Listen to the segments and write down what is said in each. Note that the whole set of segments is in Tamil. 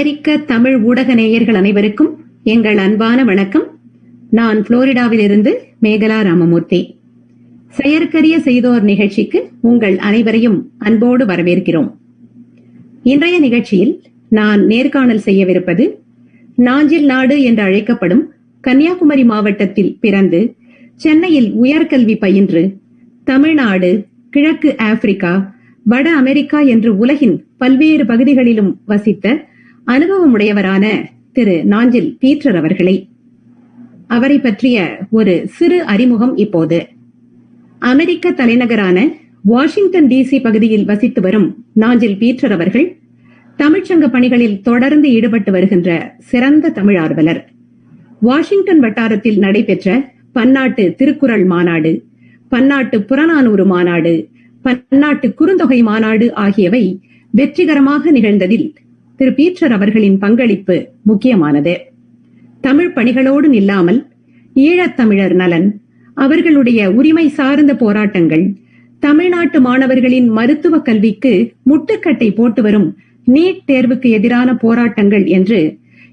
அமெரிக்க தமிழ் ஊடக நேயர்கள் அனைவருக்கும் எங்கள் அன்பான வணக்கம். நான் புளோரிடாவில் இருந்து மேகலா ராமமூர்த்தி. செயற்கரிய செய்தோர் நிகழ்ச்சிக்கு உங்கள் அனைவரையும் அன்போடு வரவேற்கிறோம். இன்றைய நிகழ்ச்சியில் நான் நேர்காணல் செய்யவிருப்பது நாஞ்சில் நாடு என்று அழைக்கப்படும் கன்னியாகுமரி மாவட்டத்தில் பிறந்து சென்னையில் உயர்கல்வி பயின்று தமிழ்நாடு கிழக்கு ஆப்பிரிக்கா வட அமெரிக்கா என்று உலகின் பல்வேறு பகுதிகளிலும் வசித்த அனுபவமுடையவரான திரு நாஞ்சில் பீற்றர் அவர்களை. அவரை பற்றிய ஒரு சிறு அறிமுகம் இப்போது. அமெரிக்க தலைநகரான வாஷிங்டன் டிசி பகுதியில் வசித்து வரும் நாஞ்சில் பீற்றர் அவர்கள் தமிழ்ச்சங்க பணிகளில் தொடர்ந்து ஈடுபட்டு வருகின்ற சிறந்த தமிழ் ஆர்வலர். வாஷிங்டன் வட்டாரத்தில் நடைபெற்ற பன்னாட்டு திருக்குறள் மாநாடு பன்னாட்டு புறநானூறு மாநாடு பன்னாட்டு குறுந்தொகை மாநாடு ஆகியவை வெற்றிகரமாக நிகழ்ந்ததில் திரு பீற்றர் அவர்களின் பங்களிப்பு முக்கியமானது. தமிழ் பணிகளோடு நில்லாமல் ஈழத்தமிழர் நலன் அவர்களுடைய உரிமை சார்ந்த போராட்டங்கள் தமிழ்நாட்டு மாணவர்களின் மருத்துவ கல்விக்கு முட்டுக்கட்டை போட்டு வரும் நீட் தேர்வுக்கு எதிரான போராட்டங்கள் என்று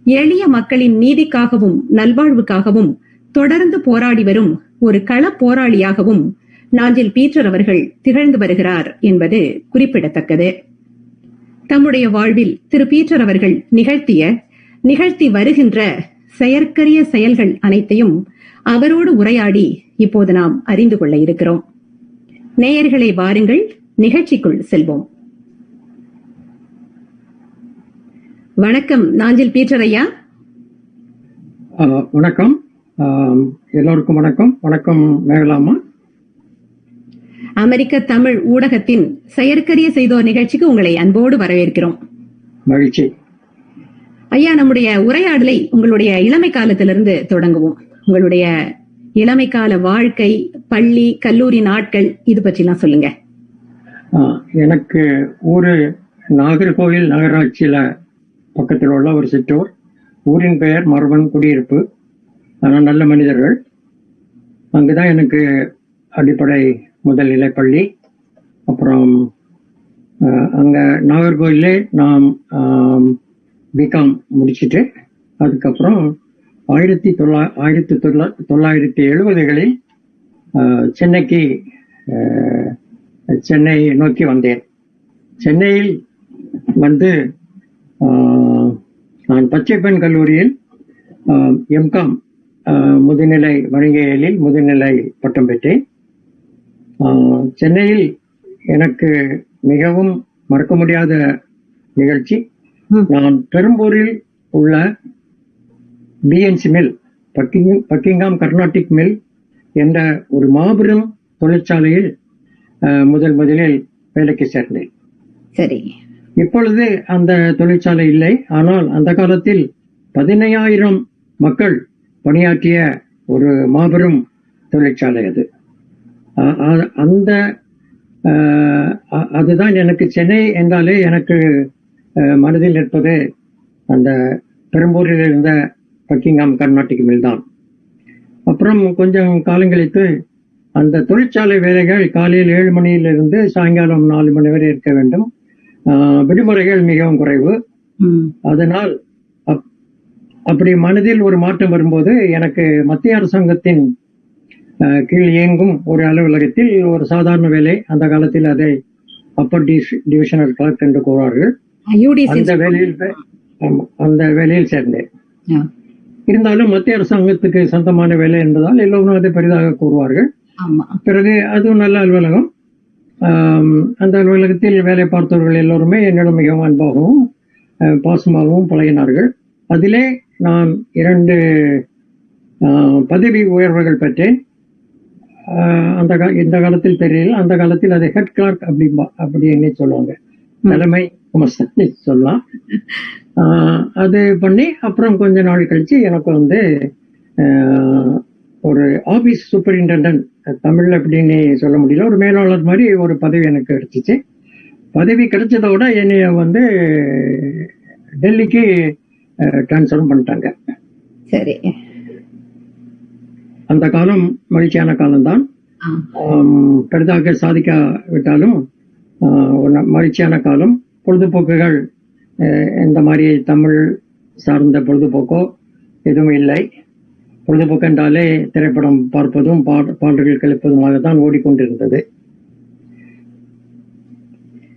எளிய மக்களின் நீதிக்காகவும் நல்வாழ்வுக்காகவும் தொடர்ந்து போராடி வரும் ஒரு கள போராளியாகவும் நாஞ்சில் பீற்றர் அவர்கள் திகழ்ந்து வருகிறார் என்பது குறிப்பிடத்தக்கது. தம்முடைய வாழ்வில் திரு பீட்டர் அவர்கள் நிகழ்த்திய நிகழ்த்தி வருகின்ற செயற்கரிய செயல்கள் அனைத்தையும் அவரோடு உரையாடி இப்போது நாம் அறிந்து கொள்ள இருக்கிறோம். நேயர்களை வாருங்கள் நிகழ்ச்சிக்குள் செல்வோம். வணக்கம் நாஞ்சில் பீட்டர் ஐயா. ஆஹ் வணக்கம். ஆஹ் எல்லோருக்கும் வணக்கம். வணக்கம் மேகலாமா. அமெரிக்க தமிழ் ஊடகத்தின் செயற்கரிய செய்தோர் நிகழ்ச்சிக்கு உங்களை அன்போடு வரவேற்கிறோம். மகிழ்ச்சி. ஐயா நம்முடைய உரையாடலை உங்களுடைய இளமை காலத்திலிருந்து தொடங்குவோம். உங்களுடைய இளமை கால வாழ்க்கை பள்ளி கல்லூரி நாட்கள் இது பற்றிலாம் சொல்லுங்க. எனக்கு ஊரு நாகர்கோவில் நகராட்சியில பக்கத்தில் உள்ள ஒரு சிற்றூர். ஊரின் பெயர் மருவன் குடியிருப்பு. ஆனால் நல்ல மனிதர்கள். அங்குதான் எனக்கு அடிப்படை முதல் நிலைப்பள்ளி. அப்புறம் அங்கே அங்க நாம் பிகாம் முடிச்சுட்டு அதுக்கப்புறம் ஆயிரத்தி தொள்ளா ஆயிரத்தி தொள்ளா தொள்ளாயிரத்தி எழுபதுகளில் சென்னைக்கு சென்னை நோக்கி வந்தேன். சென்னையில் வந்து நான் பச்சைப்பெண் கல்லூரியில் எம்காம் முதுநிலை வணிகலில் முதுநிலை பட்டம் பெற்றேன். சென்னையில் எனக்கு மிகவும் மறக்க முடியாத நிகழ்ச்சி. நான் பெரும்பூரில் உள்ள BNC mill bucking Buckingham Carnatic mill என்ற ஒரு மாபெரும் தொழிற்சாலையில் முதல் முதலில் வேலைக்கு சேர்ந்தேன். சரி. இப்பொழுது அந்த தொழிற்சாலை இல்லை. ஆனால் அந்த காலத்தில் பதினையாயிரம் மக்கள் பணியாற்றிய ஒரு மாபெரும் தொழிற்சாலை அது. அந்த அதுதான் எனக்கு சென்னை என்றாலே எனக்கு மனதில் இருப்பது அந்த பெரும்பூரில் இருந்த பக்கிங்காம் கர்நாடிக் மில் தான். அப்புறம் கொஞ்சம் காலங்களித்து அந்த தொழிற்சாலை வேலைகள் காலையில் ஏழு மணியிலிருந்து சாயங்காலம் நாலு மணி வரை இருக்க வேண்டும். ஆஹ் விடுமுறைகள் மிகவும் குறைவு. அதனால் அப்- அப்படி மனதில் ஒரு மாற்றம் வரும்போது எனக்கு மத்திய அரசாங்கத்தின் கீழ் இயங்கும் ஒரு அலுவலகத்தில் ஒரு சாதாரண வேலை அந்த காலத்தில் அதை அப்பர் டிவிஷனல் கிளர்க் என்று கூறுவார்கள். அந்த வேலையில் அந்த வேலையில் சேர்ந்தேன். இருந்தாலும் மத்திய அரசாங்கத்துக்கு சொந்தமான வேலை என்பதால் எல்லோரும் அதை பெரிதாக கூறுவார்கள். பிறகு அதுவும் நல்ல அலுவலகம். அந்த அலுவலகத்தில் வேலை பார்த்தவர்கள் எல்லோருமே என்னிடம் மிகவும் அன்பாகவும் பாசமாகவும் பழகினார்கள். அதிலே நான் இரண்டு பதவி உயர்வுகள் பெற்றேன். அந்த கா- இந்த காலத்தில் தெரியல. அந்த காலத்தில் அது ஹெட் கிளார்க் அப்படிம்பா அப்படின்னு சொல்லுவாங்க. தலைமை குமஸ்தன் சொல்லலாம். அது பண்ணி அப்புறம் கொஞ்ச நாள் கழிச்சு எனக்கு வந்து ஒரு ஆபீஸ் சூப்பரிண்டென்டன்ட் தமிழ் அப்படின்னு சொல்ல முடியல. ஒரு மேலாளர் மாதிரி ஒரு பதவி எனக்கு கிடைச்சிச்சு. பதவி கிடைச்சதோட என்னைய வந்து டெல்லிக்கு ட்ரான்ஸ்ஃபர் பண்ணிட்டாங்க. சரி. அந்த காலம் மகிழ்ச்சியான காலம்தான். பெரிதாக ஒரு ந- மகிழ்ச்சியான காலம். பொழுதுபோக்குகள் இந்த மாதிரி தமிழ் சார்ந்த பொழுதுபோக்கோ எதுவும் இல்லை. பொழுதுபோக்கு என்றாலே திரைப்படம் பார்ப்பதும் பாட- பாடல்கள் கழிப்பதுமாக தான் ஓடிக்கொண்டிருந்தது.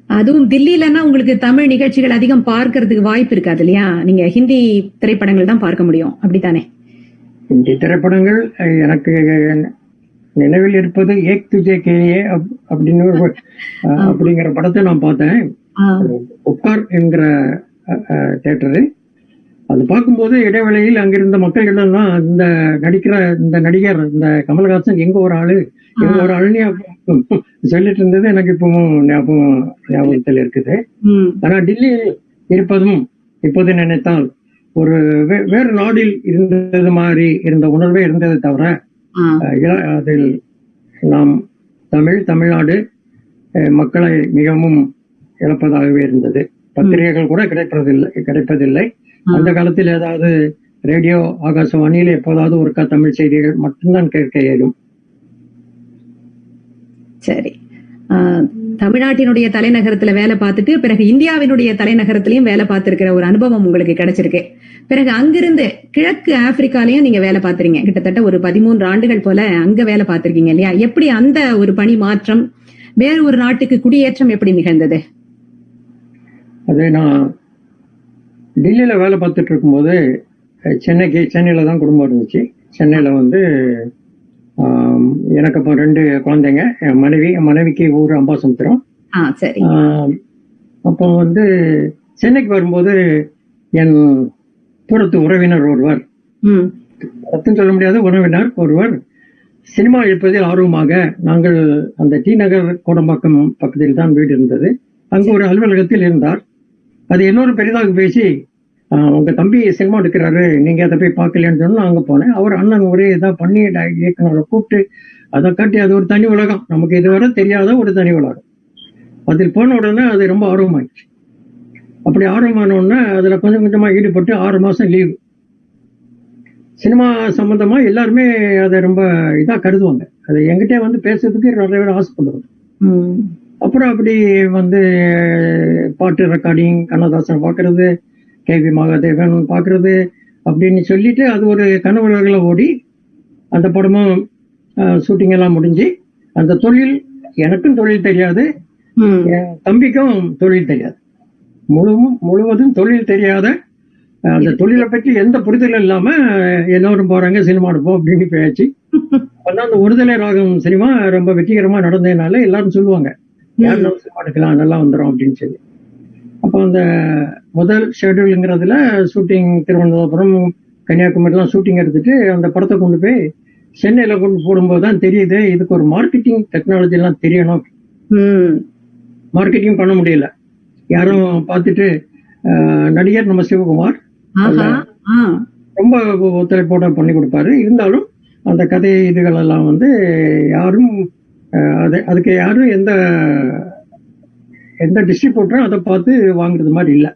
அதுவும் தில்லியிலன்னா உங்களுக்கு தமிழ் நிகழ்ச்சிகள் அதிகம் பார்க்கறதுக்கு வாய்ப்பு இருக்காது இல்லையா? நீங்க ஹிந்தி திரைப்படங்கள் தான் பார்க்க முடியும். அப்படித்தானே? இந்தி திரைப்படங்கள் எனக்கு நினைவில் இருப்பது ஏக் துஜே கேயே அப்- அப்படின்னு அப்படிங்கிற படத்தை நான் பார்த்தேன். ஆ, உப்கார் என்கிற தேட்டரு அது பார்க்கும்போது இடைவேளையில் அங்கிருந்த மக்கள் எல்லாம் இந்த நடிக்கிற இந்த நடிகர் இந்த கமல்ஹாசன் எங்க ஒரு ஆளு? எங்க ஒரு ஆளுன்னு சொல்லிட்டு இருந்தது எனக்கு இப்பவும் ஞாபகம் ஞாபகத்தில் இருக்குது. ஆனா டெல்லியில் இருப்பதும் இப்போது நினைத்தால் ஒரு வேறு நாடில் இருந்தது மாதிரி இருந்த உணர்வே இருந்ததை தவிர அதில் நாம் தமிழ் தமிழ்நாடு மக்களை மிகவும் இழப்பதாகவே இருந்தது. பத்திரிகைகள் கூட கிடைப்பதில்லை கிடைப்பதில்லை. அந்த காலத்தில் ஏதாவது ரேடியோ ஆகாசவாணியில் எப்போதாவது ஒருக்கா தமிழ் செய்திகள் மட்டும்தான் கேட்க இயலும். சரி. தமிழ்நாட்டினுடைய தலைநகரத்துல வேலை பார்த்துட்டு பிறகு இந்தியாவினுடைய தலைநகரத்திலையும் வேலை பார்த்திருக்கிற ஒரு அனுபவம் உங்களுக்கு கிடைச்சிருக்கு. பிறகு அங்கிருந்து கிழக்கு ஆப்பிரிக்காலயும் நீங்க வேலை பார்த்திருங்க. கிட்டத்தட்ட ஒரு பதிமூன்று ஆண்டுகள் போல அங்க வேலை பார்த்திருக்கீங்க இல்லையா? எப்படி அந்த ஒரு பணி மாற்றம் வேற ஒரு நாட்டுக்கு குடியேற்றம் எப்படி நிகழ்ந்தது? அது நான் டெல்லியில வேலை பார்த்துட்டு இருக்கும்போது சென்னைக்கு சென்னையில தான் குடும்பம் இருந்துச்சு. சென்னையில வந்து எனக்கு இப்போ ரெண்டு குழந்தைங்க. என் மனைவி என் மனைவிக்கு ஊர் அம்பாசமுத்திரம். அப்போ வந்து சென்னைக்கு வரும்போது என் தூரத்து உறவினர் ஒருவர். ம். அர்த்தம் சொல்ல முடியாத உறவினர் ஒருவர். சினிமா எடுப்பதில் ஆர்வமாக நாங்கள் அந்த டி நகர் கோடம்பாக்கம் பக்கத்தில் தான் வீடு இருந்தது. அங்கு ஒரு அலுவலகத்தில் இருந்தார். அது இன்னொரு பெரிதாக பேசி "ஆஹ், உங்க தம்பி சினிமா எடுக்கிறாரு. நீங்க அதை போய் பார்க்கலையான்னு சொன்னா அங்க போனேன். அவர் அண்ணன் ஒரே இதா பண்ணி இயக்குனரை கூப்பிட்டு அதை காட்டி அது ஒரு தனி உலகம். நமக்கு இதுவரை தெரியாத ஒரு தனி உலகம். அதில் போன உடனே அது ரொம்ப ஆர்வமாயிடுச்சு. அப்படி ஆர்வமான உடனே அதுல கொஞ்சம் கொஞ்சமா ஈடுபட்டு ஆறு மாசம் லீவு சினிமா சம்பந்தமா எல்லாருமே அதை ரொம்ப இதா கருதுவாங்க. அது என்கிட்ட வந்து பேசுறதுக்கு நிறைய பேர் ஆசைப்படுவாங்க அப்புறம் அப்படி வந்து பாட்டு ரெக்கார்டிங் கண்ணதாசன் பார்க்கறது கே வி மகாதேவன் பார்க்கறது அப்படின்னு சொல்லிட்டு அது ஒரு கனவுகளை ஓடி அந்த படமும் ஷூட்டிங் எல்லாம் முடிஞ்சு அந்த தொழில் எனக்கும் தொழில் தெரியாது என் தம்பிக்கும் தொழில் தெரியாது. முழுவதும் முழுவதும் தொழில் தெரியாத அந்த தொழிலை பற்றி எந்த புரிதலும் இல்லாம எல்லாரும் போறாங்க சினிமா எடுப்போம் அப்படின்னு பேச்சு. அப்பதான் அந்த ஒருதலை ராகம் சினிமா ரொம்ப வெற்றிகரமா நடந்ததுனால எல்லாரும் சொல்லுவாங்க யார் சினிமா எடுக்கலாம் நல்லா வந்துடும் அப்படின்னு சொல்லி. அப்போ அந்த முதல் ஷெட்யூலுங்கிறதுல ஷூட்டிங் திருவனந்தபுரம் கன்னியாகுமரிலாம் ஷூட்டிங் எடுத்துட்டு அந்த படத்தை கொண்டு போய் சென்னையில கொண்டு போடும்போது தான் தெரியுது இதுக்கு ஒரு மார்க்கெட்டிங் டெக்னாலஜி எல்லாம் தெரியணும். மார்க்கெட்டிங் பண்ண முடியல. யாரும் பார்த்துட்டு நடிகர் நம்ம சிவகுமார். ரொம்ப ஒத்துழைப்போட பண்ணி கொடுப்பாரு. இருந்தாலும் அந்த கதை இதுகள் எல்லாம் வந்து யாரும் அது அதுக்கு யாரும் எந்த எந்த டிஸ்ட்ரிபியூட்டரும் அதை பார்த்து வாங்குறது மாதிரி இல்லை.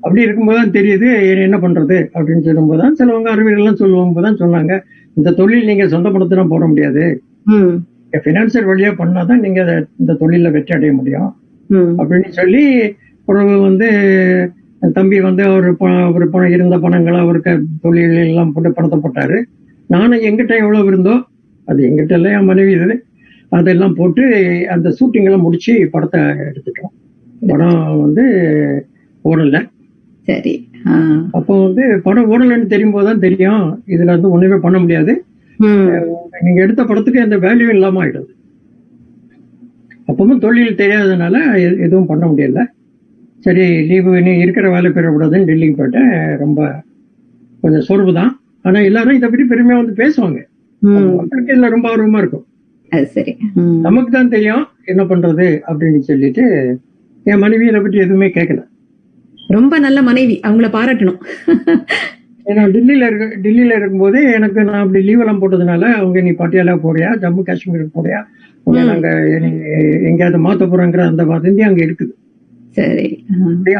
அப்படி இருக்கும்போது தான் தெரியுது என்ன- என்ன பண்றது? அப்படின்னு சொல்லும்போது தான் சிலவங்க அறிவியல்லாம் சொல்லுவாங்க தான் சொன்னாங்க இந்த தொழில் நீங்க சொந்த பணத்திலாம் போட முடியாது. பினான்சியல் வழியா பண்ணாதான் நீங்க அதை- இந்த தொழில வெற்றி அடைய முடியும். அப்படின்னு சொல்லி பிறகு வந்து தம்பி வந்து அவர் ஒரு பணம் இருந்த பணங்களை அவருக்கு தொழில் எல்லாம் போட்டு பணத்தை போட்டாரு. நானும் எங்கிட்ட எவ்வளவு இருந்தோ அது எங்கிட்ட இல்லை என் மனைவி இது. அதெல்லாம் போட்டு அந்த ஷூட்டிங் எல்லாம் முடிச்சு படத்தை எடுத்துட்டோம். படம் வந்து ஓடல. சரி. அப்போ வந்து படம் ஓடலைன்னு தெரியும் போதுதான் தெரியும். இதுல வந்து ஒண்ணுமே பண்ண முடியாது. நீங்க எடுத்த படத்துக்கு எந்த வேல்யூ இல்லாம ஆயிடுது. அப்பவும் தொழில் தெரியாததுனால எதுவும் பண்ண முடியல. சரி லீவு இனி இருக்கிற வேலை பெறக்கூடாதுன்னு டெல்லிக்கு போயிட்டேன். ரொம்ப கொஞ்சம் சோர்வு தான் ஆனா எல்லாரும் இதை பற்றி பெருமையா வந்து பேசுவாங்க. மக்களுக்கு இதுல ரொம்ப ஆர்வமா இருக்கும். அது சரி. நமக்கு தான் தெரியும் என்ன பண்றது அப்படின்னு சொல்லிட்டு என் மனைவி இதை பற்றி எதுவுமே கேட்கல ரொம்ப நல்ல மனைவி அவங்கள பாராட்டணும். ஏன்னா டெல்லியில இருக்க டெல்லியில இருக்கும்போது எனக்கு நான் அப்படி லீவ் எல்லாம் போட்டதுனால அவங்க நீ பட்டியாலா போறியா ஜம்மு காஷ்மீருக்கு போறியா? நாங்க எங்கேயாவது மாத்த போறோங்கிற அந்த வதந்தி அங்க இருக்குது. சரி.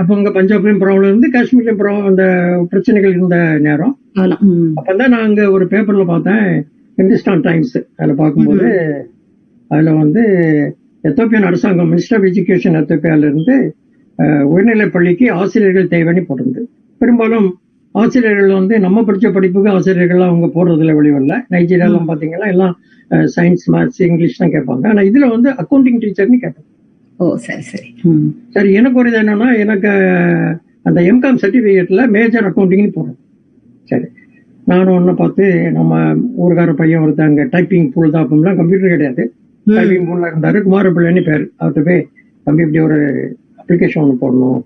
அப்ப அங்க பஞ்சாப்லயும் ப்ராப்ளம் இருந்து காஷ்மீர்லயும் அந்த பிரச்சனைகள் இருந்த நேரம். அப்பதான் நான் அங்க ஒரு பேப்பர்ல பார்த்தேன். ஹிந்துஸ்தான் டைம்ஸ் அதுல பார்க்கும்போது அதுல வந்து எத்தோப்பியன் அரசாங்கம் மினிஸ்டர் ஆஃப் எஜுகேஷன் அஹ், உயர்நிலைப் பள்ளிக்கு ஆசிரியர்கள் தேவைன்னு போட்டிருந்து பெரும்பாலும் ஆசிரியர்கள் வந்து நம்ம படிச்ச படிப்புக்கு ஆசிரியர்கள் அவங்க போடுறதுல வெளிவரல. நைஜீரியாலாம் பாத்தீங்கன்னா எல்லாம் சயின்ஸ் மேத்ஸ் இங்கிலீஷ் தான் கேட்பாங்க. ஆனா இதுல வந்து அக்கௌண்டிங் டீச்சர்னு கேட்டாங்க. ஓ சரி சரி. சரி எனக்கு ஒரு இது என்னன்னா எனக்கு அந்த எம்காம் சர்டிபிகேட்ல மேஜர் அக்கௌண்டிங்னு போடுறேன் சரி. நானும் ஒன்னு பார்த்து நம்ம ஊருக்கார பையன் ஒருத்தங்க டைப்பிங் பூல் தான் கம்ப்யூட்டர் கிடையாது. டைப்பிங் பூல்ல இருந்தாரு குமாரப்பிள்ளைன்னு பேர். அவர்கிட்ட போய் தம்பி இப்படி ஒரு அப்ளிகேஷன் ஒன்று போடணும்.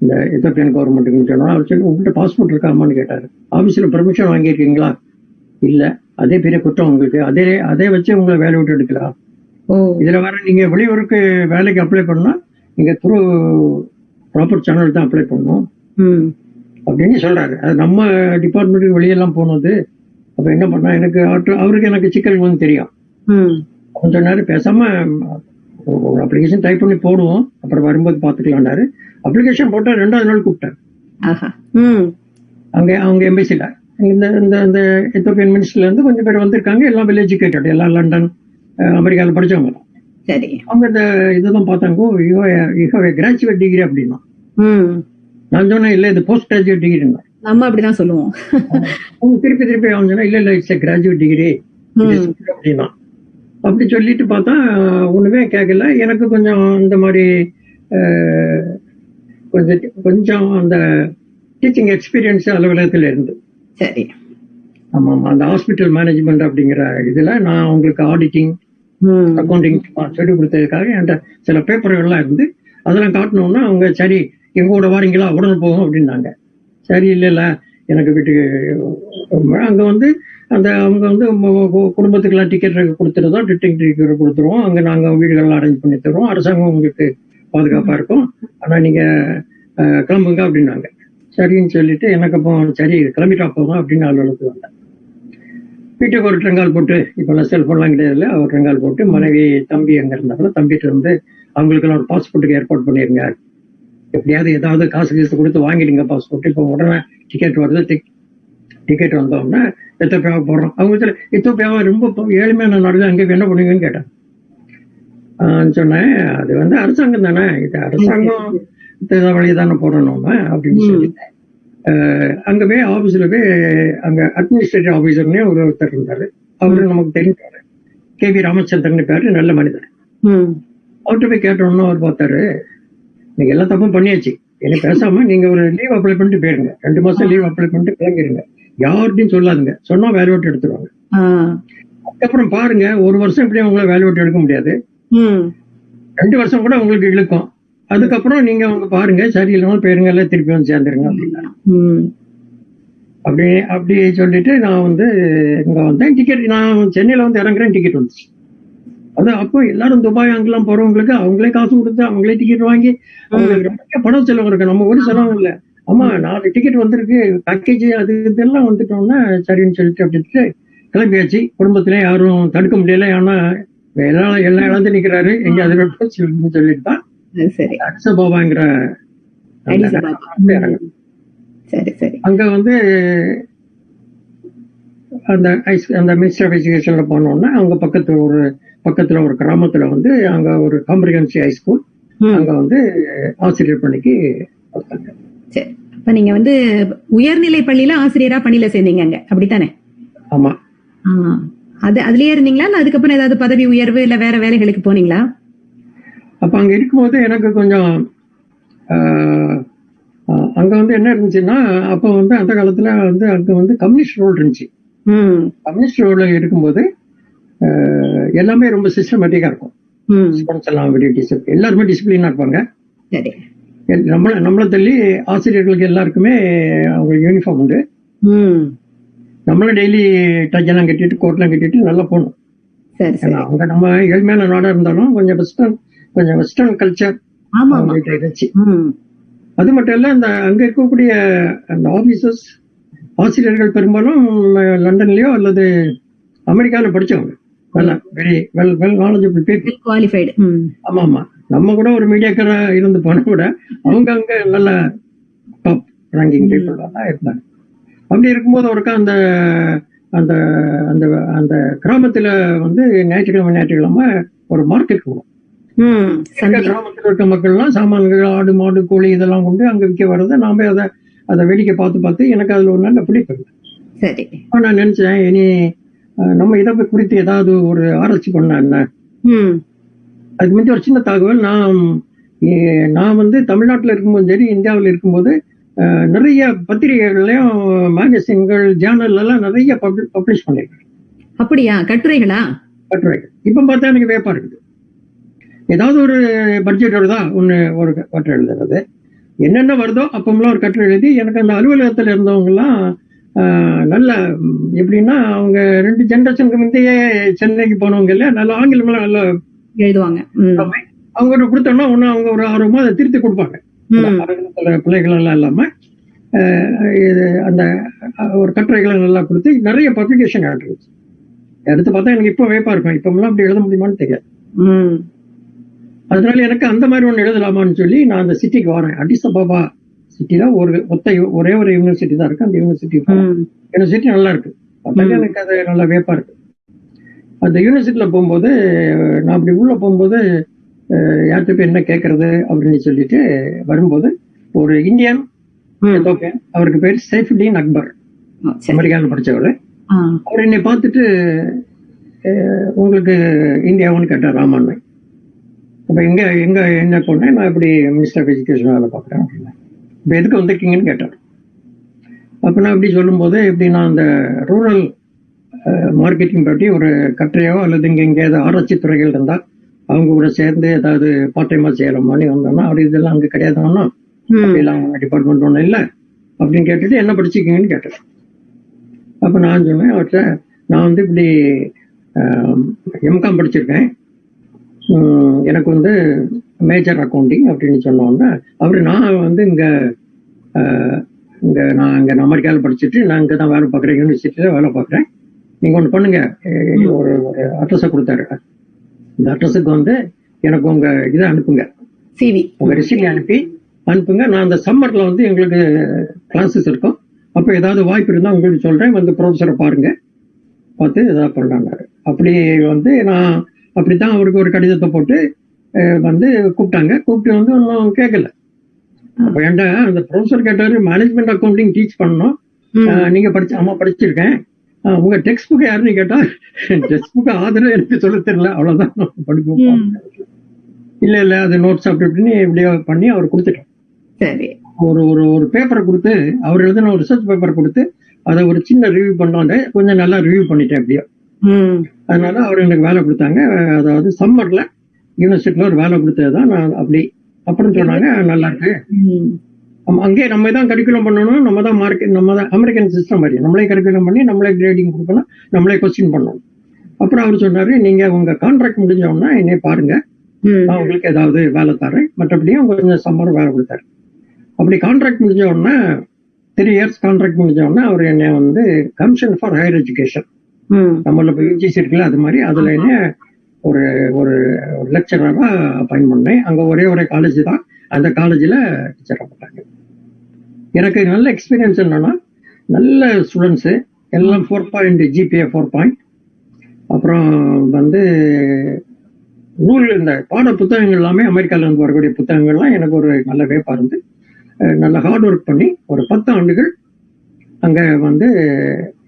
இந்த எத்தோப்பியன் கவர்மெண்ட்டுக்கு சொன்னா அவர் சொல்லி உங்கள்கிட்ட பாஸ்போர்ட் இருக்காமான்னு கேட்டாரு. ஆபீஸ்ல பெர்மிஷன் வாங்கியிருக்கீங்களா? இல்ல. அதே பெரிய குற்றம் உங்களுக்கு. அதே அதே வச்சு உங்களை வேலை விட்டு எடுக்கலாம். ஓ. இதுல வர நீங்க வெளியூருக்கு வேலைக்கு அப்ளை பண்ணா நீங்க த்ரூ ப்ராப்பர் சேனல் தான் அப்ளை பண்ணணும். ம். அப்படின்னு சொல்றாரு அது நம்ம டிபார்ட்மெண்ட்டுக்கு வெளியெல்லாம் போனது அப்ப என்ன பண்ணா எனக்கு அவருக்கு எனக்கு சிக்கல் வந்து தெரியும். கொஞ்ச நேரம் பேசாம ஒரு அப்ளிகேஷன் டைப் பண்ணி போடுவோம். அப்புறம் வரும்போது பாத்துக்கலாம்னாரு அப்ளிகேஷன் போட்டா ரெண்டாவது நாள் கூப்பிட்டாரு. அங்க அவங்க எம்பசில இந்த இந்த இந்த எத்தோப்பியன் மினிஸ்டர்ல இருந்து கொஞ்சம் பேர் வந்திருக்காங்க. எல்லாம் வெல் எஜுகேட்டட் எல்லாம் லண்டன் அமெரிக்கால படிச்சவங்க சரி. அவங்க இந்த இதுதான் பார்த்தாங்க. கிராஜுவேட் டிகிரி அப்படின்னா. நான் சொன்னேன் இல்ல இது போஸ்ட் கிராஜுவேட் டிகிரி நம்ம அப்படிதான் சொல்லுவோம். அவங்க திருப்பி திருப்பி அவன் சொன்னா இல்ல இல்ல இட்ஸ் கிராஜுவேட் டிகிரி அப்படின்னா. அப்படி சொல்லிட்டு பார்த்தா ஒண்ணுமே கேட்கல. எனக்கு கொஞ்சம் இந்த மாதிரி கொஞ்சம் கொஞ்சம் அந்த டீச்சிங் எக்ஸ்பீரியன்ஸ் அலுவலகத்துல இருந்து. சரி. ஆமா ஆமா. அந்த ஹாஸ்பிட்டல் மேனேஜ்மெண்ட் அப்படிங்கிற இதுல நான் உங்களுக்கு ஆடிட்டிங் அக்கௌண்டிங் சொல்லி கொடுத்ததுக்காக என்கிட்ட சில பேப்பர்கள்லாம் இருந்து அதெல்லாம் காட்டணும்னா அவங்க சரி எங்க கூட வரீங்களா? உடனே போகும் அப்படின்னாங்க. சரி இல்லைல்ல எனக்கு வீட்டுக்கு அங்க வந்து அந்த அவங்க வந்து குடும்பத்துக்கெல்லாம் டிக்கெட் கொடுத்துருந்தோம் ரிட்டர்ன் டிக்கெட் கொடுத்துருவோம். அங்க நாங்க வீடுகள்லாம் அரேஞ்ச் பண்ணி தருவோம். அரசாங்கம் உங்களுக்கு பாதுகாப்பா இருக்கும். ஆனா நீங்க கிளம்புங்க அப்படின்னாங்க. சரின்னு சொல்லிட்டு எனக்கு அப்போ சரி கிளம்பிட்டா போதும் அப்படின்னு அலுவலகத்துக்கு வந்தேன். வீட்டுக்கு ஒரு ட்ரங்கால் போட்டு இப்பெல்லாம் செல்போன்லாம் கிடையாதுல ஒரு ட்ரங்கால் போட்டு மனைவி தம்பி அங்க இருந்தாங்களோ தம்பிட்டு இருந்து அவங்களுக்கெல்லாம் ஒரு பாஸ்போர்ட்டுக்கு ஏற்பாடு பண்ணிருங்க. எப்படியாவது ஏதாவது காசு கீசு கொடுத்து வாங்கிடுங்க பாஸ்போர்ட் இப்போ உடனே டிக்கெட் வருது. டிக்கெட் வந்தோடனே எத்தோப்பியாவை போடுறோம் அவங்க சொல்ல எத்தோப்பியாவை ரொம்ப ஏழ்மையான நாடு அங்கே என்ன பண்ணுவீங்கன்னு கேட்டேன் சொன்னேன் அது வந்து அரசாங்கம் தானே. இது அரசாங்கம் வழி தானே போடணும் அப்படின்னு ஆஹ் அங்க போய் ஆபீஸ்ல போய் அங்க அட்மினிஸ்ட்ரேட்டிவ் ஒரு ஒருத்தர் இருந்தாரு. அவரு நமக்கு தெரிஞ்சாரு கே வி ராமச்சந்திரன் பேரு நல்ல மனிதர். அவர்கிட்ட போய் கேட்டோம்னா அவர் பார்த்தாரு நீங்க எல்லா தப்பும் பண்ணியாச்சு. என்ன பேசாம நீங்க ஒரு லீவ் அப்ளை பண்ணிட்டு போயிருங்க. ரெண்டு மாசம் லீவ் அப்ளை பண்ணிட்டு கிளம்பிடுங்க யார்கிட்டையும் சொல்லாதுங்க. சொன்னா வேலை விட்டு எடுத்துருவாங்க. அதுக்கப்புறம் பாருங்க ஒரு வருஷம் இப்படியே உங்களை வேலை விட்டு எடுக்க முடியாது. ரெண்டு வருஷம் கூட உங்களுக்கு இழுக்கும். அதுக்கப்புறம் நீங்க அவங்க பாருங்க சரியில்லாம போயிருங்க எல்லாம் திருப்பி வந்து சேர்ந்துருங்க அப்படின்னா. அப்படி அப்படி சொல்லிட்டு நான் வந்து இங்க வந்தேன். டிக்கெட் நான் சென்னையில வந்து இறங்குறேன் டிக்கெட் வந்துச்சு. அது அப்போ எல்லாரும் துபாய் அங்கெல்லாம் போறவங்களுக்கு அவங்களே காசு கொடுத்து அவங்களே டிக்கெட் வாங்கி அவங்களுக்கு பணம் செலவு இருக்கு. நம்ம ஒரு செலவும் இல்ல. ஆமா நாலு டிக்கெட் வந்திருக்கு. பேக்கேஜ் அது இதெல்லாம் வந்துட்டோம்னா சரின்னு சொல்லிட்டு அப்படின்ட்டு கிளம்பியாச்சு. குடும்பத்திலே யாரும் தடுக்க முடியல. ஏன்னா எல்லாம் எல்லாம் இழந்து நிக்கிறாரு. எங்க அதில் சொல்லிட்டு தான் அடிசபாபாங்கிற. இறங்கணும் சரி சரி. அங்க வந்து அந்த ஐஸ் அந்த மினிஸ்டர் ஆஃப் எஜுகேஷன்ல போனோம்னா அங்க பக்கத்துல ஒரு பக்கத்துல ஒரு கிராமத்துல வந்து அங்க ஒரு காம்ப்ரிஹென்சிவ் ஹை ஸ்கூல் அங்க வந்து ஆசிரியர் பணிக்கு கொடுத்தாங்க சரி அப்ப நீங்க வந்து உயர்நிலை பள்ளியில ஆசிரியரா பணியில சேர்ந்தீங்க அங்க. அப்படித்தானே? ஆமா. ஆ. அது அதுலயே இருந்தீங்களா? இல்ல அதுக்கப்புறம் ஏதாவது பதவி உயர்வு இல்ல வேற வேலைகளுக்கு போனீங்களா? அப்ப அங்க இருக்கும்போது எனக்கு கொஞ்சம் அங்க வந்து என்ன இருந்துச்சுன்னா அப்ப வந்து அந்த காலத்துல வந்து அங்க வந்து கம்யூனிஸ்ட் ரோல் இருந்துச்சு. கம்யூனிஸ்ட் ரோல்ல இருக்கும்போது எல்லாமே ரொம்ப சிஸ்டமேட்டிக்கா இருக்கும். ஸ்டூடெண்ட்ஸ் எல்லாம் டிசிப்ளின் எல்லாருமே டிசிப்ளினா இருப்பாங்க. நம்மள நம்மளை தள்ளி ஆசிரியர்களுக்கு எல்லாருக்குமே அவங்க யூனிஃபார்ம் உண்டு. ம். நம்மளும் டெய்லி டச் எல்லாம் கட்டிட்டு கோட்லாம் கட்டிட்டு நல்லா போகணும். அவங்க நம்ம ஏழ்மையான நாடா இருந்தாலும் கொஞ்சம் வெஸ்டர்ன் கொஞ்சம் வெஸ்டர்ன் கல்ச்சர் இருந்துச்சு. அது மட்டும் இல்ல இந்த அங்க இருக்கக்கூடிய அந்த ஆபீசர்ஸ் ஆசிரியர்கள் பெரும்பாலும் லண்டன்லயோ அல்லது அமெரிக்கால படிச்சவங்க. ஆமா ஆமா. நம்ம கூட ஒரு மீடியாக்கரா இருந்து போனா கூட அவங்க அங்க நல்ல டாப் ரேங்கிங் இருந்தாங்க. அப்படி இருக்கும்போது ஒருக்கா அந்த அந்த அந்த அந்த கிராமத்துல வந்து ஞாயிற்றுக்கிழமை ஞாயிற்றுக்கிழமை ஒரு மார்க்கெட் போகும் கிராமத்தில் இருக்க மக்கள்லாம் சாமான்கள் ஆடு மாடு கோழி இதெல்லாம் கொண்டு அங்க விற்க வர்றதை நாம அதை அதை வேடிக்கை பார்த்து பார்த்து எனக்கு அதுல ஒரு நல்ல பிடிப்பு. சரி. நான் நினைச்சேன் இனி நம்ம இதை குறித்து ஏதாவது ஒரு ஆராய்ச்சி பண்ணா என்ன? அதுக்கு முந்தைய ஒரு சின்ன தகவல் நான் நான் வந்து தமிழ்நாட்டில் இருக்கும்போது சரி இந்தியாவில் இருக்கும்போது நிறைய பத்திரிகைகள்லயும் மேகசின்கள் ஜேர்னல் எல்லாம் நிறைய பப்ளிஷ் பண்ணிருக்கேன் அப்படியா? கட்டுரைகளா? கட்டுரைகள் இப்ப பார்த்தா எனக்கு வேப்பா இருக்குது. ஏதாவது ஒரு பட்ஜெட் வருதா ஒண்ணு ஒரு கட்டுரை எழுதுறது. என்னென்ன வருதோ அப்பமெல்லாம் ஒரு கட்டுரை எழுதி எனக்கு அந்த அலுவலகத்துல இருந்தவங்க எல்லாம் ஆஹ், நல்ல எப்படின்னா அவங்க ரெண்டு ஜெனரேஷனுக்கு முந்தைய சென்னைக்கு போனவங்க இல்ல நல்ல ஆங்கிலம்லாம் நல்ல எழுதுவாங்க. ம். அவங்க ஒரு கொடுத்தோம்னா ஒண்ணு அவங்க ஒரு ஆர்வமா அதை திருத்தி கொடுப்பாங்க. ம். ஆங்கிலத்துல பிள்ளைகள் எல்லாம் இல்லாம ஆஹ், இது அந்த ஒரு கட்டுரைகளை நல்லா கொடுத்து நிறைய பப்ளிகேஷன் ஆகிடுச்சு எடுத்து பார்த்தா எனக்கு இப்போ வேப்பா இருக்கும் இப்பமெல்லாம் அப்படி எழுத முடியுமான்னு தெரியாது. அதனால எனக்கு அந்த மாதிரி ஒண்ணு எழுதலாமான்னு சொல்லி நான் அந்த சிட்டிக்கு வரேன். அடிஸ் அபாபா சிட்டில ஒரு ஒத்த ஒரே ஒரு யூனிவர்சிட்டி தான் இருக்கு. அந்த யூனிவர்சிட்டி யூனிவர்சிட்டி நல்லா இருக்கு. எனக்கு அது நல்ல வேப்பா இருக்கு. அந்த யூனிவர்சிட்டியில போகும்போது நான் அப்படி உள்ள போகும்போது யார்கிட்ட போய் என்ன கேட்கறது அப்படின்னு சொல்லிட்டு வரும்போது ஒரு இந்தியன் அவருக்கு பேர் சைஃபுddin அக்பர். அமெரிக்காவில் படிச்சவர். ஆ. அவர் என்னை பார்த்துட்டு உங்களுக்கு இந்தியாவுன்னு கேட்டார் ராமன் அப்ப எங்க எங்க என்ன பண்ணேன் நான் இப்படி மினிஸ்டர் ஆஃப் எஜுகேஷன் வேலை பார்க்குறேன் அப்படின்னேன் இப்போ எதுக்கு வந்திருக்கீங்கன்னு கேட்டார் அப்ப நான் அப்படி சொல்லும்போது இப்படி நான் அந்த ரூரல் மார்க்கெட்டிங் பற்றி ஒரு கட்டுரையோ அல்லது இங்க ஏதாவது ஆராய்ச்சி துறைகள் இருந்தால் அவங்க கூட சேர்ந்து ஏதாவது பார்ட் டைமா செய்யலாமான்னு வந்தோம்னா அப்படி இதெல்லாம் அங்க கிடையாதுன்னா ம். அப்படிலாம் டிபார்ட்மெண்ட் ஒன்றும் இல்லை. அப்படின்னு கேட்டுட்டு என்ன படிச்சிருக்கீங்கன்னு கேட்டேன். அப்ப நான் சொன்னேன் அவர்கிட்ட நான் வந்து இப்படி எம்காம் படிச்சிருக்கேன். எனக்கு வந்து மேஜர் அக்கௌண்டிங் அப்படின்னு சொன்னோன்னே அவரு நான் வந்து இங்க இங்க நான் இங்க அமெரிக்காவில் படிச்சுட்டு நான் இங்க தான் வேலை பார்க்குறேன் யூனிவர்சிட்டியில வேலை பார்க்குறேன். நீங்க ஒன்று பண்ணுங்க. ஒரு ஒரு அட்ரஸை கொடுத்தாரு. இந்த அட்ரஸுக்கு வந்து எனக்கு உங்க இதை அனுப்புங்க. சிவி உங்க ரெசியூம் அனுப்பி அனுப்புங்க. நான் அந்த சம்மர்ல வந்து எங்களுக்கு கிளாஸஸ் இருக்கும். அப்ப ஏதாவது வாய்ப்பு இருந்தா உங்களுக்கு சொல்றேன். வந்து ப்ரொஃபஸரை பாருங்க. பார்த்து ஏதாவது பண்ணலான்னாரு அப்படி வந்து நான் அப்படித்தான் அவருக்கு ஒரு கடிதத்தை போட்டு வந்து கூப்பிட்டாங்க. கூப்பிட்டு வந்து ஒன்றும் கேட்கல அப்ப ஏன்டா அந்த ப்ரொஃபஸர் கேட்டாரு மேனேஜ்மெண்ட் அக்கௌண்டிங் டீச் பண்ணணும். நீங்க படிச்சு ஆமா படிச்சிருக்கேன். உங்க டெக்ஸ்ட் புக் யாருன்னு கேட்டா டெக்ஸ்ட் புக் ஆதரவு எனக்கு சொல்ல தெரியல. அவ்வளவுதான். படிப்போம். இல்ல இல்ல அது நோட்ஸ் அப்படி இப்படின்னு எப்படியோ பண்ணி அவர் கொடுத்துட்டோம் சரி. ஒரு ஒரு ஒரு பேப்பரை கொடுத்து அவர் எழுதின ஒரு ரிசர்ச் பேப்பர் கொடுத்து அதை ஒரு சின்ன ரிவ்யூ பண்ணாங்க கொஞ்சம் நல்லா ரிவ்யூ பண்ணிட்டேன் எப்படியோ ம் அதனால அவர் எனக்கு வேலை கொடுத்தாங்க. அதாவது சம்மர்ல யூனிவர்சிட்டியில ஒரு வேலை கொடுத்தது தான் நான் அப்படி. அப்புறம் சொன்னாங்க நல்லா இருக்கு. அங்கேயே நம்ம தான் கரிக்குலம் பண்ணணும். நம்ம தான் மார்க்கெட் நம்ம தான் அமெரிக்கன் சிஸ்டம் மாதிரி. நம்மளே கரிக்குலம் பண்ணி நம்மளே கிரேடிங் கொடுக்கணும். நம்மளே கொஸ்டின் பண்ணணும். அப்புறம் அவர் சொன்னாரு நீங்க உங்க கான்ட்ராக்ட் முடிஞ்ச உடனே என்னை பாருங்க. நான் உங்களுக்கு ஏதாவது வேலை தரேன். மற்றபடியும் கொஞ்சம் சம்மர் வேலை கொடுத்தாரு. அப்படி கான்ட்ராக்ட் முடிஞ்ச உடனே த்ரீ இயர்ஸ் கான்ட்ராக்ட் முடிஞ்ச உடனே அவர் என்னை வந்து கமிஷன் ஃபார் ஹையர் எஜுகேஷன் நம்மள யூஜிசி இருக்குல்ல அது மாதிரி. அதுல என்ன ஒரு ஒரு லெக்சரரா அப்பாயின் பண்ணேன். அங்க ஒரே ஒரே காலேஜ் தான். அந்த காலேஜ்ல டீச்சரா பண்ணாங்க எனக்கு நல்ல எக்ஸ்பீரியன்ஸ் என்னன்னா நல்ல ஸ்டூடெண்ட்ஸ் எல்லாம் four point GPA four point அப்புறம் வந்து நூல் இந்த பாட புத்தகங்கள் எல்லாமே அமெரிக்கால இருந்து வரக்கூடிய புத்தகங்கள்லாம் எனக்கு ஒரு நல்ல வேப்பா இருந்து நல்ல ஹார்ட் ஒர்க் பண்ணி ஒரு பத்து ஆண்டுகள் அங்க வந்து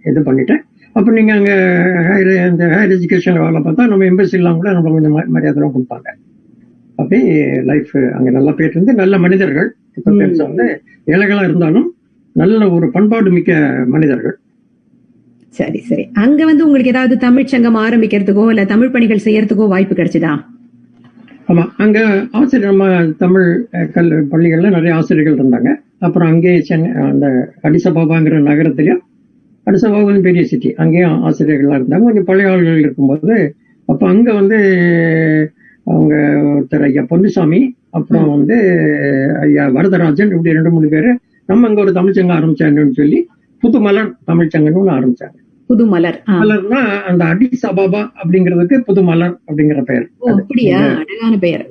இது பண்ணிட்டேன். அப்ப நீங்க அங்க ஹையர் இந்த ஹையர் எஜுகேஷன் வேலை பார்த்தா நம்ம எம்பசி எல்லாம் கூட நம்ம கொஞ்சம் மரியாதைலாம் கொடுப்பாங்க. அப்படி லைஃப் அங்க நல்லா போயிட்டு இருந்து நல்ல மனிதர்கள். இப்ப வந்து ஏழைகளா இருந்தாலும் நல்ல ஒரு பண்பாடு மிக்க மனிதர்கள். சரி சரி. அங்க வந்து உங்களுக்கு ஏதாவது தமிழ் சங்கம் ஆரம்பிக்கிறதுக்கோ இல்ல தமிழ் பணிகள் செய்யறதுக்கோ வாய்ப்பு கிடைச்சதா? ஆமா அங்க ஆசிரியர் நம்ம தமிழ் கல் பள்ளிகள்ல நிறைய ஆசிரியர்கள் இருந்தாங்க. அப்புறம் அங்கே சென்னை அந்த அடிசபாபாங்கிற நகரத்திலயும் அடிசபாபா பெரிய சிட்டி அங்கேயும் ஆசிரியர்கள்லாம் இருந்தாங்க. கொஞ்சம் பழைய ஆள்கள் இருக்கும்போது அப்ப அங்க வந்து அவங்க ஒருத்தர் ஐயா பொன்னுசாமி அப்புறம் வந்து ஐயா வரதராஜன் இப்படி ரெண்டு மூணு பேரு நம்ம அங்க ஒரு தமிழ்ச்சங்கம் ஆரம்பிச்சாங்கன்னு சொல்லி புதுமலர் தமிழ்ச்சங்கம்னு ஒண்ணு ஆரம்பிச்சாங்க. புது மலர். மலர்னா அந்த அடிஸ் அபாபா அப்படிங்கிறதுக்கு புதுமலர் அப்படிங்கிற பெயர். அப்படியா? அழகான பெயர்.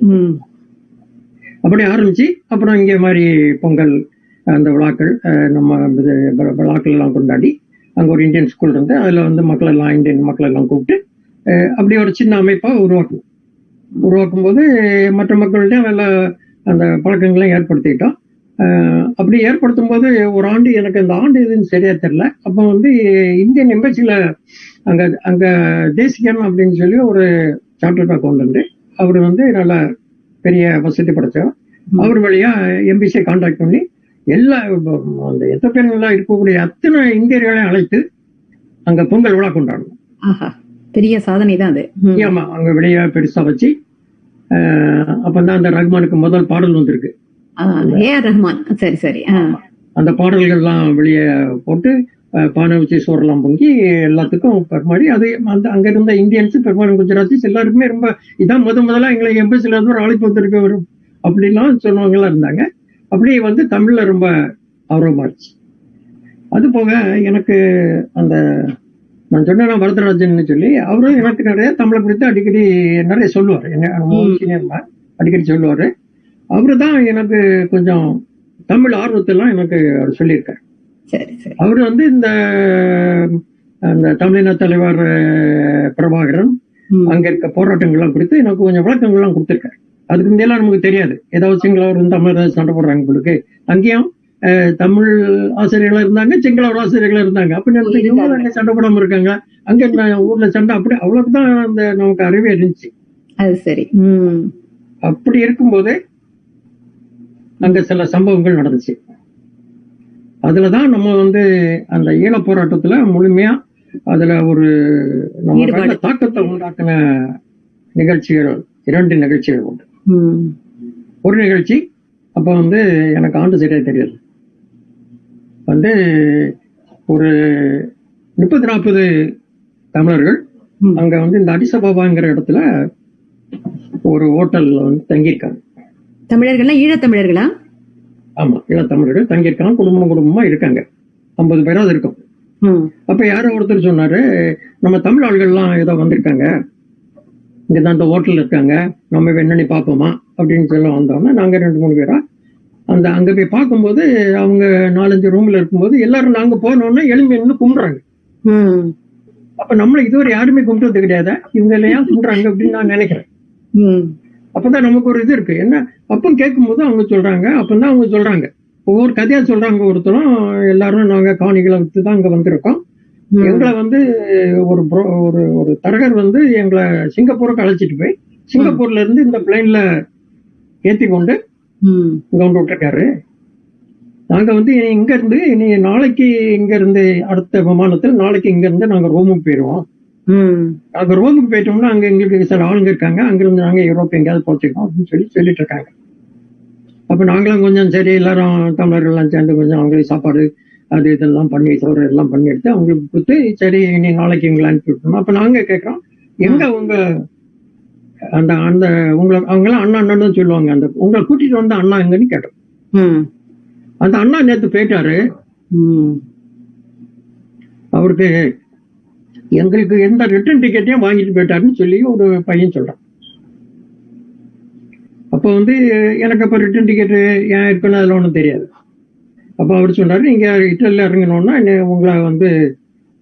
அப்படி ஆரம்பிச்சு அப்புறம் இங்கே மாதிரி பொங்கல் அந்த விழாக்கள் நம்ம விழாக்கள் எல்லாம் கொண்டாடி அங்க ஒரு இந்தியன் ஸ்கூல் இருந்து அதுல வந்து மக்கள் எல்லாம் இந்தியன் மக்கள் எல்லாம் கூப்பிட்டு அப்படி ஒரு சின்ன அமைப்பா உருவாக்கணும் உருவாக்கும் போது மற்ற மக்கள்கிட்ட நல்ல அந்த பழக்கங்களை ஏற்படுத்திக்கிட்டோம். ஆஹ் அப்படி ஏற்படுத்தும் போது ஒரு ஆண்டு எனக்கு அந்த ஆண்டு இதுன்னு சரியா தெரியல. அப்போ வந்து இந்தியன் எம்பசில அங்க அங்க தேசிகன் அப்படின்னு சொல்லி ஒரு சார்ட்டர்ட் அக்கௌண்டன்ட் அவர் வந்து நல்ல பெரிய வசதி படைச்சவர். அவர் வழியா எம்பிசியை கான்டாக்ட் பண்ணி எல்லா அந்த எத்தப்பெண்களா இருக்கக்கூடிய அத்தனை இந்தியர்களையும் அழைத்து அங்க பொங்கல் விழா கொண்டாடணும் பெரிய சாதனை தான் அது. ஆமா அங்க வெளியே பெருசா வச்சு அப்பதான் அந்த ரஹ்மானுக்கு முதல் பாடல் வந்திருக்கு. ரஹ்மான். சரி சரி. அந்த பாடல்கள்லாம் வெளியே போட்டு பானை வச்சு சோறெல்லாம் பொங்கி எல்லாத்துக்கும் பரிமாறி அது அந்த அங்க இருந்த இந்தியன்ஸ் பெரும்பாலும் குஜராத்திஸ் எல்லாருக்குமே ரொம்ப இதான் முத முதல்ல எங்களை எம்பசில இருந்து ஒரு அழைப்பு வந்திருக்க வரும் அப்படிலாம் சொன்னவங்கலாம் இருந்தாங்க. அப்படியே வந்து தமிழ்ல ரொம்ப ஆர்வமாச்சு அது போக எனக்கு அந்த நான் சொன்னேன் வரதராஜன் சொல்லி அவரும் எனக்கு நிறைய தமிழை குறித்து அடிக்கடி நிறைய சொல்லுவார். என்ன சீனியர் தான் அடிக்கடி சொல்லுவாரு. அவரு தான் எனக்கு கொஞ்சம் தமிழ் ஆர்வத்தெல்லாம் எனக்கு அவர் சொல்லியிருக்காரு. சரி சரி. அவர் வந்து இந்த அந்த தமிழின தலைவர் பிரபாகரன். அங்க இருக்க போராட்டங்கள்லாம் குறித்து எனக்கு கொஞ்சம் விளக்கங்கள்லாம் கொடுத்திருக்காரு. அதுக்கு முந்தையெல்லாம் நமக்கு தெரியாது. ஏதாவது சிங்களவர் வந்து தமிழர் சண்டை போடுறாங்க உங்களுக்கு அங்கேயும் தமிழ் ஆசிரியர்களா இருந்தாங்க சிங்களவர் ஆசிரியர்களா இருந்தாங்க. அப்ப இவங்க அங்க சண்டை போடாம இருக்காங்க. அங்க ஊர்ல சண்டை? அப்படி அவ்வளவுதான் அந்த நமக்கு அறிவே இருந்துச்சு. அது சரி. அப்படி இருக்கும்போது அங்க சில சம்பவங்கள் நடந்துச்சு. அதுலதான் நம்ம வந்து அந்த ஈழ போராட்டத்துல முழுமையா அதுல ஒரு நம்ம தாக்கத்தை உண்டாக்கின நிகழ்ச்சிகள் இரண்டு நிகழ்ச்சிகள் உண்டு. ஒரு நிகழ்ச்சி. அப்ப வந்து எனக்கு ஆண்டு சரியா தெரியாது. வந்து ஒரு முப்பது நாற்பது தமிழர்கள். அங்க வந்து இந்த அடிசபாபாங்கிற இடத்துல ஒரு ஹோட்டல்ல வந்து தங்கியிருக்காங்க. தமிழர்கள்லாம் ஈழத்தமிழர்களா ஆமா ஈழத்தமிழர்கள் தங்கியிருக்காங்க குடும்பம் குடும்பமா இருக்காங்க. ஐம்பது பேராவது இருக்கும். அப்ப யாரோ ஒருத்தர் சொன்னாரு நம்ம தமிழ் ஆள்கள்லாம் ஏதோ வந்திருக்காங்க. இங்க தான் அந்த ஹோட்டல்ல இருக்காங்க. நம்ம என்னன்னு பார்ப்போமா? அப்படின்னு சொல்ல வந்தோம்னா நாங்க ரெண்டு மூணு பேரா அந்த அங்க போய் பார்க்கும்போது அவங்க நாலஞ்சு ரூம்ல இருக்கும்போது எல்லாரும் நாங்க போனோம்னா எலும்பி நின்று கும்பிடுறாங்க. அப்ப நம்மள இதுவரை யாருமே கும்பிட்டது கிடையாது? இவங்க எல்லாம் கும்பிடுறாங்க அப்படின்னு நான் நினைக்கிறேன். ம். அப்பதான் நமக்கு ஒரு இது இருக்கு. என்ன? அப்ப கேட்கும்போது அவங்க சொல்றாங்க அப்பதான் அவங்க சொல்றாங்க. ஒவ்வொரு கதையா சொல்றாங்க ஒருத்தரும். எல்லாரும் நாங்க காணிகளை வித்து தான் அங்க வந்திருக்கோம். எங்களை வந்து ஒரு ஒரு ஒரு தரகர் வந்து எங்களை சிங்கப்பூருக்கு அழைச்சிட்டு போய் சிங்கப்பூர்ல இருந்து இந்த பிளைன்ல ஏத்தி கொண்டு இங்க கொண்டு விட்டுருக்காரு. நாங்க வந்து இங்க இருந்து இனி நாளைக்கு இங்க இருந்து அடுத்த விமானத்தில் நாளைக்கு இங்க இருந்து நாங்க ரோமுக்கு போயிருவோம். அங்க ரோமுக்கு போயிட்டோம்னா அங்க எங்களுக்கு சில ஆளுங்க இருக்காங்க. அங்கிருந்து நாங்க யூரோப் எங்கேயாவது போச்சுக்கோம் அப்படின்னு சொல்லி சொல்லிட்டு இருக்காங்க. அப்ப நாங்களும் கொஞ்சம் சரி எல்லாரும் தமிழர்கள் எல்லாம் சேர்ந்து கொஞ்சம் அவங்களுக்கு சாப்பாடு அது இதெல்லாம் பண்ணி சோறு எல்லாம் பண்ணி எடுத்து அவங்களுக்கு கொடுத்து சரி இனி நாளைக்கு எங்களை அனுப்பி விட்டோம் அப்ப நாங்க கேட்கறோம் எங்க உங்க அந்த அந்த உங்களை அவங்க எல்லாம் அண்ணா அண்ணன் சொல்லுவாங்க. அந்த உங்களை கூட்டிட்டு வந்த அண்ணா எங்கன்னு கேட்டோம். அந்த அண்ணா நேத்து போயிட்டாரு. அவருக்கு எங்களுக்கு எந்த ரிட்டர்ன் டிக்கெட்டையும் வாங்கிட்டு போயிட்டாருன்னு சொல்லி ஒரு பையன் சொல்றான். அப்ப வந்து எனக்கு அப்ப ரிட்டர்ன் டிக்கெட் ஏன் இருக்குன்னு அதுல ஒண்ணும் தெரியாது. அப்ப அவர் சொன்னாரு நீங்க இட்டலில் இறங்கணும்னா என்ன- உங்களை வந்து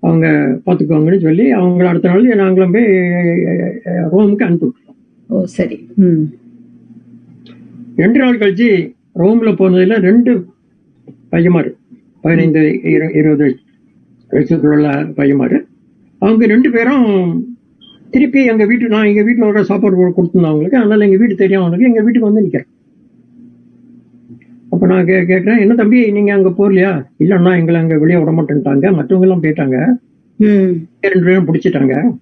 அவங்க பாத்துக்குவாங்கன்னு சொல்லி அவங்கள அடுத்த நாள் நாங்களும் போய் ரோமுக்கு அனுப்பி விட்டோம் ஓ சரி. ம். ரெண்டு நாள் கழிச்சு ரோம்ல போனதுல ரெண்டு பையமாரு பதினைந்து இரு- இருபது வயசுக்குள்ள பையமாரு அவங்க ரெண்டு பேரும் திருப்பி எங்க வீட்டு நான் எங்க வீட்டுல ஒரு சாப்பாடு கொடுத்துருந்தேன் அவங்களுக்கு அதனால எங்க வீடு தெரியும் அவங்களுக்கு எங்க வீட்டுக்கு வந்து நிக்கிறேன் அப்ப நான் கே கேட்கிறேன் என்ன தம்பி நீங்க அங்க போகலையா இல்லன்னா எங்களை அங்க வெளியே விட மாட்டேன்ட்டாங்க மற்றவங்க எல்லாம் போயிட்டாங்க. ம். ரெண்டு பேரும் பிடிச்சிட்டாங்க.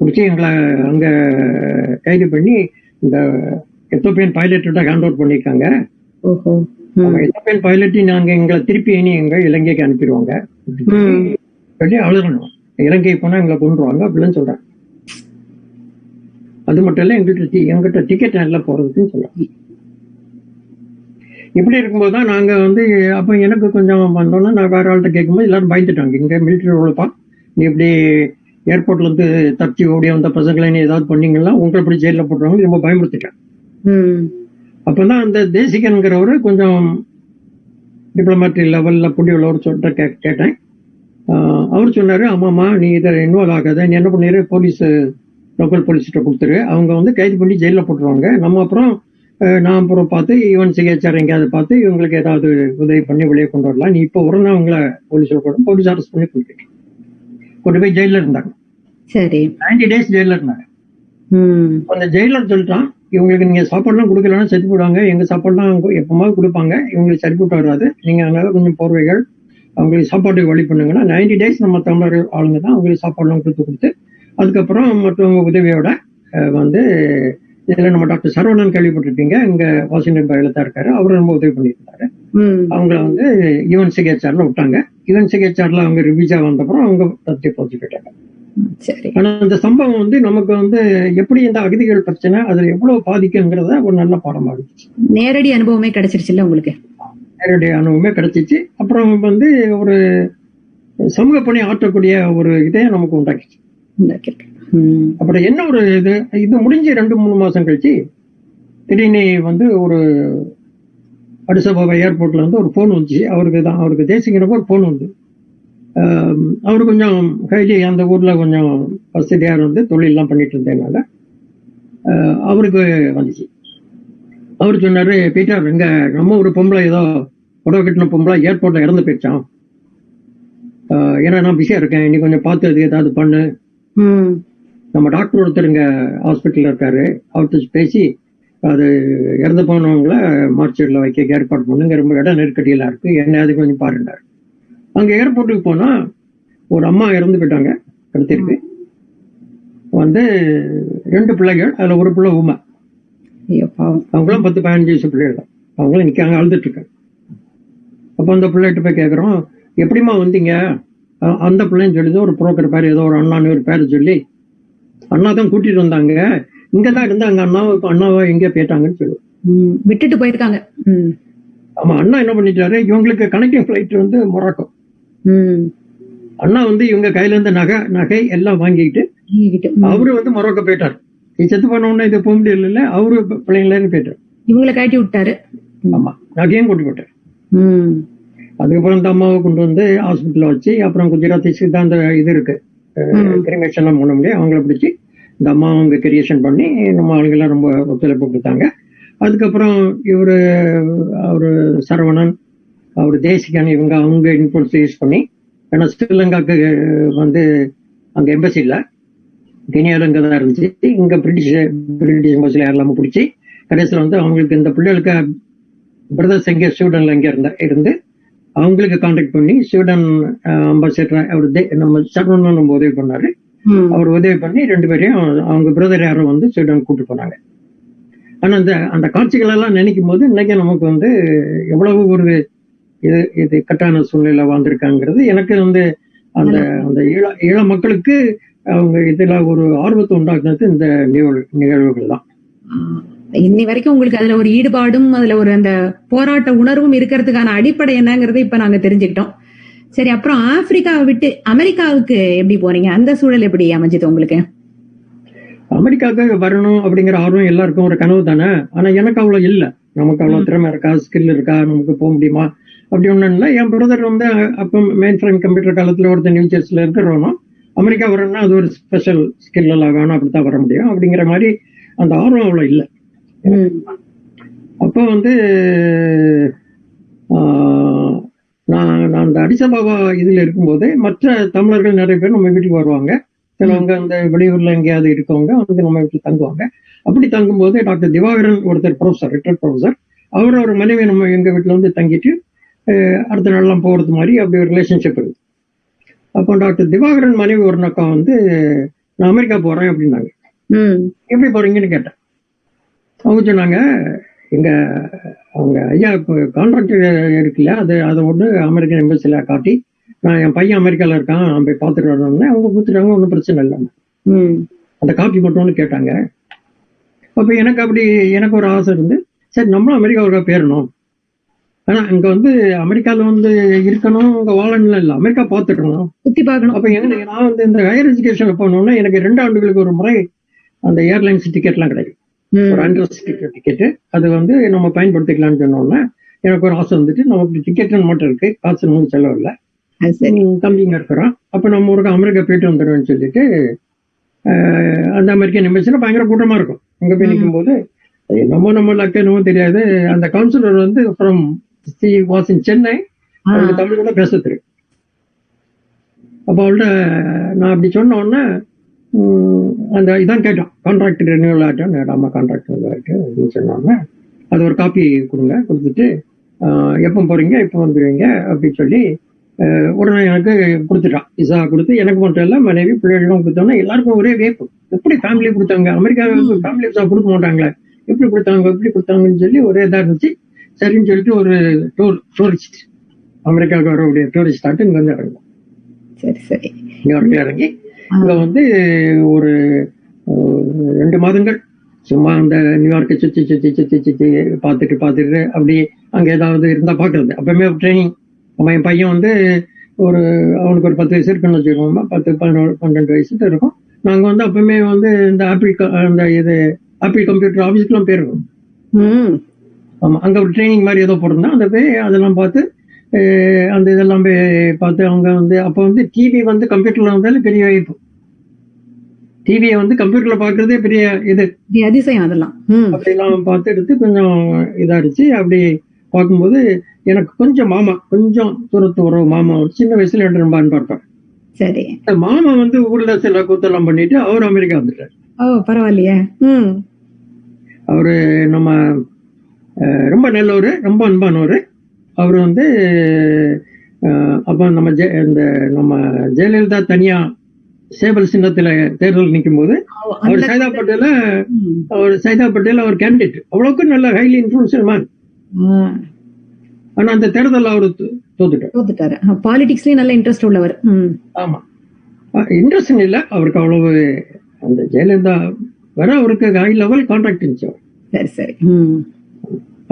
பிடிச்சி எங்களை அங்க கைது பண்ணி இந்த எத்தோப்பியன் பைலட்டோட ஹேண்ட் அவுட் அவங்க எத்தோப்பியன் பைலட்டி நாங்க எங்களை திருப்பி இனி எங்க இலங்கைக்கு அனுப்பிடுவாங்க. சொல்லி அழுகணும். இலங்கை போனா எங்களை கொண்டுருவாங்க அப்படின்னு சொல்றாங்க. அது மட்டும் இல்ல எங்ககிட்ட டி- எங்கிட்ட டிக்கெட் நல்லா போறதுக்குன்னு சொல்றாங்க. இப்படி இருக்கும்போது தான் நாங்க வந்து அப்ப எனக்கு கொஞ்சம் வந்தோம்னா நான் வேற ஆள்கிட்ட கேட்கும்போது எல்லாரும் பயந்துட்டாங்க. இங்க மிலிட்டரி ரோலப்பா நீ இப்படி ஏர்போர்ட்ல இருந்து தப்பிச்சு ஓடி வந்த பசங்களை நீ ஏதாவது பண்ணீங்கன்னா உங்களை இப்படி ஜெயில போட்டுருவாங்க ரொம்ப பயமுறுத்திட்டாங்க ம். அப்பதான் அந்த தேசிகன்கிறவரு கொஞ்சம் டிப்ளமேட் லெவல்ல புண்டி உள்ளவர் சொல்லிட்டு கே- கேட்டேன். அவர் சொன்னாரு ஆமாமா நீ இதை இன்வால்வ் ஆகாத. நீ என்ன பண்ணிரு போலீஸ் லோக்கல் போலீஸ்கிட்ட கொடுத்துரு. அவங்க வந்து கைது பண்ணி ஜெயில போட்டுருவாங்க. நம்ம அப்புறம் நான் அப்புறம் பார்த்து ஈவன் சிகிச்சை எங்கேயாவது பார்த்து இவங்களுக்கு ஏதாவது உதவி பண்ணி வெளியே கொண்டு வரலாம். நீ இப்போ உடனே அவங்கள போலீஸ்ல கூட போலீஸ் அரெஸ்ட் பண்ணி கூட்டிட்டு கொண்டு போய் ஜெயில இருந்தாங்க. சரி. நைன்டி டேஸ் ஜெயில இருந்தாங்க. அந்த ஜெயிலர் சொல்லிட்டான் இவங்களுக்கு நீங்க சாப்பாடுலாம் கொடுக்கலன்னா செத்து போடுவாங்க எங்க சாப்பாடுலாம் எப்பமாவது கொடுப்பாங்க. இவங்களுக்கு சரிப்பட்டு வராது. நீங்க அதனால கொஞ்சம் போர்வைகள் அவங்களுக்கு சாப்பாட்டுக்கு வழி பண்ணுங்கன்னா நைன்டி டேஸ் நம்ம தமிழர் ஆளுங்க தான் அவங்களுக்கு சாப்பாடுலாம் கொடுத்து கொடுத்து அதுக்கப்புறம் மற்றவங்க உதவியோட வந்து இதுல நம்ம டாக்டர் சரவணன் கேள்விப்பட்டிருப்பீங்க. இங்க வாஷிங்டன் பயில தான் இருக்காரு. அவரும் ரொம்ப உதவி பண்ணியிருந்தாரு. அவங்கள வந்து ஈவன் சிகிச்சைல விட்டாங்க. ஈவன் சிகிச்சைல அவங்க ரிவிஜா வந்தப்புறம் அவங்க தத்தி போச்சு போயிட்டாங்க சரி. ஆனா இந்த சம்பவம் வந்து நமக்கு வந்து எப்படி இந்த அகதிகள் பிரச்சனை அது எவ்வளவு பாதிக்குங்கிறத ஒரு நல்ல பாடமா இருந்துச்சு. நேரடி அனுபவமே கிடைச்சிருச்சுல்ல உங்களுக்கு? நேரடி அனுபவமே கிடைச்சிச்சு. அப்புறம் வந்து ஒரு சமூக பணி ஆற்றக்கூடிய ஒரு இதை நமக்கு உண்டாக்கிச்சு. உண்டாக்கியிருக்கு. அப்புறம் என்ன ஒரு இது? இது முடிஞ்சு ரெண்டு மூணு மாசம் கழிச்சு திடீர்னு வந்து ஒரு அடிசபாபா ஏர்போர்ட்ல இருந்து ஒரு போன் வந்துச்சு. அவருக்கு தான் அவருக்கு தேசிங்கிறப்ப ஒரு போன் வந்து அவர் கொஞ்சம் கைலி அந்த ஊர்ல கொஞ்சம் வசதியா இருந்து தொழிலெல்லாம் பண்ணிட்டு இருந்ததுனால அவருக்கு வந்துச்சு. அவர் சொன்னாரு பீட்டர் இங்க நம்ம ஒரு பொம்பளை ஏதோ புடவை கட்டின பொம்பளை ஏர்போர்ட்ல இறந்து போயிடுச்சான் ஏன்னா நான் பிஸியா இருக்கேன். நீ கொஞ்சம் பார்த்து அது ஏதாவது பண்ணு. நம்ம டாக்டர் ஒருத்தர் இங்க ஹாஸ்பிட்டல்ல இருக்காரு. அவர்கிட்ட பேசி அது இறந்து போனவங்கள மார்ச்சரியில் வைக்க ஏற்பாடு பண்ணுங்க. ரொம்ப இடம் நெருக்கடியெல்லாம் இருக்கு. என்ன அது கொஞ்சம் பாருண்டாரு அங்க ஏர்போர்ட்டுக்கு போனா ஒரு அம்மா இறந்து போயிட்டாங்க. கடத்திருக்கு வந்து ரெண்டு பிள்ளைகள் அதுல ஒரு பிள்ளை உமை. அவங்களாம் பத்து பதினஞ்சு வயசு பிள்ளைகள் தான். அவங்களும் நிக்காங்க அழுதுட்டு இருக்காங்க. அப்ப அந்த பிள்ளைகிட்ட போய் கேக்குறோம் எப்படிம்மா வந்தீங்க? அந்த பிள்ளைன்னு சொல்லுது ஒரு புரோக்கர் பேர் ஏதோ ஒரு அண்ணான்னு ஒரு பேரை சொல்லி அண்ணா தான் கூட்டிட்டு வந்தாங்க. இங்க தான் இருந்தாங்க அண்ணாவை இப்ப அண்ணாவை எங்க போயிட்டாங்கன்னு சொல்லு விட்டுட்டு போயிருக்காங்க. ஆமா அண்ணா என்ன பண்ணிட்டாரு? இவங்களுக்கு கனெக்டிங் ஃபிளைட் வந்து மொராக்கோ. அண்ணா வந்து இவங்க கையில இருந்து நகை நகை எல்லாம் வாங்கிக்கிட்டு. ம். அவரு வந்து மொராக்கோ போயிட்டார். இது செத்து பண்ண உடனே இது போக முடியல அவரு பிள்ளைங்களே போயிட்டார். இவங்களை கட்டி விட்டாரு. ஆமா நகையும் கூட்டி போட்டார் ம். அதுக்கப்புறம் இந்த அம்மாவை கொண்டு வந்து ஹாஸ்பிட்டல்ல வச்சு அப்புறம் குஜராத்தி சித்தாந்த இது இருக்கு. கிரிமேஷன் எல்லாம் பண்ண முடியும் அவங்கள பிடிச்சி இந்த அம்மா அவங்க கிரியேஷன் பண்ணி நம்ம ஆளுங்கெல்லாம் ரொம்ப ஒத்துழைப்பு கொடுத்தாங்க. அதுக்கப்புறம் இவரு அவரு சரவணன் அவர் தேசிகன் இவங்க அவங்க இன்ஃபுளுன்ஸ் யூஸ் பண்ணி ஏன்னா ஸ்ரீலங்காக்கு வந்து அங்க எம்பசி இல்ல. இங்க தான் இருந்துச்சு. இங்க பிரிட்டிஷ் பிரிட்டிஷ் எம்பசில யாரெல்லாம் பிடிச்சி கடைசியில் வந்து அவங்களுக்கு இந்த பிள்ளைகளுக்கு பிரதர்ஸ் எங்கே ஸ்வீடன்ல எங்கே இருந்த இருந்து அவங்களுக்கு கான்டாக்ட் பண்ணி ஸ்வீடன் அம்பாசிடர் அவர் நம்ம சரவணன் நம்ம உதவி பண்ணாரு. அவர் உதவி பண்ணி ரெண்டு பேரையும் அவங்க பிரதர் யாரும் வந்து ஸ்வீடன் கூட்டு போனாங்க. ஆனா அந்த அந்த காட்சிகள் எல்லாம் நினைக்கும் போது இன்னைக்கு நமக்கு வந்து எவ்வளவு ஒரு இது இது கட்டான சூழ்நிலை வாழ்ந்திருக்காங்கிறது எனக்கு வந்து அந்த அந்த ஈழ ஈழ மக்களுக்கு அவங்க இதுல ஒரு ஆர்வத்தை உண்டாக்குனது இந்த நிகழ்வு நிகழ்வுகள் தான் இன்னி வரைக்கும் உங்களுக்கு அதுல ஒரு ஈடுபாடும் அதுல ஒரு அந்த போராட்ட உணர்வும் இருக்கிறதுக்கான அடிப்படை என்னங்கறதை இப்ப நாங்க தெரிஞ்சுக்கிட்டோம். சரி அப்புறம் ஆப்பிரிக்காவை விட்டு அமெரிக்காவுக்கு எப்படி போறீங்க அந்த சூழல் எப்படி அமைஞ்சது உங்களுக்கு? அமெரிக்காவுக்கு வரணும் அப்படிங்கிற ஆர்வம் எல்லாருக்கும் ஒரு கனவு தானே? ஆனா எனக்கு அவ்வளவு இல்ல. நமக்கு அவ்வளவு திறமை இருக்கா? ஸ்கில் இருக்கா? நமக்கு போக முடியுமா? அப்படி ஒண்ணும் இல்லை. என் பிரதர் வந்து அப்போ மெயின் ஃப்ரேம் கம்ப்யூட்டர் காலத்துல ஒருத்தர் நியூ ஜெர்சில இருக்கிறவனும் அமெரிக்கா வரணும்னா அது ஒரு ஸ்பெஷல் ஸ்கில் எல்லாம் வேணும் அப்படித்தான் வர முடியும். அப்படிங்கிற மாதிரி அந்த ஆர்வம் அவ்வளவு இல்லை. அப்போ வந்து நான் நான் அந்த அடிசபாபா இதுல இருக்கும்போது மற்ற தமிழர்கள் நிறைய பேர் நம்ம வீட்டுக்கு வருவாங்க. சிலவங்க அந்த வெளியூர்ல எங்கேயாவது இருக்கவங்க வந்து நம்ம வீட்டுல தங்குவாங்க. அப்படி தங்கும்போது டாக்டர் திவாகரன் ஒருத்தர் ப்ரொஃபசர் ரிட்டையர்ட் ப்ரொஃபசர் அவர் ஒரு மனைவி நம்ம எங்க வீட்டுல வந்து தங்கிட்டு அடுத்த நாள்லாம் போறது மாதிரி அப்படி ஒரு ரிலேஷன்ஷிப் இருக்கு. அப்போ டாக்டர் திவாகரன் மனைவி ஒரு நக்கா வந்து நான் அமெரிக்கா போறேன் அப்படின்னாங்க. எப்படி போறீங்கன்னு கேட்டேன். அவங்க சொன்னாங்க எங்க அவங்க ஐயா கான்ட்ராக்ட் இருக்குல்ல அது அதை ஒன்று அமெரிக்கன் எம்பசில காட்டி நான் என் பையன் அமெரிக்கால இருக்கான் நான் போய் பார்த்துட்டு வரணும்னு அவங்க கொடுத்துட்டாங்க ஒன்றும் பிரச்சனை இல்லை. ம். அந்த காப்பி மட்டும்னு கேட்டாங்க. அப்ப எனக்கு அப்படி எனக்கு ஒரு ஆசை இருந்து சரி நம்மளும் அமெரிக்காவுக்கு பேரணும். ஆனா அங்க வந்து அமெரிக்கால வந்து இருக்கணும் அங்க வாழணும் இல்லை அமெரிக்கா பார்த்துக்கணும். சுத்தி பார்க்கணும். அப்ப எங்க நான் வந்து இந்த ஹையர் எஜுகேஷன் போனோம்னா எனக்கு ரெண்டு ஆண்டுகளுக்கு ஒரு முறை அந்த ஏர்லைன்ஸ் டிக்கெட்லாம் கிடைக்கும். ஒரு அண்டர் டிக்கெட் அது வந்து நம்ம பயன்படுத்திக்கலாம்னு சொன்னோம்னா எனக்கு ஒரு ஆசை வந்துட்டு நமக்கு டிக்கெட் மட்டும் இருக்கு காசு நமக்கு செலவு இல்லை அது சரி. ம், தம்பிங்க இருக்கிறோம் அப்ப நம்ம ஊருக்கு அமெரிக்கா போயிட்டு வந்துடுவேன்னு சொல்லிட்டு அந்த அமெரிக்கன் எம்பசில பயங்கர கூட்டமா இருக்கும். அங்க போய் நிற்கும் போது என்னமோ நம்ம லக்க என்னமோ தெரியாது. அந்த கவுன்சிலர் வந்து from she was in Chennai அவருக்கு தமிழ் கூட பேச தெரியும். அப்போ அவள்கிட்ட நான் அப்படி சொன்ன உடனே அந்த இதான் கேட்டோம். கான்ட்ராக்ட் ரெனியூவல் ஆகிட்டோம் ஆமாம் கான்ட்ராக்ட் ஆகிட்டு அப்படின்னு சொன்னாங்க. அது ஒரு காப்பி கொடுங்க கொடுத்துட்டு எப்போ போறீங்க எப்போ வந்துடுவீங்க அப்படின்னு சொல்லி உடனே எனக்கு கொடுத்துட்டான். விசா கொடுத்து எனக்கு மட்டும் இல்லை மனைவி பிள்ளைகளும் கொடுத்தோன்னா எல்லாருக்கும் ஒரே வேப்பு எப்படி ஃபேமிலி கொடுத்தாங்க? அமெரிக்காவுக்கு ஃபேமிலி விசா கொடுக்க மாட்டாங்களே. எப்படி கொடுத்தாங்க எப்படி கொடுத்தாங்கன்னு சொல்லி ஒரே இதாக இருந்துச்சு. சரின்னு சொல்லிட்டு ஒரு டூர் டூரிஸ்ட் அமெரிக்காவுக்கு வரக்கூடிய டூரிஸ்ட் ஆட்டு இங்க வந்து இறங்கும் சரி சரி. நியூயார்க்ல இறங்கி இங்க வந்து ஒரு ரெண்டு மாதங்கள் சும்மா அந்த நியூயார்க்கை சுத்தி சுத்தி சுத்தி சுத்தி பார்த்துட்டு பார்த்துட்டு அப்படி அங்க ஏதாவது இருந்தா பாக்குறது அப்பவுமே ட்ரைனிங் அவன் என் பையன் வந்து ஒரு அவனுக்கு ஒரு பத்து வயசு இருக்குன்னு வச்சுக்கோங்க. பத்து பதினோரு பன்னெண்டு வயசு இருக்கும். நாங்க வந்து அப்பவுமே வந்து இந்த ஆப்பிள் அந்த இது ஆப்பிள் கம்ப்யூட்டர் ஆஃபீஸ்க்குலாம் போயிருக்கோம். ம். ஆமா அங்க ஒரு ட்ரைனிங் மாதிரி ஏதோ போட்டிருந்தா அந்த போய் அதெல்லாம் பார்த்து அந்த இதெல்லாம் போய் பார்த்து அவங்க வந்து அப்ப வந்து டிவி வந்து கம்ப்யூட்டர்ல வந்தாலும் பெரிய வாய்ப்பு. டிவியை வந்து கம்ப்யூட்டர்ல பாக்குறதே பெரிய இது. இது அதிசயம் அதெல்லாம். அப்படிலாம் பார்த்து எடுத்து கொஞ்சம் இதாடுச்சு அப்படி பார்க்கும்போது எனக்கு கொஞ்சம் மாமா கொஞ்சம் தூரத்து உறவு மாமா ஒரு சின்ன வயசுல ரெண்டு ரொம்ப அன்பா இருப்பார் சரி. மாமா வந்து ஊர்ல சில கூத்தெல்லாம் பண்ணிட்டு அவர் அமெரிக்கா வந்துட்டார். ஓ பரவாயில்லையே. அவரு நம்ம ரொம்ப நல்லவர் ரொம்ப அன்பானவர். அவர் வந்து அப்ப நம்ம ஜெ- இந்த நம்ம ஜெயலலிதா தனியா சேவல் சின்னத்துல தேர்தல் நிற்கும் போது அவர் சைதா பட்டேல. அவர் சைதா பட்டேல் அவர் கேண்டிடேட் அவ்வளவுக்கு நல்ல ஹைலி இன்ஃபுளுன்சியல் மேன் ஆனா அந்த தேர்தல் அவர் தோத்துட்டார். தோத்துட்டாரு. பாலிடிக்ஸ்லயும் நல்ல இன்ட்ரெஸ்ட் உள்ளவர். ஆமா. இன்ட்ரெஸ்ட் இல்ல அவருக்கு அவ்வளவு அந்த ஜெயலலிதா வர அவருக்கு ஹை லெவல் கான்ட்ராக்ட் இருந்துச்சு. சரி சரி.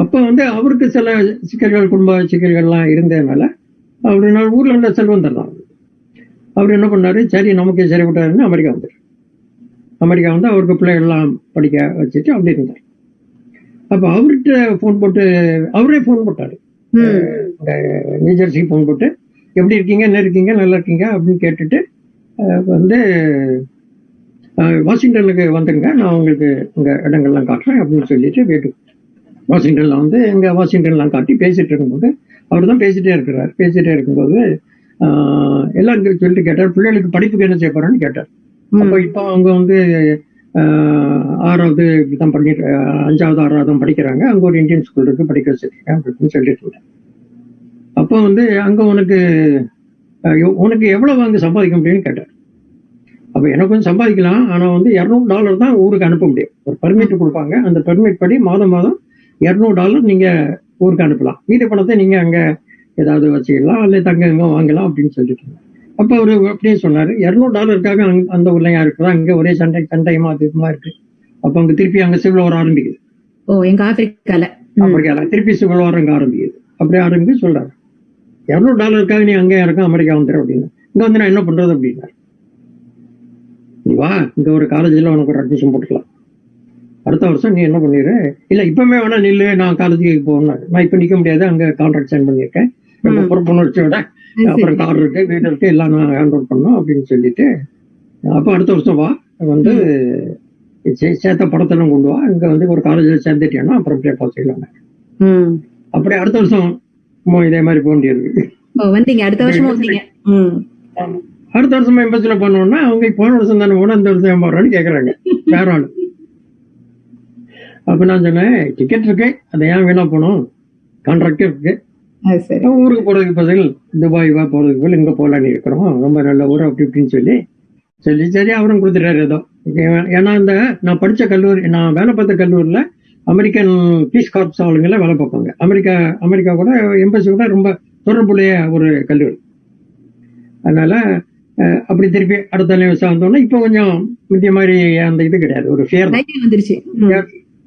அப்ப வந்து அவருக்கு சில சிக்கல்கள் குடும்ப சிக்கல்கள்லாம் இருந்ததுனால அவரு நான் ஊர்ல இருந்த செல்வந்தர் தான் அவர் என்ன பண்ணாரு? சரி நமக்கு சரி விட்டாருன்னு அமெரிக்கா வந்தார். அமெரிக்கா வந்து அவருக்கு பிள்ளைகள்லாம் படிக்க வச்சுட்டு அப்படி இருந்தார். அப்ப அவர்கிட்ட ஃபோன் போட்டு அவரே ஃபோன் போட்டாரு. இந்த நியூஜெர்சி ஃபோன் போட்டு எப்படி இருக்கீங்க? என்ன இருக்கீங்க? நல்லா இருக்கீங்க? அப்படின்னு கேட்டுட்டு வந்து வாஷிங்டனுக்கு வந்துருங்க. நான் உங்களுக்கு உங்க இடங்கள்லாம் காட்டுறேன் அப்படின்னு சொல்லிட்டு வீட்டு வாஷிங்டன்ல வந்து எங்க வாஷிங்டன்லாம் காட்டி பேசிட்டு இருக்கும்போது அவர் தான் பேசிட்டே இருக்கிறார். பேசிட்டே இருக்கும்போது எல்லாம் இங்க சொல்லிட்டு கேட்டார் பிள்ளைகளுக்கு படிப்புக்கு என்ன செய்ய போறேன்னு கேட்டார். அப்போ இப்போ அவங்க வந்து ஆறாவது இப்படிதான் பண்ணிட்டு அஞ்சாவது ஆறாவது தான் படிக்கிறாங்க. அங்க ஒரு இந்தியன் ஸ்கூல் இருக்கு படிக்க வச்சிருக்கேன் அப்படின்னு சொல்லிட்டு இருந்தேன் அப்போ வந்து அங்க உனக்கு உனக்கு எவ்வளவு அங்க சம்பாதிக்க முடியும்னு கேட்டார். அப்ப எனக்கு கொஞ்சம் சம்பாதிக்கலாம் ஆனா வந்து இருநூறு டாலர் தான் ஊருக்கு அனுப்ப முடியும். ஒரு பெர்மிட் கொடுப்பாங்க. அந்த பெர்மிட் படி மாதம் மாதம் இருநூறு டாலர் நீங்க ஊருக்கு அனுப்பலாம். மீதி பணத்தை நீங்க அங்க ஏதாவது வச்சுக்கலாம் அல்ல தங்க எங்க வாங்கலாம் அப்படின்னு சொல்லிட்டு. அப்ப அவரு அப்படியே சொன்னாரு இருநூறு டாலருக்காக அங்க- அந்த ஊர்ல யார் இருக்கிறா அங்க ஒரே சண்டை சண்டையமா அதிகமா இருக்கு. அப்ப அங்க திருப்பி அங்க சிவில் வார் ஆரம்பிக்குது. ஓ எங்க ஆப்பிரிக்கால. ம். அமெரிக்கால. திருப்பி சிவில் வார் அங்க ஆரம்பிக்குது. அப்படியே ஆரம்பிச்சு சொல்றாரு. இருநூறு டாலருக்காக நீ அங்கே இருக்க அமெரிக்கா வந்துரு அப்படின்னு. இங்க வந்து நான் என்ன பண்றது அப்படின்னா நீ வா இங்க ஒரு காலேஜ்ல உனக்கு ஒரு அட்மிஷன் போட்டுக்கலாம். அடுத்த வருஷம் நீ என்ன பண்ணிடு இல்ல இப்பவுமே வேணா நில்லு நான் காலேஜுக்கு போகணும். நான் இப்ப நிக்க முடியாது அங்க கான்ட்ராக்ட் சைன் பண்ணியிருக்கேன் ரொம்ப பொறுப்புணர்ச்சியோட அப்புறம் கார் இருக்கு வீடு இருக்கு எல்லாம் நான் ஹேண்ட் ஓவர் பண்ணணும் அப்படின்னு சொல்லிட்டு. அப்ப அடுத்த வருஷம் வா. வந்து சேர்த்த படத்தெல்லாம் கொண்டு வா. இங்க வந்து ஒரு காலேஜ்ல சேர்ந்துட்டேன்னா அப்புறம் அப்படியே பார்த்துக்கலாம் அப்படியே அடுத்த வருஷம் இதே மாதிரி போக வேண்டியிருக்கு ஓ வந்தீங்க. அடுத்த வருஷமா வந்தீங்க. அடுத்த வருஷம் எம்பசில பண்ணோம்னா அவங்க போன வருஷம் தானே போனா இந்த வருஷம் ஏன் போறான்னு கேக்குறாங்க. வேற ஆளு. அப்ப நான் சொன்னேன் டிக்கெட் இருக்கு அதை ஏன் வீணா போகணும்? கான்ட்ராக்டே இருக்கு. ஊருக்கு போறதுக்கு பதில் துபாய் வா போறதுக்கு பதில் இங்க போலான்னு இருக்கிறோம் ரொம்ப நல்ல ஊர் அப்படி இப்படின்னு சொல்லி சொல்லி சரி அவரும் கொடுத்துட்டாரு ஏதோ. ஏன்னா இந்த நான் படிச்ச கல்லூரி நான் வேலை பார்த்த கல்லூரியில அமெரிக்கன் பீஸ் கார்ப்ஸ் ஆளுங்கள வேலை பார்ப்பாங்க. அமெரிக்கா அமெரிக்கா கூட எம்பசி கூட ரொம்ப தொடர்புடைய ஒரு கல்லூரி. அதனால அப்படி திருப்பி அடுத்த நிமிஷம் வந்தோம்னா இப்போ கொஞ்சம் முந்திய மாதிரி அந்த இது கிடையாது ஒரு தைரியம் வந்துருச்சு.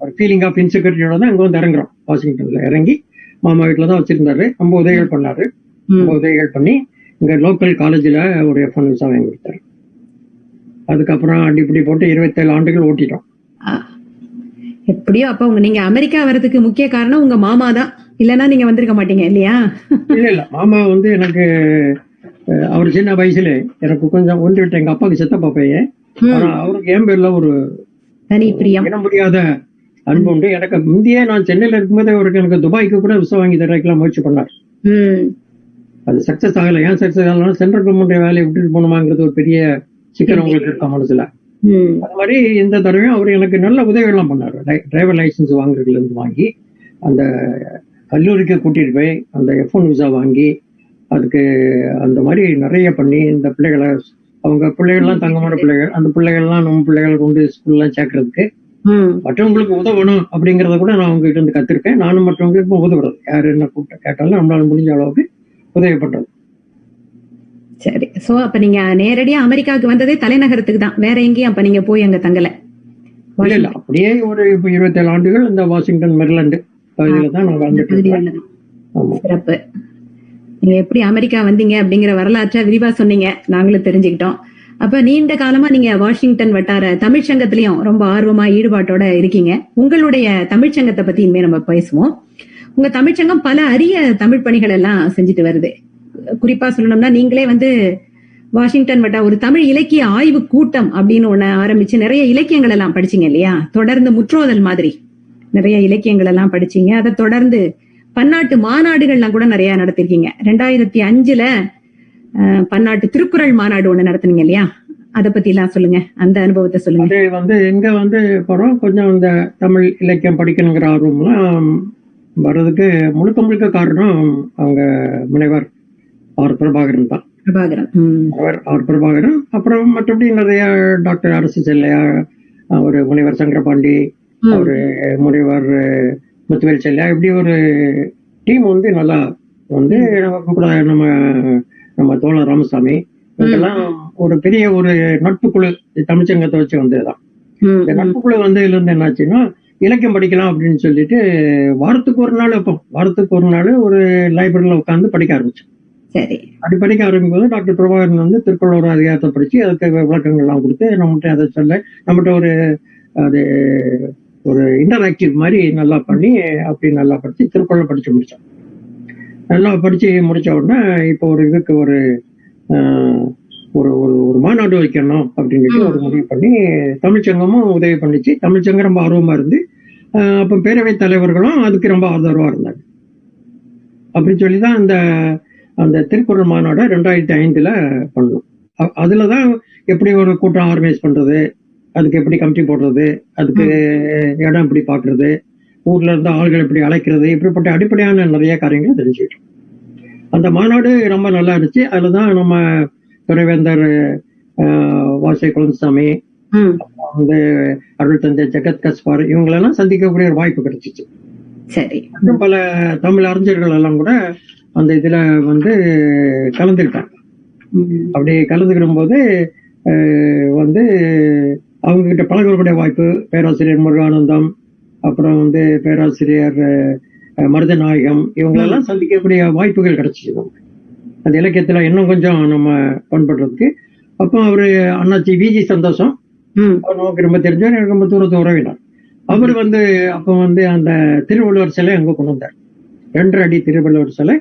ஒரு ஃபீலிங் ஆஃப் இன்செக்யூரிட்டியோட தான் அங்க வந்து இறங்குறோம். வாஷிங்டன்ல இறங்கி மாமா வீட்டுல தான் வச்சிருந்தாரு. ரொம்ப உதவிகள் பண்ணாரு. ரொம்ப உதவிகள் பண்ணி இங்க லோக்கல் காலேஜ்ல ஒரு எஃப் ஒன் விசா வாங்கி கொடுத்தாரு. அதுக்கப்புறம் அடிப்படி போட்டு இருபத்தேழு ஆண்டுகள் ஓட்டிட்டோம். எப்படியோ அப்ப உங்க நீங்க அமெரிக்கா வர்றதுக்கு முக்கிய காரணம் உங்க மாமா தான். இல்லனா நீங்க வந்திருக்க மாட்டீங்க இல்லையா? இல்ல இல்ல. மாமா வந்து எனக்கு அவர் சின்ன வயசுல எனக்கு கொஞ்சம் ஒன்று விட்டு எங்க அப்பாவுக்கு சித்தப்பா பையன் அவருக்கு என் பேர்ல ஒரு தனி பிரியம். முடியாத அன்பு உண்டு எனக்கு முந்தையே நான் சென்னையில இருக்கும்போதே அவருக்கு எனக்கு துபாய்க்கு கூட விசா வாங்கி தரக்கலாம் முயற்சி பண்ணார். அது சக்சஸ் ஆகல. ஏன் சக்சஸ் ஆகலாம் சென்ட்ரல் கவர்மெண்ட் வேலையை விட்டுட்டு போகணுமாங்கிறது ஒரு பெரிய சிக்கல் உங்களுக்கு இருக்க மனசுல. அது மாதிரி இந்த தடவையும் அவர் எனக்கு நல்ல உதவிகள்லாம் பண்ணாரு. டிரைவர் லைசன்ஸ் வாங்குறதுல இருந்து வாங்கி அந்த கல்லூரிக்கு கூட்டிட்டு போய் அந்த எஃப் ஒன் விசா வாங்கி அதுக்கு அந்த மாதிரி நிறைய பண்ணி இந்த பிள்ளைகளை அவங்க பிள்ளைகள்லாம் தங்கமான பிள்ளைகள் அந்த பிள்ளைகள்லாம் நம்ம பிள்ளைகளை கொண்டு ஸ்கூல்லாம் சேர்க்கறதுக்கு மற்றவங்களுக்கு உதவணும் அப்படிங்கறத கூட நான் உங்ககிட்ட இருந்து கத்திருக்கேன். நானும் மற்றவங்களுக்கு உதவுறது. யாரு என்ன கூப்பிட்டு கேட்டாலும் நம்மளால முடிஞ்ச அளவுக்கு உதவி பண்றது சரி. சோ அப்ப நீங்க நேரடியா அமெரிக்காவுக்கு வந்ததே தலைநகரத்துக்கு தான். வேற எங்கேயும் அப்ப நீங்க போய் அங்க தங்கல? இல்ல இல்ல. அப்படியே ஒரு இப்ப இருபத்தேழு ஆண்டுகள் இந்த வாஷிங்டன் மெரிலண்டு பகுதியில தான் நான் வாழ்ந்துட்டு சிறப்பு. நீங்க எப்படி அமெரிக்கா வந்தீங்க அப்படிங்கிற வரலாற்றை விரிவா சொன்னீங்க. நாங்களும் தெரிஞ்சுக்கிட்டோம். அப்ப நீண்ட காலமா நீங்க வாஷிங்டன் வட்டார தமிழ்ச்சங்கத்திலயும் ரொம்ப ஆர்வமா ஈடுபாட்டோட இருக்கீங்க. உங்களுடைய தமிழ்ச்சங்கத்தை பத்தி இனிமே நம்ம பேசுவோம். உங்க தமிழ்ச்சங்கம் பல அரிய தமிழ் பணிகள் எல்லாம் செஞ்சுட்டு வருது. குறிப்பா சொல்லணும்னா நீங்களே வந்து வாஷிங்டன் வட்டா ஒரு தமிழ் இலக்கிய ஆய்வு கூட்டம் அப்படின்னு ஒண்ணு ஆரம்பிச்சு நிறைய இலக்கியங்கள் எல்லாம் படிச்சீங்க இல்லையா? தொடர்ந்து முற்றோதல் மாதிரி நிறைய இலக்கியங்கள் எல்லாம் படிச்சீங்க. அதை தொடர்ந்து பன்னாட்டு மாநாடுகள்லாம் கூட நிறைய நடத்திருக்கீங்க. ரெண்டாயிரத்தி அஞ்சுல பன்னாட்டு திருக்குறள் மாநாடு ஒண்ணு நடத்துனீங்க இல்லையா? அத பத்தி எல்லாம் சொல்லுங்க. அந்த அனுபவத்தை சொல்லுங்க. அது வந்து இங்க வந்து போறோம்? கொஞ்சம் இந்த தமிழ் இலக்கியம் படிக்கணுங்கிற ஆர்வம்லாம் வர்றதுக்கு முழுக்க முழுக்க காரணம் அவங்க முனைவர் ஆர் பிரபாகரன் தான். பிரபாகரன். அவர் ஆர் பிரபாகரன். அப்புறம் மற்றபடி நிறைய டாக்டர் அரசு செல்லையா ஒரு முனைவர் சங்கரபாண்டி ஒரு முனைவர் முத்துவேல் செல்லையா இப்படி ஒரு டீம் வந்து நல்லா வந்து கூட நம்ம நம்ம தோழர் ராமசாமி இதெல்லாம் ஒரு பெரிய ஒரு நட்பு குழு தமிழ்ச்சங்கத்தை வச்சு வந்ததுதான். இந்த ம். நட்பு குழு வந்து இதுல இருந்து என்னாச்சுன்னா இலக்கியம் படிக்கலாம் அப்படின்னு சொல்லிட்டு வாரத்துக்கு ஒரு நாள் வைப்போம். வாரத்துக்கு ஒரு நாள் ஒரு லைப்ரரியில உட்காந்து படிக்க ஆரம்பிச்சோம். சரி. அப்படி படிக்க ஆரம்பிக்கும் போது டாக்டர் பிரபாகரன் வந்து திருக்குறள் அதிகாரத்தை படிச்சு அதுக்கு விளக்கங்கள்லாம் கொடுத்து நம்மகிட்ட அதை சொல்ல நம்மகிட்ட ஒரு அது ஒரு இன்டராக்டிவ் மாதிரி நல்லா பண்ணி அப்படி நல்லா படிச்சு திருக்குறளை படிச்சு முடிச்சோம் நல்லா படிச்சு முடிச்ச உடனே இப்போ ஒரு இதுக்கு ஒரு ஒரு ஒரு ஒரு மாநாடு வைக்கணும் அப்படின்னு சொல்லி ஒரு முடிவு பண்ணி தமிழ்ச்சங்கமும் உதவி பண்ணிச்சு. தமிழ்ச்சங்கம் ரொம்ப ஆர்வமா இருந்து அப்ப பேரவைத் தலைவர்களும் அதுக்கு ரொம்ப ஆதரவா இருந்தாங்க. அப்படி சொல்லி தான் அந்த அந்த திருக்குறள் மாநாடை ரெண்டாயிரத்தி ஐந்துல பண்ணோம். அ- அதுலதான் எப்படி ஒரு கூட்டம் ஆர்கனைஸ் பண்றது அதுக்கு எப்படி கமிட்டி போடுறது அதுக்கு இடம் எப்படி பாக்குறது ஊர்ல இருந்து ஆள்கள் எப்படி அழைக்கிறது இப்படிப்பட்ட அடிப்படையான நிறைய காரியங்களை தெரிஞ்சுக்கிட்டோம். அந்த மாநாடு ரொம்ப நல்லா இருந்துச்சு. அதுலதான் நம்ம துணைவேந்தர் ஆஹ், வாசை குழந்தைசாமி ம், வந்து அருள் தந்தை ஜெகத் கஸ்பார் இவங்களெல்லாம் சந்திக்கக்கூடிய ஒரு வாய்ப்பு கிடைச்சிச்சு. சரி. இன்னும் பல தமிழ் அறிஞர்கள் எல்லாம் கூட அந்த இதுல வந்து கலந்துக்கிட்டாங்க. அப்படி கலந்துக்கிடும் போது வந்து அவங்க கிட்ட பழகக்கூடிய வாய்ப்பு பேராசிரியர் முருகானந்தம் அப்புறம் வந்து பேராசிரியர் மருதநாயகம் இவங்களெல்லாம் சந்திக்கக்கூடிய வாய்ப்புகள் கிடைச்சிச்சு நமக்கு. அந்த இலக்கியத்துல இன்னும் கொஞ்சம் நம்ம பண்படுறதுக்கு. அப்போ அவரு அண்ணாச்சி விஜி சந்தோஷம். நமக்கு ரொம்ப தெரிஞ்சவர் எனக்கு ரொம்ப தூரத்து உறவினர். அவர் வந்து அப்ப வந்து அந்த திருவள்ளுவர் சிலை அங்க கொண்டு வந்தார். ரெண்டரை அடி திருவள்ளுவர் சிலை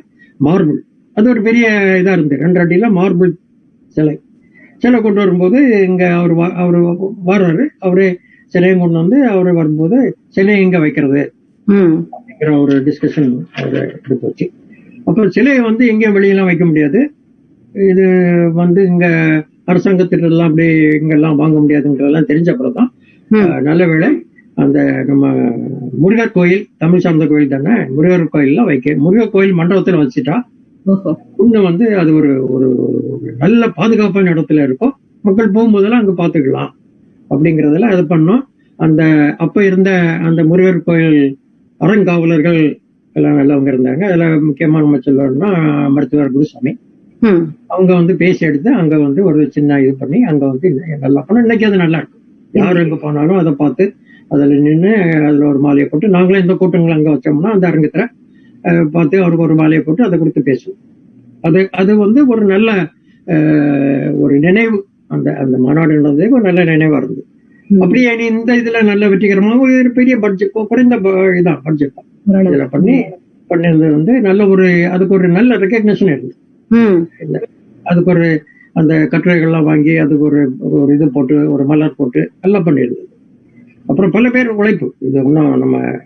மார்பிள். அது ஒரு பெரிய இதா இருந்து ரெண்டரை அடியில மார்பிள் சிலை. சிலை கொண்டு வரும்போது இங்க அவர் அவரு வர்றாரு. அவரு சிலையும் கொண்டு வந்து அவரு வரும்போது சிலையை எங்க வைக்கிறது? அப்படிங்கிற ஒரு டிஸ்கஷன் அவர் எடுத்து வச்சு அப்போ சிலையை வந்து எங்கேயும் வெளியெல்லாம் வைக்க முடியாது. இது வந்து இங்க அரசாங்கத்திட்ட எல்லாம் அப்படி இங்கெல்லாம் வாங்க முடியாதுங்கிறதெல்லாம் தெரிஞ்ச அப்புறம் தான் நல்ல வேளை அந்த நம்ம முருகர் கோயில் தமிழ் சார்ந்த கோயில் தானே முருகர் கோயில்ல வைக்க முருகர் கோயில் மண்டபத்துல வச்சுட்டா இன்னும் வந்து அது ஒரு ஒரு ஒரு நல்ல பாதுகாப்பான இடத்துல இருக்கும். மக்கள் போகும்போதெல்லாம் அங்க பாத்துக்கலாம் அப்படிங்கறதுல அது பண்ணோம். அந்த அப்ப இருந்த அந்த முருகர் கோயில் அறங்காவலர்கள் எல்லாம் நல்லவங்க இருந்தாங்க. அதுல முக்கியமா நம்ம சொல்லணும்னா மருத்துவர் குருசாமி. அவங்க வந்து பேசி எடுத்து அங்க வந்து ஒரு சின்ன இது பண்ணி அங்க வந்து நல்லா பண்ணோம். இன்னைக்கு அது நல்லா இருக்கும் யார் எங்க போனாலும் அதை பார்த்து அதுல நின்று அதுல ஒரு மாலையை போட்டு நாங்களும் இந்த கூட்டங்களை அங்க வச்சோம்னா அந்த அரங்கத்துல பார்த்து அவருக்கு ஒரு மாலையை போட்டு அதை கொடுத்து பேசுவோம். அது அது வந்து ஒரு நல்ல ஒரு நினைவு அந்த அந்த மாநாடு நடந்தது நல்ல நினைவா இருந்தது. அப்படியே இந்த இதுல நல்ல வெற்றிகரமாக ஒரு பெரிய பட்ஜெட் குறைந்த இதான் பட்ஜெட் தான். இதுல பண்ணி பண்ணிருந்தது வந்து நல்ல ஒரு அதுக்கு ஒரு நல்ல ரெக்கக்னிஷன் இருந்தது. அதுக்கு ஒரு அந்த கட்டுரைகள்லாம் வாங்கி அதுக்கு ஒரு ஒரு இது போட்டு ஒரு மலர் போட்டு எல்லாம் பண்ணியிருந்தது. அப்புறம் பல பேர் உழைப்பு. இது இன்னும் நம்ம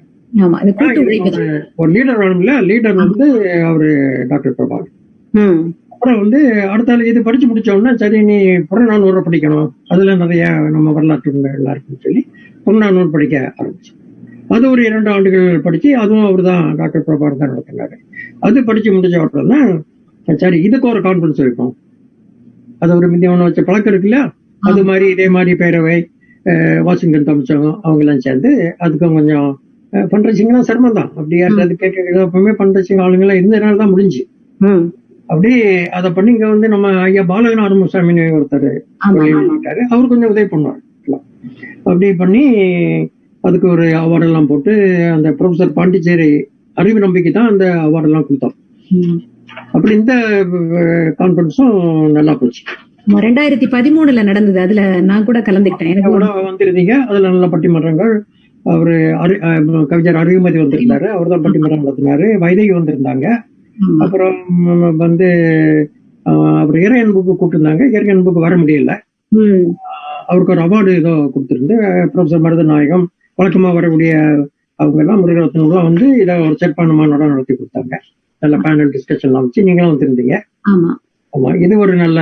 ஒரு- லீடர் வேணும்ல லீடர் வந்து அவரு டாக்டர் பிரபாகர். அப்புறம் வந்து அடுத்த இது படிச்சு முடிச்ச உடனே சரி நீ புறநானூறு படிக்கணும். அதுல நிறைய நம்ம வரலாற்று எல்லாம் இருக்குன்னு சொல்லி புறநானூறு படிக்க ஆரம்பிச்சு. அது ஒரு இரண்டு ஆண்டுகள் படிச்சு அதுவும் அவர் தான் டாக்டர் பிரபாகர் தான் நடத்தினாரு. அது படிச்சு முடிச்ச உடனே சரி இதுக்கு ஒரு கான்ஃபரன்ஸ் வைப்போம் அது ஒரு மிந்தியவன வச்ச பழக்கம் இருக்குல்ல? அது மாதிரி இதே மாதிரி பேரவை வாஷிங்டன் தமிழ்ச்சகம் அவங்க எல்லாம் சேர்ந்து அதுக்கும் கொஞ்சம் பண்றச்சிங்கன்னா சிரமம் தான் அப்படி யாராவது கேட்க எப்பவுமே பண்றச்சிங்க ஆளுங்கெல்லாம் இருந்ததுனால தான் முடிஞ்சு அப்படி அதை பண்ணி இங்க வந்து நம்ம ஐயா பாலகன் ஆரம்பசாமின்னு ஒருத்தர் வந்துட்டாரு. அவர் கொஞ்சம் உதவி பண்ணுவார். அப்படி பண்ணி அதுக்கு ஒரு அவார்ட் எல்லாம் போட்டு அந்த ப்ரொஃபசர் பாண்டிச்சேரி அறிவு நம்பிக்கை தான் அந்த அவார்ட் எல்லாம் கொடுத்தோம். அப்படி இந்த கான்ஃபரன்ஸும் நல்லா போச்சு. ரெண்டாயிரத்தி பதிமூணுல நடந்தது. அதுல நான் கூட கலந்துக்கிட்டேன். எனக்கு கூட வந்திருந்தீங்க. அதுல நல்ல பட்டிமன்றங்கள். அவரு கவிஞர் அறிவுமதி வந்திருந்தாரு. அவர் தான் பட்டிமன்றம் நடத்தினாரு. வைதகி வந்திருந்தாங்க. அப்புறம் வந்து அவர் இறையன் புக்கு கூப்பிட்டுருந்தாங்க. இறையன் புக்கு வர முடியல. அவருக்கு ஒரு அவார்டு ஏதோ கொடுத்திருந்து ப்ரொஃபசர் மருதநாயகம் வழக்கமா வரக்கூடிய அவங்க எல்லாம் முருகரத்னம் வந்து இதை ஒரு சிறப்பான மாநாடம் நடத்தி கொடுத்தாங்க. நல்ல பேனல் டிஸ்கஷன்லாம் வச்சு நீங்களும் வந்திருந்தீங்க. ஆமா. ஆமா இது ஒரு நல்ல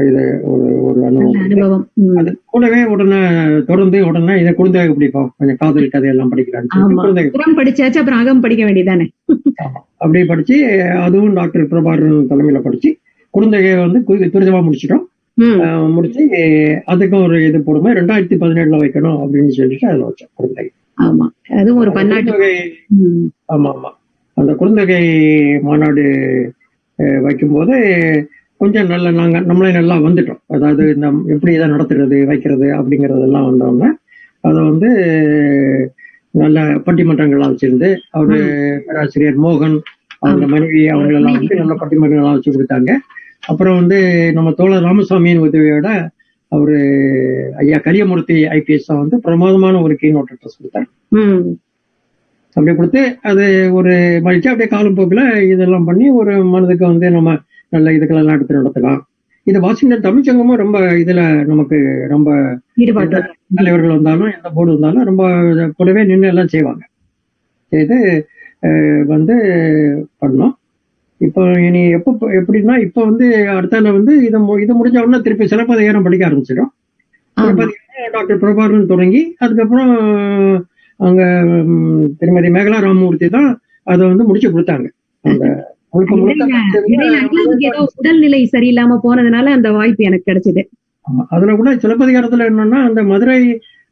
இது ஒரு ஒரு நல்ல அனுபவம். அனுபவம் ம். அது கூடவே உடனே தொடர்ந்து உடனே இதை குழந்தைகளுக்கு பிடிப்போம் கொஞ்சம் காதல் கதையெல்லாம் குழந்தைகள் புறம் படிச்சாச்சு அப்புறம் அகம் படிக்க வேண்டியதானே அப்படியே படிச்சு அதுவும் டாக்டர் பிரபாகரன் தலைமையில படிச்சு குழந்தைகளை வந்து துரிதமா முடிச்சிட்டோம். முடிச்சு அதுக்கும் ஒரு இது போடுமா ரெண்டாயிரத்தி பதினேழுல வைக்கணும் அப்படின்னு சொல்லிட்டு அதுல வச்சோம் குழந்தை ஆமா. அதுவும் ஒரு பன்னாட்டு. ஆமா ஆமா. அந்த குறுந்தொகை மாநாடு வைக்கும்போது கொஞ்சம் நல்ல நாங்க நம்மளே நல்லா வந்துட்டோம். அதாவது இந்த எப்படி இதை நடத்துறது வைக்கிறது அப்படிங்கறதெல்லாம் வந்தோடனே அதை வந்து நல்ல பட்டிமன்றங்கள்லாம் வச்சிருந்து அவரு பேராசிரியர் மோகன் அவங்க மனைவி அவங்களெல்லாம் வந்து நல்ல பட்டிமன்றங்கள்லாம் வச்சு கொடுத்தாங்க. அப்புறம் வந்து நம்ம தோழர் ராமசாமியின் உதவியோட அவரு ஐயா கலியமூர்த்தி ஐபிஎஸ் வந்து பிரமாதமான ஒரு கீ நோட் அட்ரஸ் கொடுத்தாரு. ம். அப்படி கொடுத்து அது ஒரு மகிழ்ச்சி அப்படியே காலம் போக்குல இதெல்லாம் பண்ணி ஒரு மனதுக்கு வந்து நம்ம நல்ல இதுகளெல்லாம் எடுத்து நடத்தலாம். இது வாஷிங்டன் தமிழ்ச்சங்கமும் ரொம்ப இதுல நமக்கு ரொம்ப ஈடுபாட்டு தலைவர்கள் வந்தாலும் எந்த போர்டு வந்தாலும் ரொம்ப கூடவே நின்று எல்லாம் செய்வாங்க. செய்து வந்து பண்ணோம். இப்போ இனி எப்போ எப்படின்னா இப்போ வந்து அடுத்தால வந்து இதை இது முடிஞ்ச உடனே திருப்பி சிலப்பதிகாரம் படிக்க ஆரம்பிச்சிடும். டாக்டர் பிரபாகரன் தொடங்கி அதுக்கப்புறம் அங்க திருமதி மேகலா ராமமூர்த்தி தான் அதை வந்து முடிச்சு கொடுத்தாங்க. அந்த உடல்நிலை சரியில்லாம போனதுனால அந்த வாய்ப்பு எனக்கு கிடைச்சது. அதுல கூட சிலப்பதிகாரத்துல என்னன்னா அந்த மதுரை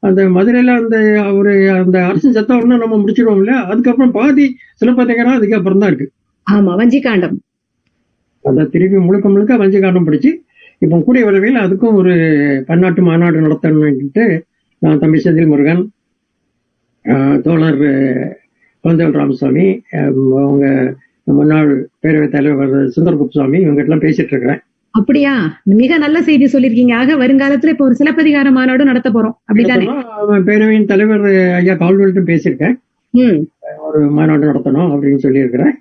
அந்த மதுரையில அந்த ஒரு அந்த அரசு சத்தம் ஒண்ணு நம்ம முடிச்சிடுவோம் இல்லையா? அதுக்கப்புறம் பாதி சிலப்பதிகாரம் அதுக்கப்புறம் தான் இருக்கு. ஆமா வஞ்சிகாண்டம் அந்த திருப்பி முழுக்க முழுக்க வஞ்சிகாண்டம் படிச்சு இப்போ கூடிய விரைவில் அதுக்கும் ஒரு பன்னாட்டு மாநாடு நடத்தணும்னுட்டு நான் தம்பி செந்தில் முருகன் தோழர் குழந்தைகள் ராமசாமி அவங்க முன்னாள் பேரவைத் தலைவர் சுந்தர் குப்சாமி இவங்க எல்லாம் பேசிட்டு இருக்கிறேன் அப்படியா? மிக நல்ல செய்தி சொல்லிருக்கீங்க ஆக வருங்காலத்துல இப்ப ஒரு சிலப்பதிகார மாநாடும் நடத்த போறோம். அப்படித்தானே? பேரவையின் தலைவர் ஐயா கால்வெல்ட்டு பேசியிருக்கேன். ஒரு மாநாடு நடத்தணும் அப்படின்னு சொல்லியிருக்கிறேன்.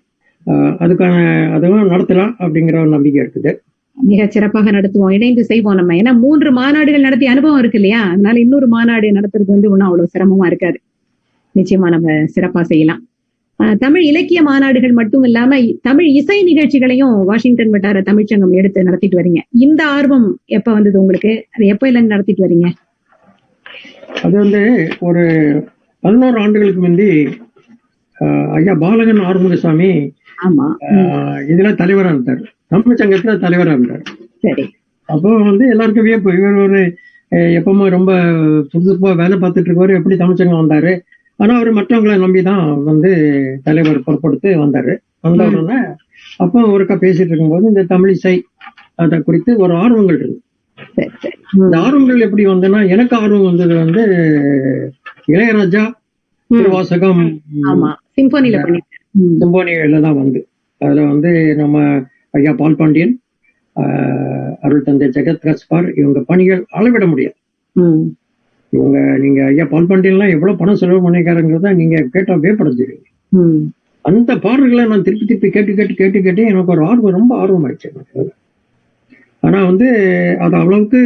அதுக்கான அதுவும் நடத்தலாம் அப்படிங்கிற ஒரு நம்பிக்கை இருக்குது. மிக சிறப்பாக நடத்துவோம். இணைந்து செய்வோம் நம்ம. ஏன்னா மூன்று மாநாடுகள் நடத்திய அனுபவம் இருக்கு இல்லையா? அதனால இன்னொரு மாநாடு நடத்துறது வந்து ஒன்றும் அவ்வளவு சிரமமா இருக்காது. நிச்சயமா நம்ம சிறப்பா செய்யலாம். தமிழ் இலக்கிய மாநாடுகள் மட்டும் இல்லாம தமிழ் இசை நிகழ்ச்சிகளையும் வாஷிங்டன் வட்டார தமிழ்ச்சங்கம் எடுத்து நடத்திட்டு வரீங்க. இந்த ஆர்வம் எப்ப வந்தது உங்களுக்கு? அது எப்ப இல்ல நடத்திட்டு வரீங்க? அது வந்து ஒரு பதினோரு ஆண்டுகளுக்கு முந்தி ஐயா பாலகன் ஆறுமுகசாமி இதுல தலைவரா இருந்தார். தமிழ் சங்கத்துல தலைவரா இருந்தார். சரி. அப்போ வந்து எல்லாருக்கும் வியப்பு. இவர் ஒரு எப்பவுமே ரொம்ப சுறுசுறுப்பா வேலை பார்த்துட்டு இருக்கவர் எப்படி தமிழ்ச்சங்கம் வந்தாரு? ஆனா அவர் மற்றவங்களை நம்பி தான் வந்து தலைவர் பொறுப்படுத்து வந்தாரு வந்த உடனே அப்போ ஒருக்கா பேசிட்டு இருக்கும்போது இந்த தமிழ் இசை அதை குறித்து ஒரு ஆர்வங்கள் இருக்கு இந்த ஆர்வங்கள் எப்படி வந்ததுன்னா எனக்கு ஆர்வம் வந்தது வந்து இளையராஜா. திருவாசகம். சிம்போனியில தான் வந்து அதுல வந்து நம்ம ஐயா பால் பாண்டியன் அருள் தந்தை ஜெகத் கஸ்பார் இவங்க பணிகள் அளவிட முடியாது. இவங்க நீங்க ஐயா பால் பாண்டியன்லாம் எவ்வளவு பணம் செலவு பண்ணிருக்காருங்கிறத நீங்க கேட்டா வேப்படைஞ்சிருவீங்க ம். அந்த பாடல்களை நான் திருப்பி திருப்பி கேட்டு கேட்டு கேட்டு கேட்டு எனக்கு ஒரு ஆர்வம் ரொம்ப ஆர்வம் ஆயிடுச்சு. ஆனா வந்து அது அவ்வளவுக்கு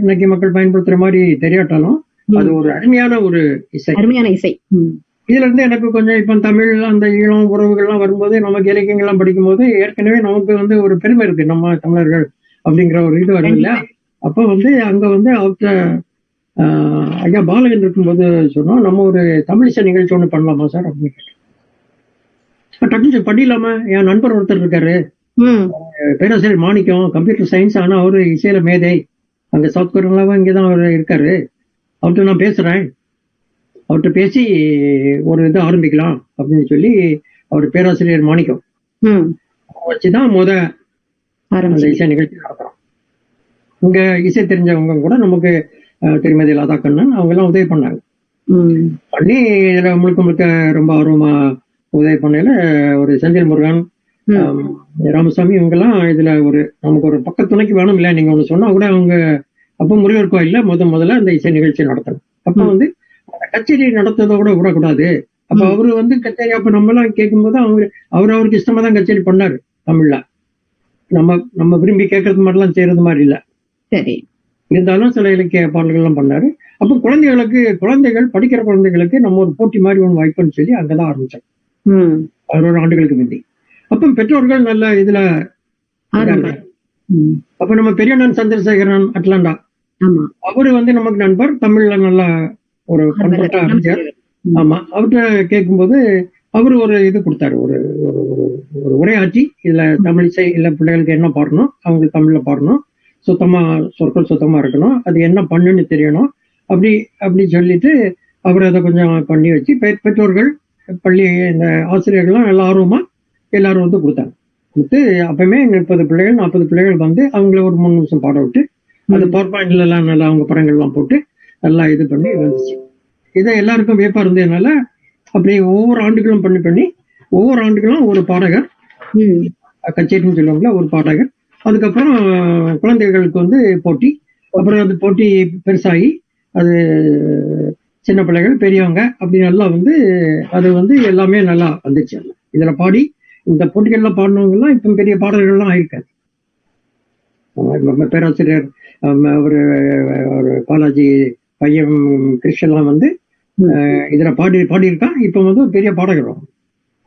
இன்னைக்கு மக்கள் பயன்படுத்துற மாதிரி தெரியாட்டாலும் அது ஒரு அருமையான ஒரு இசை. அருமையான இசை. இதுல இருந்து எனக்கு கொஞ்சம் இப்ப தமிழ் அந்த ஈழம் உறவுகள்லாம் வரும்போது நமக்கு இலக்கியங்கள்லாம் படிக்கும்போது ஏற்கனவே நமக்கு வந்து ஒரு பெருமை இருக்கு. நம்ம தமிழர்கள் அப்படிங்கிற ஒரு இது வரும் இல்லையா? அப்ப வந்து அங்க வந்து ஆஹ், ஐயா பாலகன் இருக்கும்போது சொன்னோம் நம்ம ஒரு தமிழ் இசை நிகழ்ச்சி ஒண்ணு பண்ணலாமா சார் அப்படின்னு கேட்டேன். டக்குனு பண்ணிடலாமா? என் நண்பர் ஒருத்தர் இருக்காரு. பேராசிரியர் மாணிக்கம் கம்ப்யூட்டர் சயின்ஸ் ஆனா அவரு இசையில மேதை. அங்க சவுத் கொரியாவும் இங்கதான் அவர் இருக்காரு. அவர்கிட்ட நான் பேசுறேன். அவர்கிட்ட பேசி ஒரு இது ஆரம்பிக்கலாம் அப்படின்னு சொல்லி அவர் பேராசிரியர் மாணிக்கம். வச்சுதான் முத அந்த இசை நிகழ்ச்சி நடத்துறோம். இங்க இசை தெரிஞ்சவங்க கூட நமக்கு திருமதி ராதாகண்ணன் அவங்க எல்லாம் உதவி பண்ணாங்க. பண்ணி இதுல முழுக்க முழுக்க ரொம்ப ஆர்வமா உதவி பண்ணையில ஒரு செந்தில் முருகன் ராமசாமி இவங்கெல்லாம் இதுல ஒரு நமக்கு ஒரு பக்கத்துணைக்கு வேணும் இல்ல நீங்க ஒண்ணு சொன்னா கூட அவங்க அப்ப முருகர் கோயில்ல முத முதல்ல அந்த இசை நிகழ்ச்சி நடத்தணும். அப்ப. வந்து அந்த கச்சேரி நடத்ததை கூட விடக்கூடாது. அப்ப. அவரு வந்து கச்சேரி அப்ப நம்ம எல்லாம் கேட்கும்போது அவரு அவர் அவருக்கு இஷ்டமா தான் கச்சேரி பண்ணாரு தமிழ்ல. நம்ம நம்ம விரும்பி கேட்கறது மாதிரிலாம் செய்யறது மாதிரி இல்ல. சரி. இருந்தாலும் சில இலக்கிய பாடல்கள் எல்லாம் பண்ணாரு. அப்ப குழந்தைகளுக்கு குழந்தைகள் படிக்கிற குழந்தைகளுக்கு நம்ம ஒரு போட்டி மாதிரி ஒன்று வைப்போம்னு சொல்லி அங்கதான் ஆரம்பிச்சோம். பதினோரு ஆண்டுகளுக்கு முந்தி. அப்ப பெற்றோர்கள் நல்ல இதுல. அப்ப நம்ம பெரியண்ணன் சந்திரசேகரன் அட்லாண்டா. அவரு வந்து நமக்கு நண்பர் தமிழ்ல நல்ல ஒரு பண்பட்ட அறிஞர். ஆமா. அவர்கிட்ட கேட்கும்போது அவரு ஒரு இது கொடுத்தாரு. ஒரு ஒரு ஒரு- ஒரு உரையாற்றி இதுல தமிழ் இசை இல்ல பிள்ளைகளுக்கு என்ன பாடணும் அவங்க தமிழ்ல பாடணும். சுத்தமா சொற்கள் சுத்தமா இருக்கணும். அது என்ன பண்ணுன்னு தெரியணும். அப்படி அப்படி சொல்லிட்டு அவர் அதை கொஞ்சம் பண்ணி வச்சு பெற்றோர்கள் பள்ளி இந்த ஆசிரியர்கள்லாம் எல்லா ஆர்வமா எல்லாரும் வந்து கொடுத்தாங்க. கொடுத்து அப்பவுமே முப்பது பிள்ளைகள் நாற்பது பிள்ளைகள் வந்து அவங்கள ஒரு மூணு நிமிஷம் பாட விட்டு அது பவர் பாயிண்ட்ல எல்லாம் நல்லா அவங்க படங்கள் எல்லாம் போட்டு நல்லா இது பண்ணி வந்துச்சு இதை எல்லாருக்கும் வியப்பா இருந்ததுனால அப்படியே ஒவ்வொரு ஆண்டுகளும் பண்ணி பண்ணி ஒவ்வொரு ஆண்டுகளும் ஒரு பாடகர் ம். கச்சேரின்னு சொல்லுவாங்கல்ல ஒரு பாடகர் அதுக்கப்புறம் குழந்தைகளுக்கு வந்து போட்டி. அப்புறம் அது போட்டி பெருசாகி அது சின்ன பிள்ளைகள் பெரியவங்க அப்படி நல்லா வந்து அது வந்து எல்லாமே நல்லா வந்துச்சு. இதுல பாடி இந்த போட்டிகள்ல பாடினவங்க எல்லாம் இப்ப பெரிய பாடல்கள்லாம் ஆயிருக்காரு பேராசிரியர் ஒரு ஒரு பாலாஜி பையன் கிருஷ்ணன்லாம் வந்து இதுல பாடி பாடியிருக்கான். இப்ப வந்து ஒரு பெரிய பாடகர் அவன்.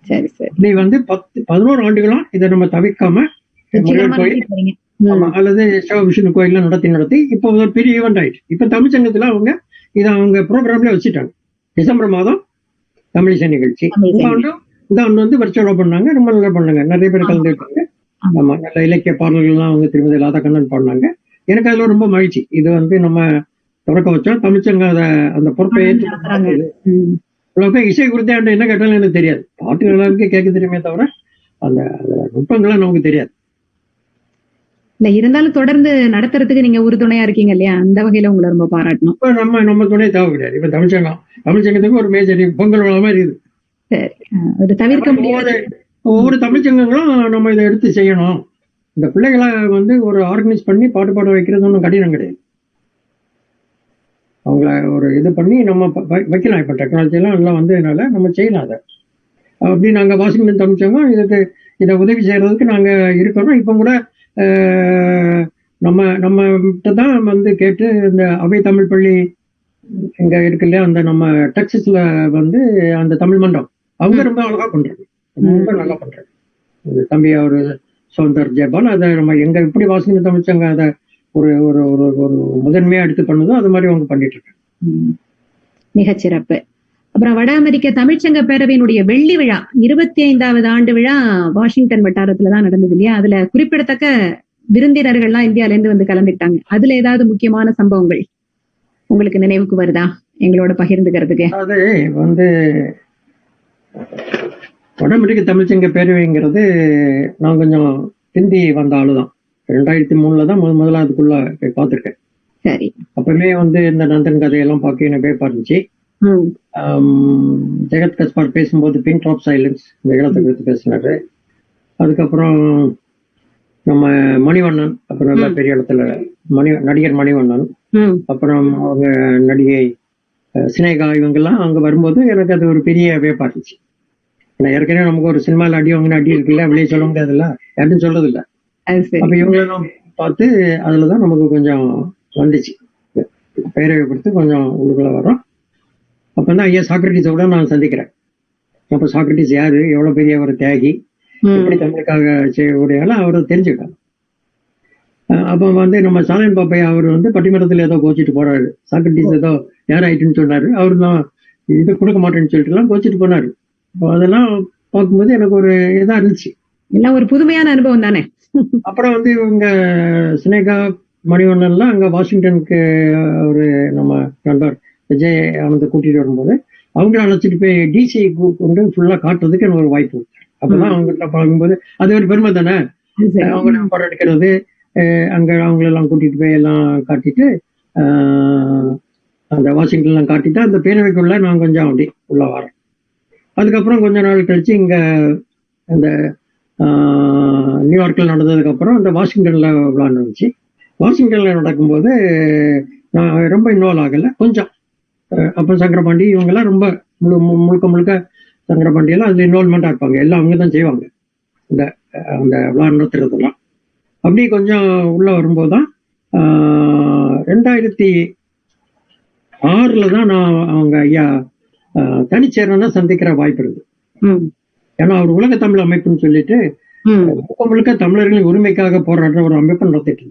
சரி சரி. இப்படி வந்து பத்து பதினோரு ஆண்டுகளா இதை நம்ம தவிர்க்காம முருகன் கோயில். அல்லது சிவவிஷ்ணு கோயில்ல நடத்தி நடத்தி இப்போ ஒரு பெரிய ஈவெண்ட் ஆயிடுச்சு. இப்ப தமிழ்ச்சங்கத்துல அவங்க இதை அவங்க ப்ரோக்ராம்ல வச்சுட்டாங்க. டிசம்பர் மாதம் தமிழ் இசை நிகழ்ச்சி. இந்த இந்த ஆண்டு வந்து வர்ச்சுவலா பண்ணாங்க ரொம்ப நல்லா பண்ணாங்க. நிறைய பேர் கலந்துருக்காங்க. ஆமா. நல்ல இலக்கிய பாடல்கள்லாம் அவங்க திருமதி ராதாகண்ணன் பாடினாங்க. எனக்கு அதுல ரொம்ப மகிழ்ச்சி. இது வந்து நம்ம தொடக்க வச்சோம். தமிழ்ச்சங்க அதை அந்த பொறுப்பை ஏற்று இசை குறித்த என்ன கேட்டாலும் எனக்கு தெரியாது. பாட்டு எல்லாருக்கும் கேட்க தெரியுமே தவிர அந்த அந்த நுட்பங்கள்லாம் நமக்கு தெரியாது. இல்ல இருந்தாலும் தொடர்ந்து நடத்துறதுக்கு நீங்க உறுதுணையா இருக்கீங்க இல்லையா? அந்த வகையில உங்களை ரொம்ப பாராட்டணும். இப்ப நம்ம நம்ம துணை தேவை கிடையாது. இப்ப தமிழ்ச்சங்கம் தமிழ்ச்சங்கத்துக்கு ஒரு மேஜர் பொங்கல் விழா மாதிரி அஹ், ஒரு தவிர்க்க முடியாத. ஒவ்வொரு தமிழ்ச்சங்கங்களும் நம்ம இதை எடுத்து செய்யணும். இந்த பிள்ளைகளை வந்து ஒரு ஆர்கனைஸ் பண்ணி பாட்டு பாட வைக்கிறது ஒன்றும் கடினம் கிடையாது. அவங்கள ஒரு இது பண்ணி நம்ம வைக்கலாம். இப்ப டெக்னாலஜி எல்லாம் வந்ததுனால நம்ம செய்யலாம் அதை. அப்படி நாங்க வாஷிங்டன் தமிழ்ச்சங்கம் இதுக்கு இதை உதவி செய்யறதுக்கு நாங்க இருக்கிறோம் இப்ப கூட நம்ம நம்ம தான் வந்து கேட்டு இந்த அவை தமிழ் பள்ளி இங்க இருக்கு இல்லையா அந்த நம்ம டெக்ஸஸ்ல வந்து அந்த தமிழ் மன்றம். அவங்க ரொம்ப அழகா பண்றாங்க. ரொம்ப நல்லா பண்றாங்க. தம்பி அவரு சௌந்தர் ஜெயபால் அதை நம்ம எங்க எப்படி வாசனை தமிழ்ச்சங்க அதை ஒரு ஒரு ஒரு முதன்மையா எடுத்து பண்ணுதோ அது மாதிரி அவங்க பண்ணிட்டு இருக்காங்க. ம். அப்புறம் வட அமெரிக்க தமிழ்ச்சங்க பேரவையினுடைய வெள்ளி விழா இருபத்தி ஐந்தாவது ஆண்டு விழா வாஷிங்டன் வட்டாரத்துல தான் நடந்தது இல்லையா? அதுல குறிப்பிடத்தக்க விருந்தினர்கள்லாம் இந்தியால இருந்து வந்து கலந்துக்கிட்டாங்க. அதுல ஏதாவது முக்கியமான சம்பவங்கள் உங்களுக்கு நினைவுக்கு வருதா? எங்களோட பகிர்ந்துக்கிறதுக்கு. அது வந்து வடமெடுக்க தமிழ்ச்சங்க பேரவைங்கிறது நான் கொஞ்சம் ஹிந்தி வந்த ஆளுதான். ரெண்டாயிரத்தி மூணுல தான் முத முதல்ல அதுக்குள்ள போய் பார்த்திருக்கேன். சரி. அப்பவுமே வந்து இந்த நந்தன் கதையெல்லாம் பார்க்க எனக்கு இருந்துச்சு. ஜெகத் கஸ்பார் பேசும்போது பிங்க் டாப் சைலன்ஸ் இந்த இடத்தை குறித்து பேசினாரு. அதுக்கப்புறம் நம்ம மணிவண்ணன் அப்புறம் நல்ல பெரிய இடத்துல மணி நடிகர் மணிவண்ணன். அப்புறம் அவங்க நடிகை சினேகா இவங்கெல்லாம் அங்க வரும்போது எனக்கு அது ஒரு பெரிய வியப்பா இருந்துச்சு ஏன்னா ஏற்கனவே நமக்கு ஒரு சினிமால அடி வாங்கின அடி இருக்குல்ல வெளியே சொல்ல முடியாதுல்ல? யாரும் சொல்றது இல்ல அது சரி. அப்ப இவங்களெல்லாம் பார்த்து அதுல தான் நமக்கு கொஞ்சம் வந்துச்சு. பேரவை கொடுத்து கொஞ்சம் உள்ளுக்குள்ள வரோம் அப்பதான் ஐயா சாக்ரட்டிஸை கூட நான் சந்திக்கிறேன். அப்ப சாக்ரட்டிஸ் யாரு? எவ்வளவு பெரிய ஒரு தியாகி. எப்படி தமிழுக்காக செய்யக்கூடிய அவர் தெரிஞ்சுக்கிட்டாங்க அஹ் அப்ப வந்து நம்ம சாலையன் பாப்பையா அவர் வந்து பட்டிமன்றத்துல ஏதோ கோச்சிட்டு போறாரு. சாக்ரட்டிஸ் ஏதோ யார் ஆயிட்டுன்னு சொன்னாரு. அவரு தான் இது கொடுக்க மாட்டேன்னு சொல்லிட்டு எல்லாம் கோச்சிட்டு போனாரு. அப்ப அதெல்லாம் பார்க்கும்போது எனக்கு ஒரு இதா இருந்துச்சு. எல்லாம் ஒரு புதுமையான அனுபவம் தானே? அப்புறம் வந்து இவங்க சினேகா மணிவண்ணன்லாம் அங்க வாஷிங்டனுக்கு ஒரு நம்ம நண்பர். விஜய் ஆனந்த் கூட்டிட்டு வரும்போது அவங்கள அழைச்சிட்டு போய் டிசி கொண்டு ஃபுல்லா காட்டுறதுக்கு எனக்கு ஒரு வாய்ப்பு. கொடுத்தாரு. அப்பதான் அவங்ககிட்ட பார்க்கும்போது அது ஒரு பெருமை தானே. அவங்க படம் எடுக்கிறது அங்க அவங்களெல்லாம் கூட்டிட்டு போய் எல்லாம் காட்டிட்டு அந்த வாஷிங்டன் எல்லாம் காட்டிட்டு அந்த பேரவைக்குள்ள நான் கொஞ்சம் அப்படி உள்ள வரேன். அதுக்கப்புறம் கொஞ்ச நாள் கழிச்சு இங்க அந்த ஆஹ், நியூயார்க்ல நடந்ததுக்கு அப்புறம் அந்த வாஷிங்டன்ல விழா நடந்துச்சு வாஷிங்டன்ல நடக்கும்போது நான் ரொம்ப இன்வால்வ் ஆகல. கொஞ்சம். அப்ப சங்கரபாண்டி இவங்கெல்லாம் ரொம்ப முழு முழுக்க முழுக்க சங்கரபாண்டி எல்லாம் அதுல இன்வால்மெண்டா இருப்பாங்க. எல்லாம் அவங்க தான் செய்வாங்க. இந்த அந்த விழா நடத்துறதெல்லாம் அப்படி கொஞ்சம் உள்ள வரும்போது தான் ரெண்டாயிரத்தி ஆறுல தான் நான் அவங்க ஐயா ஆஹ், தனிச்சேரனை சந்திக்கிற வாய்ப்பு இருக்கு. ஏன்னா அவர் உலக தமிழ் அமைப்புன்னு சொல்லிட்டு. முழுக்க முழுக்க தமிழர்களின் உரிமைக்காக போராடுற ஒரு அமைப்பு நடத்திட்டு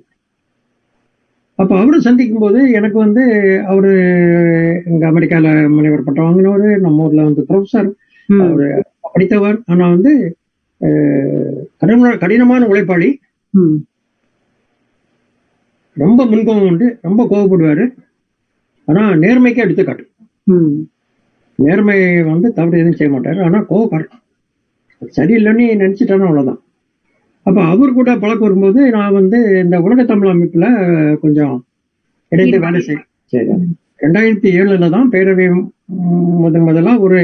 அப்ப அவரை சந்திக்கும் போது எனக்கு வந்து அவரு இங்க அமெரிக்கால முனைவர் பட்டம் வாங்கினவர் நம்ம ஊர்ல வந்து ப்ரொஃபசர் ம். அவரு படித்தவர். ஆனா வந்து கடினமான உழைப்பாளி. ரொம்ப முன்கோபம் உண்டு. ரொம்ப கோவப்படுவாரு. ஆனா நேர்மைக்கு எடுத்துக்காட்டு. நேர்மை வந்து தவறு எதுவும் செய்ய மாட்டாரு. ஆனா கோவக்காரன் சரியில்லைன்னு நினைச்சிட்டானா அவ்வளவுதான். அப்ப அவர் கூட பழக்கம் வரும்போது நான் வந்து இந்த உலக தமிழ் அமைப்புல கொஞ்சம் இணைந்து வேலை செய்ய சரி. ரெண்டாயிரத்தி ஏழுல தான் பேரவை முதன் முதலா ஒரு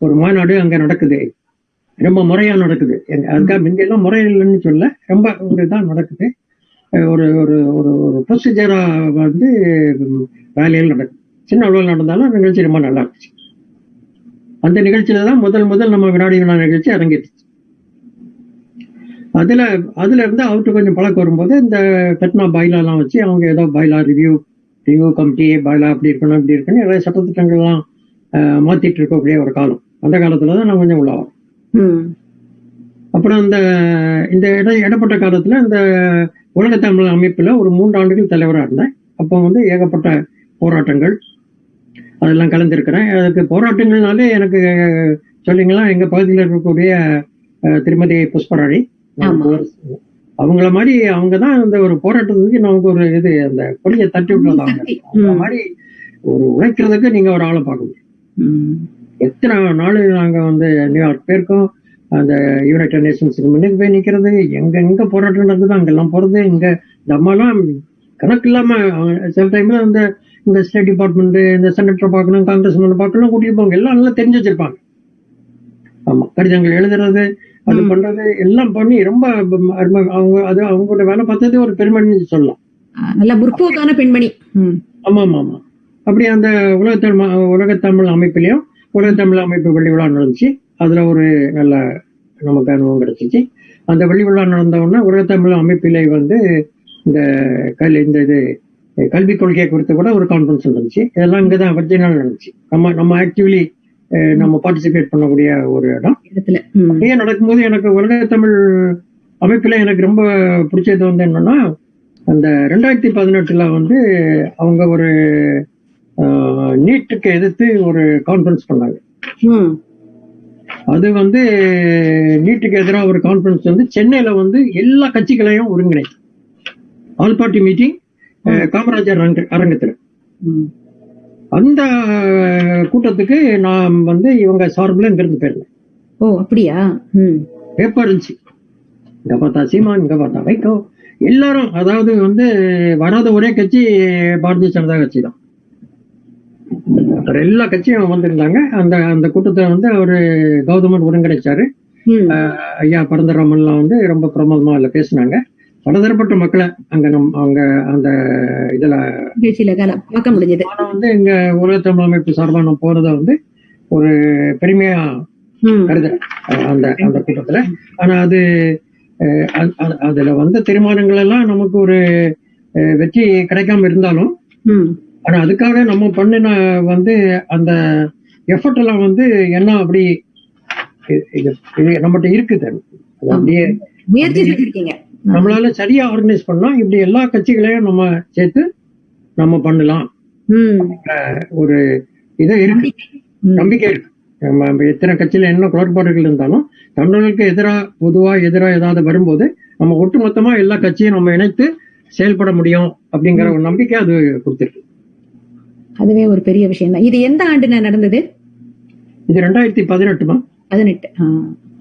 ஒரு மாநாடு அங்க நடக்குது. ரொம்ப முறையா நடக்குது. அதுக்காக முந்தையெல்லாம் முறை இல்லைன்னு சொல்ல ரொம்ப ஒரு நடக்குது. ஒரு ஒரு ஒரு ஒரு ப்ரொசீஜரா வந்து வேலைகள் நடக்குது. சின்ன அளவில் நடந்தாலும் நிகழ்ச்சி ரொம்ப நல்லா இருந்துச்சு. அந்த நிகழ்ச்சியில தான் முதல் முதல் நம்ம வினாடி வினா நிகழ்ச்சி அரங்கேற்றுச்சு. அதுல அதுல இருந்து அவர்கிட்ட கொஞ்சம் பழக்கம் வரும்போது இந்த பெட்னா பைலா எல்லாம் வச்சு அவங்க ஏதோ bylaw review review committee bylaw அப்படி இருக்கணும் இப்படி இருக்கணும் நிறைய சட்டத்திட்டங்கள்லாம் மாத்திட்டு இருக்கக்கூடிய ஒரு காலம் அந்த காலத்துல தான் நான் கொஞ்சம் உள்ள வரேன் ம். அப்புறம் இந்த இந்த இட இடப்பட்ட காலத்துல இந்த உலக தமிழ் அமைப்புல ஒரு மூன்று ஆண்டுகள் தலைவரா இருந்தேன் அப்போ வந்து ஏகப்பட்ட போராட்டங்கள் அதெல்லாம் கலந்துருக்கிறேன் அதுக்கு போராட்டங்கள்னாலே எனக்கு சொல்லிங்களா எங்க பகுதியில் இருக்கக்கூடிய திருமதி புஷ்பராணி. அவங்கள மாதிரி அவங்க தான் இந்த ஒரு போராட்டத்துக்கு நமக்கு ஒரு இது அந்த கொடியை தட்டி விட்டுறது அவங்க சக்தி. அந்த. மாதிரி ஒரு உழைக்கிறதுக்கு நீங்க ஒரு ஆளை பார்க்க முடியும். எத்தனை நாள் நாங்க வந்து நியூயார்க் போயிருக்கோம். அந்த யுனைடெட் நேஷன்ஸுக்கு முன்னுக்கு போய் நிக்கிறது. எங்க எங்க போராட்டம் நடக்குது அங்கெல்லாம் போறது. இங்க இந்த அம்மாலாம் கணக்கு இல்லாம சில டைம்ல இந்த இந்த ஸ்டேட் டிபார்ட்மெண்ட் இந்த செனட்டரை பார்க்கணும் காங்கிரஸ் பார்க்கணும் கூட்டிட்டு போவாங்க. எல்லாம் நல்லா தெரிஞ்சு வச்சிருப்பாங்க. ஆமா. கடிதங்கள் எழுதுறது அது. பண்றது எல்லாம் பண்ணி ரொம்ப அருமை. அவங்க அது அவங்களோட வேலை பார்த்தது ஒரு பெருமைன்னு சொல்லலாம். நல்ல முற்போக்கான பெண்மணி. ஆமா ஆமா ஆமா. அப்படி அந்த உலகத்தமிழ் உலகத்தமிழ் அமைப்பிலையும் உலகத்தமிழ் அமைப்பு வெள்ளி விழா நடந்துச்சு. அதுல ஒரு நல்ல நமக்கு அனுபவம் கிடைச்சிச்சு. அந்த வெள்ளி விழா நடந்த உடனே உலகத்தமிழ் அமைப்பிலே வந்து இந்த கல் இந்த இது கல்விக் கொள்கை குறித்து கூட ஒரு கான்ஃபரன்ஸ் நடந்துச்சு. இதெல்லாம் இங்கதான் வர்ஜினால் நடந்துச்சு. நம்ம நம்ம ஆக்டிவ்லி நம்ம பார்ட்டிசிபேட் பண்ணக்கூடிய ஒரு இடம். அப்படியே நடக்கும்போது எனக்கு உலக தமிழ் அமைப்புல எனக்கு ரொம்ப பிடிச்சது வந்து என்னன்னா அந்த ரெண்டாயிரத்தி பதினெட்டுல வந்து அவங்க ஒரு நீட்டுக்கு எதிர்த்து ஒரு கான்ஃபரன்ஸ் பண்ணாங்க ம். அது வந்து நீட்டுக்கு எதிராக ஒரு கான்ஃபரன்ஸ் வந்து சென்னையில வந்து எல்லா கட்சிகளையும் ஒருங்கிணைத்து ஆல் பார்ட்டி மீட்டிங் காமராஜர் அரங்க- அரங்கத்துல ம். அந்த கூட்டத்துக்கு நான் வந்து இவங்க சார்பில் இங்கிருந்து போயிருந்தேன் ஓ அப்படியா. பேப்பர் இருந்துச்சு. இங்க பார்த்தா சீமான் இங்க பார்த்தா வைகோ. எல்லாரும் அதாவது வந்து வராத ஒரே கட்சி பாரதிய ஜனதா கட்சி தான். எல்லா கட்சியும் வந்திருந்தாங்க. அந்த அந்த கூட்டத்தை வந்து அவரு கௌதமன் ஒருங்கிணைச்சாரு. ஐயா பரந்தராமன்லாம் வந்து ரொம்ப பிரமாதமா அதுல பேசினாங்க. பலதரப்பட்ட மக்களை அங்க நம் அவங்க அந்த இதுல நிகழ்ச்சியில பார்க்க முடிஞ்சது. ஆனா வந்து இங்க உலக தமிழ் அமைப்பு சார்பா நான் போறத வந்து ஒரு பெருமையா. கருதுறேன். அந்த அந்த கூட்டத்துல. ஆனா அது அதுல வந்த தீர்மானங்கள் எல்லாம் நமக்கு ஒரு வெற்றி கிடைக்காம இருந்தாலும் ஆனா அதுக்காக நம்ம பண்ணின வந்து அந்த எஃபர்ட் எல்லாம் வந்து என்ன அப்படி இது- நம்மகிட்ட இருக்குது அப்படியே முயற்சி செஞ்சிருக்கீங்க. நம்மளால சரியா ஆர்கனைஸ் பண்ணா இப்படி எல்லா கட்சிகளையும் நம்ம சேர்த்து நம்ம பண்ணலாம். ஒரு இது இருக்கு. நம்பிக்கை. இருக்கு. நம்ம எத்தனை கட்சியில என்ன குளறுபாடுகள் இருந்தாலும் தமிழர்களுக்கு எதிரா பொதுவா எதிரா ஏதாவது வரும்போது நம்ம ஒட்டுமொத்தமா எல்லா கட்சியும் நம்ம இணைத்து செயல்பட முடியும் அப்படிங்கிற ஒரு நம்பிக்கை அது கொடுத்திருக்கு. அதுவே ஒரு பெரிய விஷயம் தான் இது எந்த ஆண்டுல நடந்தது? இது ரெண்டாயிரத்தி பதினெட்டுமா? பதினெட்டு.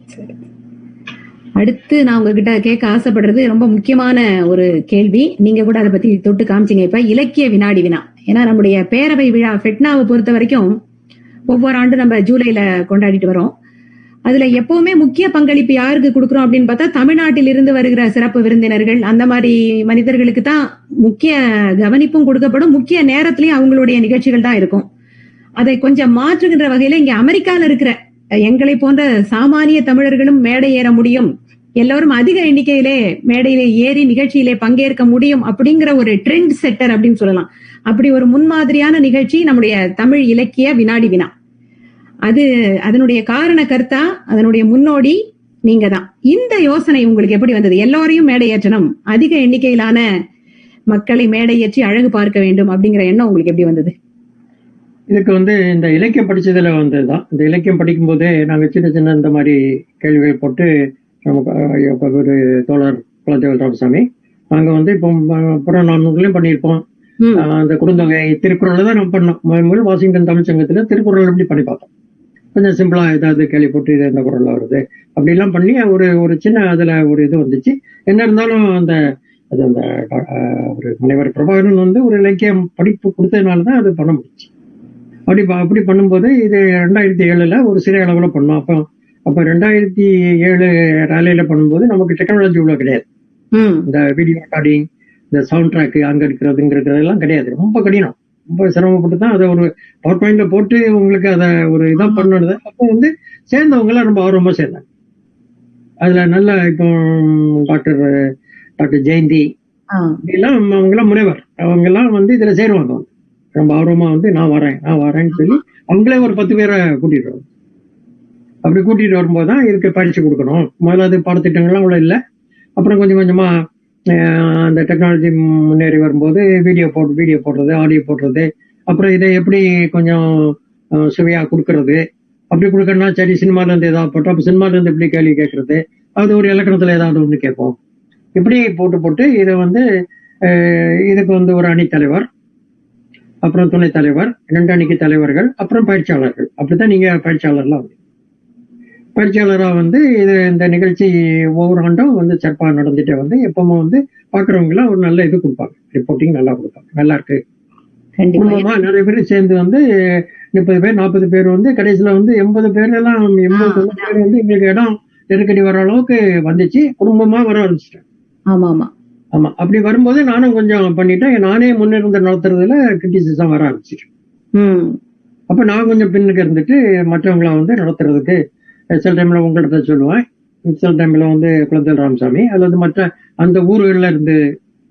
சரி. அடுத்து நான் உங்ககிட்ட கேட்க ஆசைப்படுறது ரொம்ப முக்கியமான ஒரு கேள்வி. நீங்க கூட அதை பத்தி தொட்டு காமிச்சிங்க இப்ப. இலக்கிய வினாடி வினா. ஏன்னா நம்முடைய பேரவை விழா ஃபெட்னாவை பொறுத்த வரைக்கும் ஒவ்வொரு ஆண்டும் நம்ம ஜூலைல கொண்டாடிட்டு வரோம். அதுல எப்பவுமே முக்கிய பங்களிப்பு யாருக்கு கொடுக்குறோம் அப்படின்னு பார்த்தா தமிழ்நாட்டில் இருந்து வருகிற சிறப்பு விருந்தினர்கள் அந்த மாதிரி மனிதர்களுக்கு தான் முக்கிய கவனிப்பும் கொடுக்கப்படும். முக்கிய நேரத்திலயும் அவங்களுடைய நிகழ்ச்சிகள் தான் இருக்கும். அதை கொஞ்சம் மாற்றுகின்ற வகையில இங்க அமெரிக்கால இருக்கிற எங்களை போன்ற சாமானிய தமிழர்களும் மேடை ஏற முடியும். எல்லாரும் அதிக எண்ணிக்கையிலே மேடையிலே ஏறி நிகழ்ச்சியிலே பங்கேற்க முடியும் அப்படிங்கிற ஒரு ட்ரெண்ட் செட்டர் அப்படின்னு சொல்லலாம். அப்படி ஒரு முன்மாதிரியான நிகழ்ச்சி நம்முடைய தமிழ் இலக்கிய வினாடி வினா. அது அதனுடைய காரண கர்த்தா அதனுடைய முன்னோடி நீங்க தான் இந்த யோசனை உங்களுக்கு எப்படி வந்தது? எல்லாரையும் மேடையேற்றணும் அதிக எண்ணிக்கையிலான மக்களை மேடையேற்றி அழகு பார்க்க வேண்டும் அப்படிங்கிற எண்ணம் உங்களுக்கு எப்படி வந்தது? இதுக்கு வந்து இந்த இலக்கியம் படிச்சதுல வந்ததுதான். இந்த இலக்கியம் படிக்கும் போதே நாங்க சின்ன சின்ன இந்த மாதிரி கேள்விகள் போட்டு நமக்கு ஒரு தோழர் குலதேவல் ராமசாமி நாங்க வந்து இப்போ புறநானூறுலயும் பண்ணியிருப்போம். அந்த குறுந்தொகை திருக்குறள் தான் நம்ம பண்ணோம். வாஷிங்டன் தமிழ் சங்கத்துல திருக்குறள் எப்படி பண்ணி பார்த்தோம். கொஞ்சம் சிம்பிளா ஏதாவது கேள்வி போட்டு இது எந்த குரல்ல வருது? அப்படி எல்லாம் பண்ணி ஒரு ஒரு சின்ன அதுல ஒரு இது வந்துச்சு. என்ன இருந்தாலும் அந்த அது அந்த ஒரு முனைவர் பிரபாகரன் வந்து ஒரு இலக்கியம் படிப்பு கொடுத்ததுனால தான் அது பண்ண முடிச்சு அப்படி அப்படி பண்ணும்போது இது ரெண்டாயிரத்தி ஏழுல ஒரு சிறிய அளவுல பண்ணோம். அப்போ அப்ப ரெண்டாயிரத்தி ஏழு ரேலியில பண்ணும்போது நமக்கு டெக்னாலஜி இவ்வளவு கிடையாது. இந்த வீடியோ ரெக்கார்டிங் இந்த சவுண்ட் ட்ராக் அங்க இருக்கிறதுங்கிறது எல்லாம் கிடையாது. ரொம்ப கடினம். ரொம்ப சிரமப்பட்டு தான் அதை ஒரு பவர் பாயிண்ட்ல போட்டு உங்களுக்கு அதை ஒரு இதா பண்ணுறது அப்போ வந்து சேர்ந்தவங்க எல்லாம் ரொம்ப ஆர்வமா சேர்ந்தாங்க. அதுல நல்ல இப்போ டாக்டர் டாக்டர் ஜெயந்தி எல்லாம் அவங்க எல்லாம் முனைவர். அவங்க எல்லாம் வந்து இதுல சேருவாங்க. ரொம்ப ஆர்வமா வந்து நான் வரேன் நான் வரேன்னு சொல்லி அவங்களே ஒரு பத்து பேரை கூட்டிட்டு வரும் அப்படி கூட்டிட்டு வரும்போது தான் இதுக்கு பயிற்சி கொடுக்கணும். முதல்ல அது பாடத்திட்டங்கள்லாம் அவ்வளோ இல்லை. அப்புறம் கொஞ்சம் கொஞ்சமா அந்த டெக்னாலஜி முன்னேறி வரும்போது வீடியோ போட்டு வீடியோ போடுறது ஆடியோ போடுறது. அப்புறம் இதை எப்படி கொஞ்சம் சுவையாக சுவையா கொடுக்கறது. அப்படி கொடுக்கணும்னா சரி சினிமால இருந்து ஏதாவது போட்டோம். அப்போ சினிமால இருந்து எப்படி கேள்வி கேட்கறது? அது ஒரு இலக்கணத்துல ஏதாவது ஒன்று கேட்போம். இப்படி போட்டு போட்டு இதை வந்து இதுக்கு வந்து ஒரு அணி தலைவர் அப்புறம் துணைத் தலைவர் ரெண்டு அணிக்கு தலைவர்கள் அப்புறம் பயிற்சியாளர்கள். அப்படித்தான் நீங்க பயிற்சியாளர்லாம் பயிற்சியாளராக வந்து இது இந்த நிகழ்ச்சி ஒவ்வொரு ஆண்டும் வந்து சிறப்பாக நடந்துட்டே வந்து எப்பவுமே வந்து பாக்குறவங்க எல்லாம் ஒரு நல்ல இது கொடுப்பாங்க. ரிப்போர்ட்டிங் நல்லா கொடுப்பாங்க. நல்லா இருக்கு. குடும்பமா நிறைய பேர் சேர்ந்து வந்து முப்பது பேர் நாற்பது பேர் வந்து கடைசியில வந்து எண்பது பேர் எல்லாம் எண்பது தொண்ணூறு பேர் வந்து எங்களுக்கு இடம் நெருக்கடி வர அளவுக்கு வந்துச்சு. குடும்பமா வர ஆரம்பிச்சிட்டேன் ஆமா ஆமா. ஆமா. அப்படி வரும்போது நானும் கொஞ்சம் பண்ணிட்டேன். நானே முன்னிருந்து நடத்துறதுல கிரிட்டிசிசம் வர ஆரம்பிச்சிட்டேன். அப்ப நான் கொஞ்சம் பின்னுக்கு இருந்துட்டு மற்றவங்கள வந்து நடத்துறதுக்கு சில டைம்ல உங்கள்கிட்ட சொல்லுவேன். சில டைம்ல வந்து குளத்தல் ராமசாமி அல்லது மற்ற அந்த ஊர்கள்ல இருந்து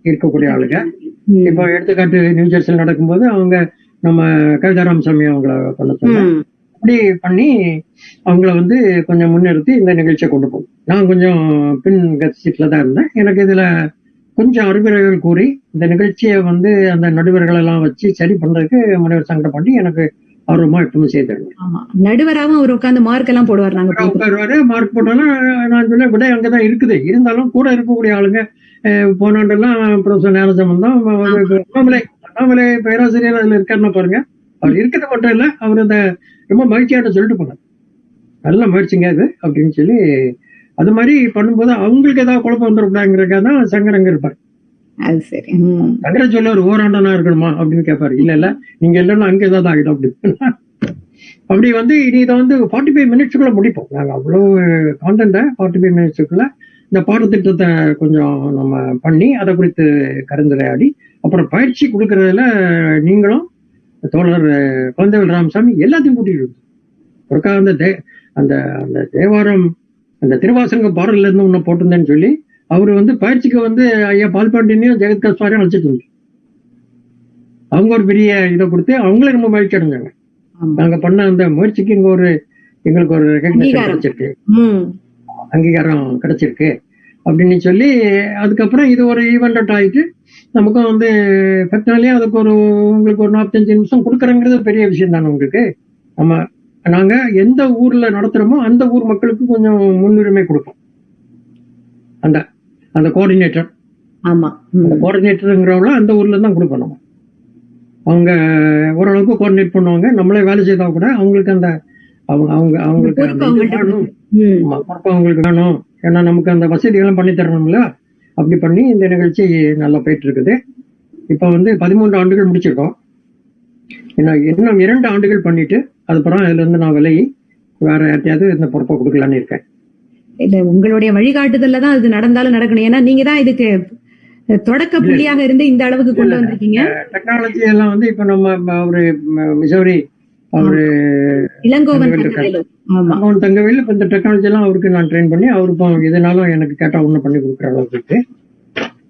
இருக்கக்கூடிய ஆளுங்க. இப்போ எடுத்துக்காட்டு நியூ ஜெர்சியில் நடக்கும்போது அவங்க நம்ம கவிதா ராமசாமி அவங்கள பண்ண சொன்னாங்க ம். அப்படி பண்ணி அவங்கள வந்து கொஞ்சம் முன்னிறுத்தி இந்த நிகழ்ச்சியை கொண்டு போகும் நான் கொஞ்சம் பின் சீட்ல தான் இருந்தேன். எனக்கு இதுல கொஞ்சம் அறிவுரைகள் கூறி இந்த நிகழ்ச்சியை வந்து அந்த நடுவர்கள் எல்லாம் வச்சு சரி பண்றதுக்கு முனைவர் சங்கடம் பண்ணி எனக்கு ஆர்வமா எப்பவுமே செய்தாங்க ஆமா. நடுவராவும் அவர் உட்கார்ந்து மார்க் எல்லாம் போடுவார் நாங்க. உட்காருவாரு மார்க் போட்டாலும் நான் சொன்னேன் விட அங்கதான் இருக்குது. இருந்தாலும் கூட இருக்கக்கூடிய ஆளுங்க அஹ், போன ஆண்டெல்லாம் ப்ரொஃபசர் ஞானசம்பந்தம் தான் அண்ணாமலை அண்ணாமலை பேராசிரியர் அதுல இருக்காருன்னு பாருங்க. அவர் இருக்கிறது மட்டும் இல்ல அவர் அந்த ரொம்ப மகிழ்ச்சியாட்ட சொல்லிட்டு போனார். நல்ல முயற்சிங்க இது அப்படின்னு சொல்லி அது மாதிரி பண்ணும்போது அவங்களுக்கு ஏதாவது குழப்பம் வந்துடக்கூடாதுங்கிறதுக்காக தான் சங்கரங்க இருப்பார். அது சரி. சங்கர சொல்ல ஒரு ஓராண்டனா இருக்கணுமா அப்படின்னு கேட்பாரு இல்ல இல்ல நீங்க இல்லைன்னா அங்க ஏதாவது ஆகிடும் அப்படின்னு அப்படி வந்து இனி இதை வந்து ஃபார்ட்டி ஃபைவ் மினிட்ஸுக்குள்ள முடிப்போம். நாங்க அவ்வளவு கான்டென்ட்டை ஃபார்ட்டி ஃபைவ் மினிட்ஸுக்குள்ள இந்த பாடத்திட்டத்தை கொஞ்சம் நம்ம பண்ணி அதை குறித்து கலந்துரையாடி அப்புறம் பயிற்சி கொடுக்கறதுல நீங்களும் தோழர் குழந்தைகள் ராமசாமி எல்லாத்தையும் கூட்டிட்டு வந்தோம். ஒருக்கா அந்த தே அந்த அந்த தேவாரம் அந்த திருவாசங்க பாடல்ல இருந்து ஒண்ணு போட்டிருந்தேன்னு சொல்லி அவரு வந்து பயிற்சிக்கு வந்து ஐயா பால்பாண்டியனையும் ஜெகத் கஸ்வாரையும் அழைச்சிட்டு வந்து அவங்க ஒரு பெரிய இதை கொடுத்து அவங்களே ரொம்ப மகிழ்ச்சி அடைஞ்சாங்க. நாங்க பண்ண அந்த முயற்சிக்கு இங்க ஒரு எங்களுக்கு ஒரு ரெகக்னேஷன். கிடைச்சிருக்கு. அங்கீகாரம் கிடைச்சிருக்கு அப்படின்னு சொல்லி அதுக்கப்புறம் இது ஒரு ஈவெண்ட் ஆயிட்டு நமக்கும் வந்து பத்தினாலே அதுக்கு ஒரு உங்களுக்கு ஒரு நாற்பத்தஞ்சு நிமிஷம் கொடுக்குறங்கிறது பெரிய விஷயம் தானே உங்களுக்கு நம்ம நாங்க எந்த ஊர்ல நடத்துறோமோ அந்த ஊர் மக்களுக்கு கொஞ்சம் முன்னுரிமை கொடுப்போம். அந்த அந்த கோஆர்டினேட்டர் ஆமா. அந்த கோஆர்டினேட்டருங்கிறவங்கள அந்த ஊர்ல தான் கொடுப்போம் நம்ம. அவங்க ஓரளவுக்கு கோஆர்டினேட் பண்ணுவாங்க. நம்மளே வேலை செய்தா கூட அவங்களுக்கு அந்த அவங்க அவங்க அவங்களுக்கு பொறுப்பு அவங்களுக்கு வேணும். ஏன்னா நமக்கு அந்த வசதிகளும் பண்ணி தரணும்ல. அப்படி பண்ணி இந்த நிகழ்ச்சி நல்லா போயிட்டு இருக்குது இப்ப வந்து பதிமூன்று ஆண்டுகள் முடிச்சிருக்கோம். இன்னும் இரண்டு ஆண்டுகள் பண்ணிட்டு அதுக்கப்புறம் அதுல இருந்து நான் விலகி வேற யார்ட்டையாவது இந்த பொறுப்பை கொடுக்கலான்னு இருக்கேன். இல்ல உங்களுடைய வழிகாட்டுதல்ல தான் இது நடந்தாலும் நடக்கணும். ஏன்னா நீங்க தான் இதுக்கு தொடக்க புள்ளியாக இருந்து இந்த அளவுக்கு கொண்டு வந்திருக்கீங்க. டெக்னாலஜி எல்லாம் வந்து இப்ப நம்ம ஒரு மிசௌரி அவரு இளங்கோவன் தங்கவேலு அவன் இப்ப இந்த டெக்னாலஜி எல்லாம் அவருக்கு நான் ட்ரெயின் பண்ணி அவரு இப்போ எதுனாலும் எனக்கு கேட்டா ஒண்ணு பண்ணி கொடுக்குற அளவுக்கு இருக்கு.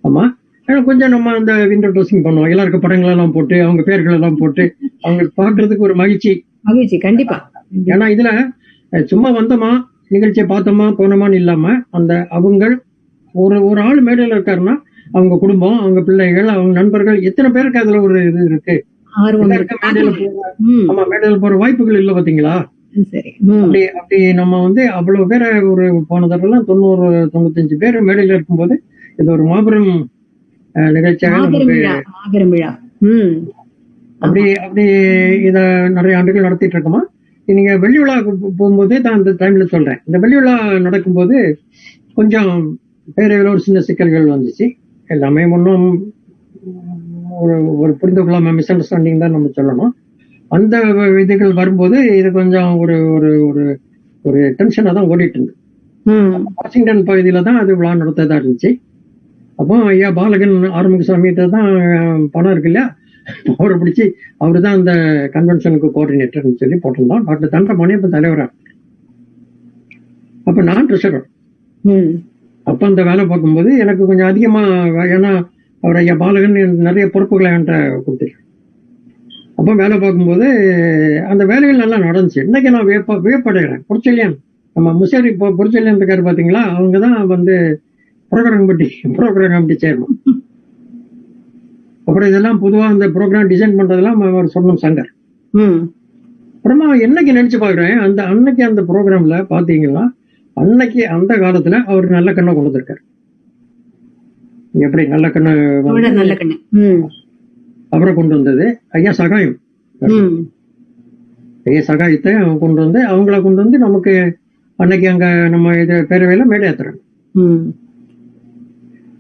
ஆமா. ஆனா கொஞ்சம் நம்ம அந்த விண்டோ ட்ரெஸ்ஸிங் பண்ணுவோம். எல்லாருக்கும் படங்கள் எல்லாம் போட்டு அவங்க பேர்கள் எல்லாம் போட்டு அவங்க பாக்குறதுக்கு ஒரு மகிழ்ச்சி. மகிழ்ச்சி கண்டிப்பா. ஏன்னா இதுல சும்மா வந்தோமா நிகழ்ச்சியை பார்த்தோமா போனோமான்னு இல்லாம அந்த அவங்க ஒரு ஒரு ஆள் மேடையில இருக்காருன்னா அவங்க குடும்பம் அவங்க பிள்ளைகள் அவங்க நண்பர்கள் எத்தனை பேருக்கு அதுல ஒரு இது இருக்கு? ஆமா மேடையில போற வாய்ப்புகள் இல்ல பாத்தீங்களா? அப்படி அப்படி நம்ம வந்து அவ்வளவு பேரை ஒரு போன தடவைலாம் தொண்ணூறு தொண்ணூத்தஞ்சு பேர் மேடையில இருக்கும்போது இது ஒரு மாபெரும் நிகழ்ச்சியாக அப்படி அப்படி இத நிறைய ஆண்டுகள் நடத்திட்டு இருக்கோமா நீங்க வெள்ளி விழா போ- போகும்போதே தான் அந்த டைம்ல சொல்றேன். இந்த வெள்ளி விழா நடக்கும்போது கொஞ்சம் பேரவையில் ஒரு சின்ன சிக்கல்கள் வந்துச்சு. எல்லாமே ஒன்றும் ஒரு ஒரு புரிந்து கொள்ளாம மிஸ் அண்டர்ஸ்டாண்டிங் தான் நம்ம சொல்லணும். அந்த இதுகள் வரும்போது இது கொஞ்சம் ஒரு ஒரு ஒரு ஒரு டென்ஷனாக தான் ஓடிட்டு இருந்தது ம். வாஷிங்டன் பகுதியில தான் அது விழா நடத்ததா இருந்துச்சு. அப்போ ஐயா பாலகன் ஆறுமுகசாமி தான் பணம் இருக்கு இல்லையா? அவரை பிடிச்சி அவரு தான் அந்த கன்வென்ஷனுக்கு கோஆர்டினேட்டர்னு சொல்லி போட்டிருந்தோம் டாக்டர் தண்டமணி இப்ப தலைவரா. அப்ப நான் ட்ரெஷரர் அப்ப அந்த வேலை பார்க்கும்போது எனக்கு கொஞ்சம் அதிகமா வே- ஏன்னா அவர் ஐயா பாலகன் நிறைய பொறுப்புகளை என்கிட்ட கொடுத்துருக்கேன் அப்ப வேலை பார்க்கும்போது அந்த வேலைகள் நல்லா நடந்துச்சு. இன்னைக்கு நான் வியப்ப வியப்படைகிறேன். பொற்செல்லியன் நம்ம முசேரி பொ- பொற்செல்லியன் இருக்காரு பாத்தீங்களா? அவங்க தான் வந்து programme committee programme committee chairman அப்புறம் இதெல்லாம் பொதுவா அந்த ப்ரோக்ராம் டிசைன் பண்றதெல்லாம் அவர் சொன்னோம் சங்கர். அப்புறமா என்னைக்கு நினைச்சு பாக்குறேன் அந்த அன்னைக்கு அந்த ப்ரோக்ராம்ல பாத்தீங்கன்னா அன்னைக்கு அந்த காலத்துல அவர் நல்ல கண்ணை கொண்டு வந்திருக்காரு எப்படி நல்ல கண்ணை நல்ல கண்ணு. அவரை கொண்டு வந்தது ஐயா சகாயம். ஐயா சகாயத்தை அவங்க கொண்டு வந்து அவங்கள கொண்டு வந்து நமக்கு அன்னைக்கு அங்க நம்ம இது பேரவையில மேடை ஏத்துறாங்க.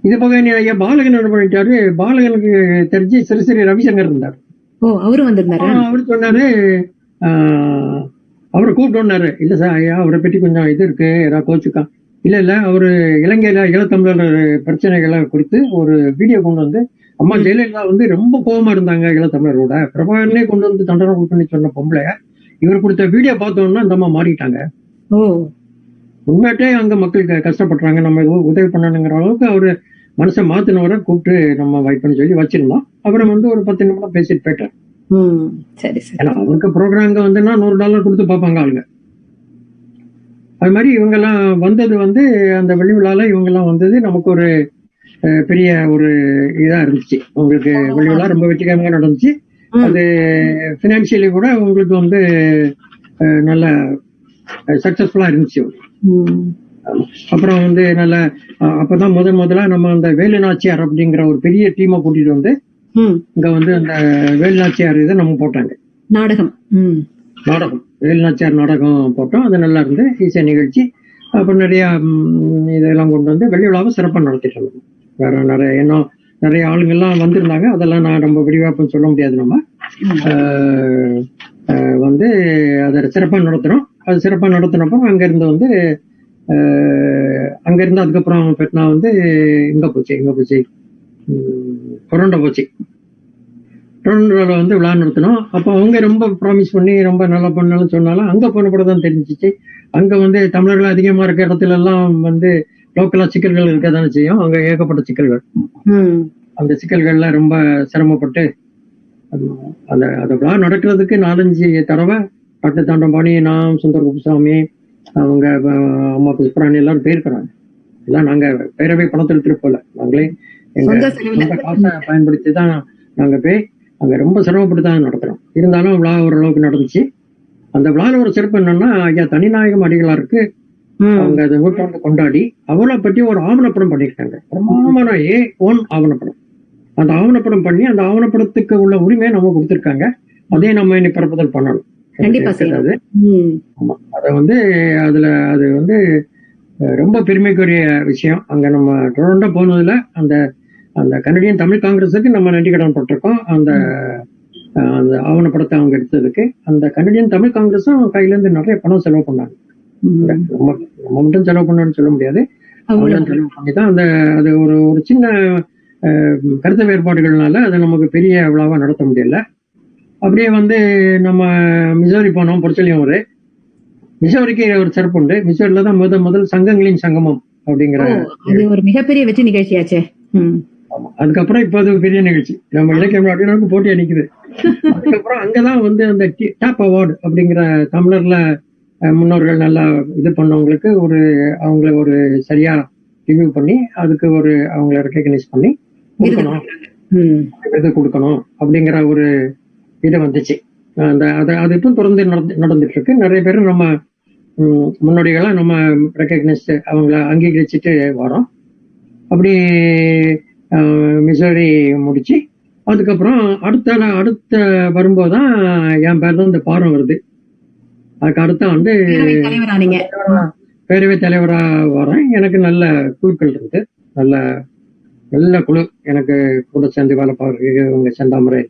இது போக ஐயா பாலகன் என்ன பண்ணிட்டாரு? பாலகனுக்கு தெரிஞ்சு சிறு சிறு ரவிசங்கர் இருந்தார். ஓ அவரும் வந்திருந்தாரா? அவர் சொன்னாரு அவரை கூப்பிட்டோன்னாரு. இல்ல சார் ஐயா அவரை பற்றி கொஞ்சம் இது இருக்கு ஏதாவது கோச்சுக்கா. இல்ல இல்ல அவரு இலங்கையில ஈழத்தமிழர் பிரச்சனைகளை குறித்து ஒரு வீடியோ கொண்டு வந்து அம்மா ஜெயலலிதா வந்து ரொம்ப கோபமா இருந்தாங்க ஈழத்தமிழரோட பிரபாகரனே கொண்டு வந்து தண்டனை கொடுக்கணும்னு சொன்ன பொம்பளை இவர் கொடுத்த வீடியோ பார்த்தோம்னா அந்த அம்மா மாறிட்டாங்க. உண்மையாட்டே அங்க மக்கள் க- கஷ்டப்படுறாங்க. நம்ம உதவி பண்ணணுங்கிற அளவுக்கு அவரு மனசை மாத்தினவரை கூப்பிட்டு நம்ம வைப்பன்னு சொல்லி வச்சிருந்தோம். அப்புறம் வந்து ஒரு பத்து நிமிடம் பேசிட்டு போயிட்டார். சரி ஏன்னா அவருக்கு ப்ரோக்ராம் வந்துன்னா நூறு டாலர் கொடுத்து பார்ப்பாங்க ஆளுங்க. அது மாதிரி இவங்க எல்லாம் வந்தது வந்து அந்த வெள்ளி விழால இவங்க எல்லாம் வந்தது நமக்கு ஒரு பெரிய ஒரு இதா இருந்துச்சு. உங்களுக்கு வெள்ளி விழா ரொம்ப வெற்றிகரமாக நடந்துச்சு. அது பினான்சியலி கூட உங்களுக்கு வந்து நல்ல சக்சஸ்ஃபுல்லா இருந்துச்சு. அப்புறம் வந்து நல்ல அப்பதான் முதன் முதலா நம்ம அந்த வேலு நாச்சியார் அப்படிங்கிற ஒரு பெரிய டீமை கூட்டிட்டு வந்து இங்க வந்து அந்த வேலு நாச்சியார் இதை நம்ம போட்டாங்க. நாடகம். நாடகம். வேலுநாச்சியார் நாடகம் போட்டோம். அது நல்லா இருந்து இசை நிகழ்ச்சி. அப்புறம் நிறைய இதெல்லாம் கொண்டு வந்து வெள்ளி விழாவை சிறப்பாக நடத்திட்டு இருந்தோம் வேற நிறைய இன்னும் நிறைய ஆளுங்கெல்லாம் வந்திருந்தாங்க. அதெல்லாம் நான் ரொம்ப விரிவாக்கம் சொல்ல முடியாது நம்ம. வந்து அதை சிறப்பாக நடத்துறோம். அது சிறப்பாக நடத்தினப்போ அங்கிருந்து வந்து அங்கிருந்து அதுக்கப்புறம் பெட்னா வந்து இங்க போச்சு இங்க போச்சு. டொரண்டோ போச்சு. டொரண்டோல வந்து விழா நடத்தினோம். அப்போ அவங்க ரொம்ப ப்ராமிஸ் பண்ணி ரொம்ப நல்லா பண்ணாலும் சொன்னாலும் அங்க கூட தான் தெரிஞ்சிச்சு. அங்க வந்து தமிழர்கள் அதிகமா இருக்க இடத்துல எல்லாம் வந்து லோக்கலா சிக்கல்கள் இருக்க தானே செய்யும். அங்க ஏகப்பட்ட சிக்கல்கள். அந்த சிக்கல்கள்ல ரொம்ப சிரமப்பட்டு அந்த அந்த விழா நடக்கிறதுக்கு நாலஞ்சு தடவை பட்டு தாண்டம்பாணி நான் சுந்தர குப்புசாமி அவங்க அம்மா புஷ்பராணி எல்லாரும் போயிருக்கிறாங்க. எல்லாம் நாங்க பேரவை பணத்தை எடுத்துட்டு போல நாங்களே எங்க காசை பயன்படுத்தி தான் நாங்க போய் அங்க ரொம்ப சிரமப்பட்டு தான் நடத்துறோம். இருந்தாலும் விழா ஓரளவுக்கு நடந்துச்சு. அந்த விழால ஒரு சிறப்பு என்னன்னா ஐயா தனிநாயகம் அடிகளாருக்கு. அவங்க அதை நூற்றாண்டு கொண்டாடி அவளை பற்றி ஒரு ஆவணப்படம் பண்ணியிருக்காங்க. பிரமாதமான ஏ ஒன் ஆவணப்படம். அந்த ஆவணப்படம் பண்ணி அந்த ஆவணப்படத்துக்கு உள்ள உரிமையை நம்ம கொடுத்திருக்காங்க. அதே நம்ம இனி பரப்புதல் பண்ணணும். கண்டிப்பா. ஆமா. அதை வந்து அதுல அது வந்து ரொம்ப பெருமைக்குரிய விஷயம். அங்க நம்ம டொரண்டோ போனதுல அந்த அந்த கனடியன் தமிழ் காங்கிரஸுக்கு நம்ம நன்றி கடன் பட்டிருக்கோம். அந்த அந்த ஆவணப்படத்தை அவங்க எடுத்ததுக்கு. அந்த கனடியன் தமிழ் காங்கிரஸும் கையில இருந்து நிறைய பணம் செலவு பண்ணாங்க. நம்ம நம்ம மட்டும் செலவு பண்ணணும்னு சொல்ல முடியாது. அவங்களும் செலவு பண்ணி தான் அந்த அது ஒரு ஒரு சின்ன கருத்து வேறுபாடுகள்னால அதை நமக்கு பெரிய விழாவா நடத்த முடியல. அப்படியே வந்து நம்ம மிசோரி போனோம் பொற்சொல்லியம் ஒரு மிசோரிக்கு ஒரு சிறப்பு உண்டு. மிசோரில தான் முத முதல் சங்கங்களின் சங்கமம் அப்படிங்கிற ஒரு மிகப்பெரிய வெற்றி நிகழ்ச்சியாச்சே. அதுக்கப்புறம் இப்ப அது பெரிய நிகழ்ச்சி. நம்ம இலக்கியம் அப்படின்னு போட்டியா நிக்குது அதுக்கப்புறம் அங்கதான் வந்து அந்த டாப் அவார்டு அப்படிங்கிற தமிழர்ல முன்னோர்கள் நல்லா இது பண்ணவங்களுக்கு ஒரு அவங்கள ஒரு சரியா ரிவ்யூ பண்ணி அதுக்கு ஒரு அவங்கள ரெக்கக்னைஸ் பண்ணி கொடுக்கணும். கொடுக்கணும் அப்படிங்கிற ஒரு இது வந்துச்சு. அந்த அது அது இப்போ தொடர்ந்து நடந்து- நடந்துட்டு இருக்கு நிறைய பேர் நம்ம ம், முன்னோடிகளா நம்ம ரெக்கக்னைஸ் அவங்கள அங்கீகரிச்சுட்டு வரோம். அப்படி மிசோரி முடிச்சு அதுக்கப்புறம் அடுத்த அடுத்த வரும்போதுதான் என் பேர்ல இந்த பாரம் வருது. அதுக்கு அடுத்த ஆண்டு பேரவை தலைவரா வரேன். எனக்கு நல்ல குழுக்கள் இருக்கு. நல்ல நல்ல குழு. எனக்கு கூட சேர்ந்து வேலை பார்க்க இவங்க செந்தாமரை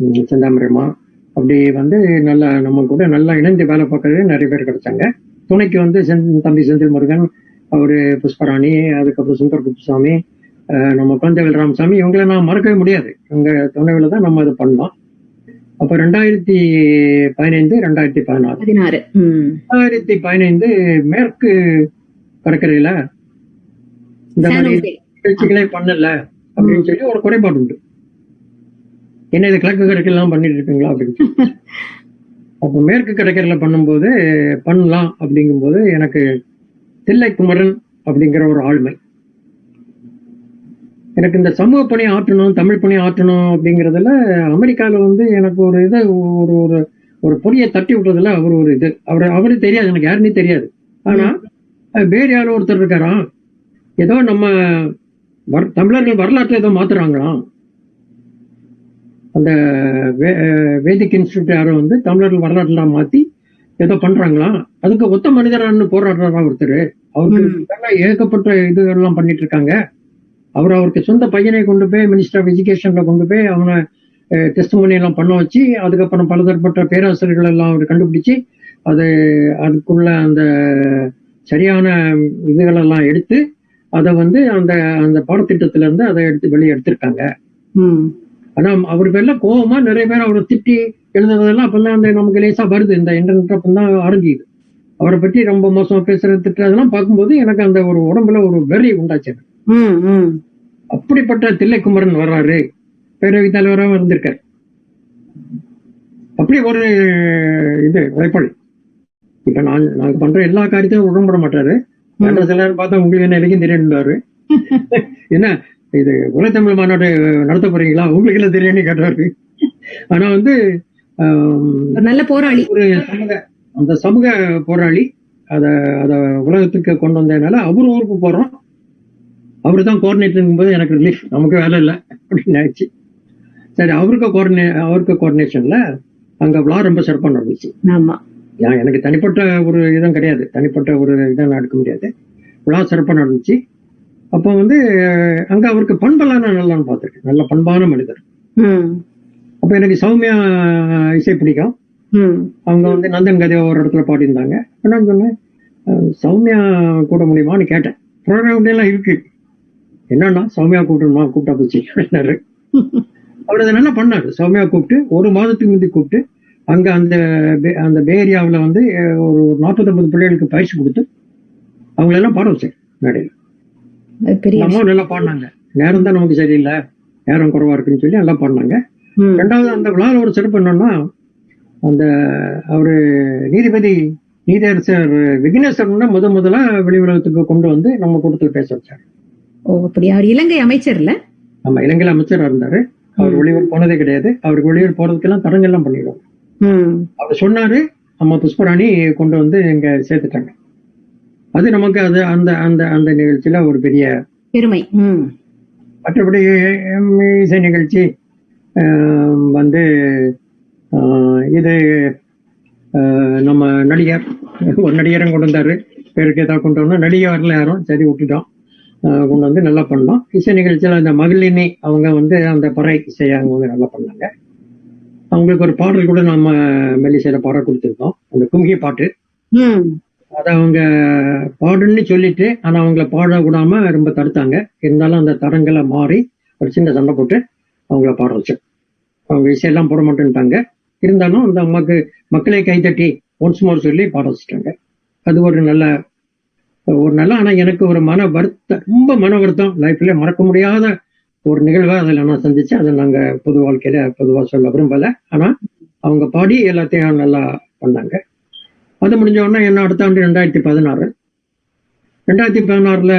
செந்தாமரைமா அப்படி வந்து நல்லா நம்ம கூட நல்லா இணைந்து வேலை பார்க்கறது நிறைய பேர் கிடைச்சாங்க. துணைக்கு வந்து செந்- தம்பி செந்தில் முருகன் அவரு புஷ்பராணி அதுக்கப்புறம் சுந்தர் குப்புசாமி நம்ம குழந்தைகள் ராமசாமி இவங்களை நான் மறக்கவே முடியாது. இவங்க துணைவில தான் நம்ம இது பண்ணோம். அப்ப ரெண்டாயிரத்தி பதினைந்து ரெண்டாயிரத்தி பதினாறு. பதினாறு. ரெண்டாயிரத்தி பதினைந்து மேற்கு கடற்கரையில இந்த மாதிரி. நிகழ்ச்சிகளே பண்ணல அப்படின்னு சொல்லி ஒரு குறைபாடு உண்டு. என்ன இது கிழக்கு கடற்கரையெல்லாம் பண்ணிட்டு இருக்கீங்களா? அப்படின்னு. அப்ப மேற்கு கடற்கரையில பண்ணும்போது பண்ணலாம் அப்படிங்கும்போது எனக்கு தில்லை குமரன் அப்படிங்கிற ஒரு ஆளுமை. எனக்கு இந்த சமூக பணி ஆற்றணும் தமிழ் பணி ஆற்றணும் அப்படிங்கறதுல அமெரிக்கால வந்து எனக்கு ஒரு இதை ஒரு ஒரு ஒரு பொடியை தட்டி விட்டதுல அவர் ஒரு இது. அவர் அவரு தெரியாது எனக்கு யாருன்னே தெரியாது. ஆனா அஹ், வேறு யாரோ ஒருத்தர் இருக்காராம் ஏதோ நம்ம வர்- தமிழர்கள் வரலாற்றை ஏதோ மாத்துறாங்களாம். அந்த வேதிக் இன்ஸ்டியூட் யாரோ வந்து தமிழர்கள் வரலாற்றுலாம் மாத்தி ஏதோ பண்றாங்களாம் அதுக்கு ஒத்த மனிதரான்னு போராடுறாரா ஒருத்தர். அவருக்கு ஏகப்பட்ட இதுகள்லாம் பண்ணிட்டு இருக்காங்க அவர் அவருக்கு சொந்த பையனை கொண்டு போய் மினிஸ்டர் ஆஃப் எஜுகேஷன்ல கொண்டு போய் அவனை டெஸ்ட் எல்லாம் பண்ண வச்சு அதுக்கப்புறம் பலதரப்பட்ட பேராசிரியர்கள் எல்லாம் அவர் கண்டுபிடிச்சு அது அதுக்குள்ள அந்த சரியான இதுகளெல்லாம் எடுத்து அதை வந்து அந்த அந்த பாடத்திட்டத்துல இருந்து அதை எடுத்து வெளியே எடுத்திருக்காங்க. ஆனா அவர் பேர்ல கோவமா நிறைய பேர் அவரை திட்டி எழுதுனதெல்லாம் அப்பதான் அந்த நமக்கு லேசா வருது. இந்த இன்டர்நெட் அப்பதான் ஆரம்பிக்குது அவரை பற்றி ரொம்ப மோசமா பேசுறது திட்டுறதெல்லாம் பார்க்கும்போது எனக்கு அந்த ஒரு உடம்புல ஒரு வெறி உண்டாச்சு. அப்படிப்பட்ட தில்லைக்குமரன் வர்றாரு. பேரவைத் தலைவராக இருந்திருக்காரு. அப்படி ஒரு இது உழைப்பாளி இப்ப நான் நாங்க பண்ற எல்லா காரியத்தையும் உடம்பட மாட்டாரு. ஏன்டா சில நேரம் பார்த்தா உங்களுக்கு என்ன எனக்கும் தெரியும்டாரு என்ன? இது உலகத்தமிழ் மாநாடு நடத்த போறீங்களா? உங்களுக்கு எல்லாம் தெரியும்னு கேட்டாரு. ஆனா வந்து நல்ல போராளி. ஒரு சமூக அந்த சமூக போராளி அத அத உலகத்துக்கு கொண்டு வந்ததுனால அவரு ஊருக்கு போறோம். அவரு தான் கோஆர்டினேட்டர் போது எனக்கு ரிலீஃப் நமக்கு வேலை இல்லை. அப்படின்னு ஆயிடுச்சு. சரி அவருக்கு கோஆர்டினே அவருக்கு கோஆர்டினேஷன்ல அங்க விழா ரொம்ப சிறப்பா நடந்துச்சு. ஆமா. ஏன் எனக்கு தனிப்பட்ட ஒரு இதுவும் கிடையாது. தனிப்பட்ட ஒரு இதை நான் எடுக்க முடியாது. விழா சிறப்பா நடந்துச்சு. அப்போ வந்து அங்க அவருக்கு பண்பெல்லாம் நான் நல்லான்னு பார்த்திருக்கேன். நல்ல பண்பான மனிதர். அப்ப எனக்கு சௌமியா இசை பிடிக்கும். அவங்க வந்து நந்தன் கதையை ஒரு இடத்துல பாடியிருந்தாங்க. நான் சொன்னேன் சௌமியா கூட முடியுமான்னு கேட்டேன். ப்ரோக்ராம் எல்லாம் இருக்கு. என்னன்னா சௌமியா கூப்பிடணுமா? கூப்பிட்டா போச்சு அப்படின்னாரு. அவர் அதை நல்லா பண்ணாரு. சௌமியா கூப்பிட்டு ஒரு மாதத்துக்கு முந்தி கூப்பிட்டு அங்க அந்த அந்த பே ஏரியாவில் வந்து ஒரு நாற்பத்தொன்பது பிள்ளைகளுக்கு பயிற்சி கொடுத்து அவங்களெல்லாம் பாட வச்சேன் மேடையில். பெரிய அம்மா நல்லா பாடினாங்க. நேரம் தான் நமக்கு சரியில்லை. நேரம் குறைவா இருக்குன்னு சொல்லி நல்லா பாடினாங்க. ரெண்டாவது அந்த விழாவில் ஒரு சிறப்பு என்னன்னா அந்த அவரு நீதிபதி நீதியரசர் விக்னேஸ்வரன் முத முதல்ல வெளி உலகத்துக்கு கொண்டு வந்து நம்ம கூட்டத்தில் பேச வச்சார். ஓ அப்படி அவர் இலங்கை அமைச்சர்ல நம்ம இலங்கையில அமைச்சரா இருந்தாரு. அவர் வெளியூர் போனதே கிடையாது. அவருக்கு வெளியூர் போறதுக்கெல்லாம் தடங்கெல்லாம் பண்ணிடுவாங்க ம். அவர் சொன்னாரு அம்மா புஷ்பராணி கொண்டு வந்து இங்க சேர்த்துட்டாங்க. அது நமக்கு அது அந்த அந்த அந்த நிகழ்ச்சியில ஒரு பெரிய பெருமை. மற்றபடி இசை நிகழ்ச்சி வந்து இது நம்ம நடிகர் ஒரு நடிகரும் கொண்டு வந்தாரு. பேருக்கு ஏதாவது கொண்டு வந்தோம் நடிகை வரல யாரும் சரி விட்டுட்டோம். கொண்டு வந்து நல்லா பண்ணோம். இசை நிகழ்ச்சியில அந்த மகளினி அவங்க வந்து அந்த பறை இசையை அவங்க வந்து நல்லா பண்ணாங்க. அவங்களுக்கு ஒரு பாடல் கூட நம்ம மெல்லிசையில பாட கொடுத்துருக்கோம். அந்த கும்கி பாட்டு. அதை அவங்க பாடுன்னு சொல்லிட்டு ஆனா அவங்கள பாட விடாம ரொம்ப தடுத்தாங்க. இருந்தாலும் அந்த தடங்களை மாறி ஒரு சின்ன சண்டை போட்டு அவங்கள பாட வச்சோம் அவங்க இசையெல்லாம் போட மாட்டேன்ட்டாங்க. இருந்தாலும் அந்த அம்மாக்கு மக்களை கைத்தட்டி ஒன்ஸ் மோர் சொல்லி பாட வச்சுட்டாங்க. அது ஒரு நல்ல ஒரு நல்ல ஆனா எனக்கு ஒரு மன வருத்தம் ரொம்ப மன வருத்தம். லைஃப்ல மறக்க முடியாத ஒரு நிகழ்வை அதில் நான் சந்திச்சேன் அதை நாங்க பொது வாழ்க்கையில பொதுவா சொல்ல விரும்பல. ஆனா அவங்க பாடி எல்லாத்தையும் நல்லா பண்ணாங்க. அது முடிஞ்ச உடனே என்ன அடுத்த ஆண்டு ரெண்டாயிரத்தி பதினாறு. ரெண்டாயிரத்தி பதினாறுல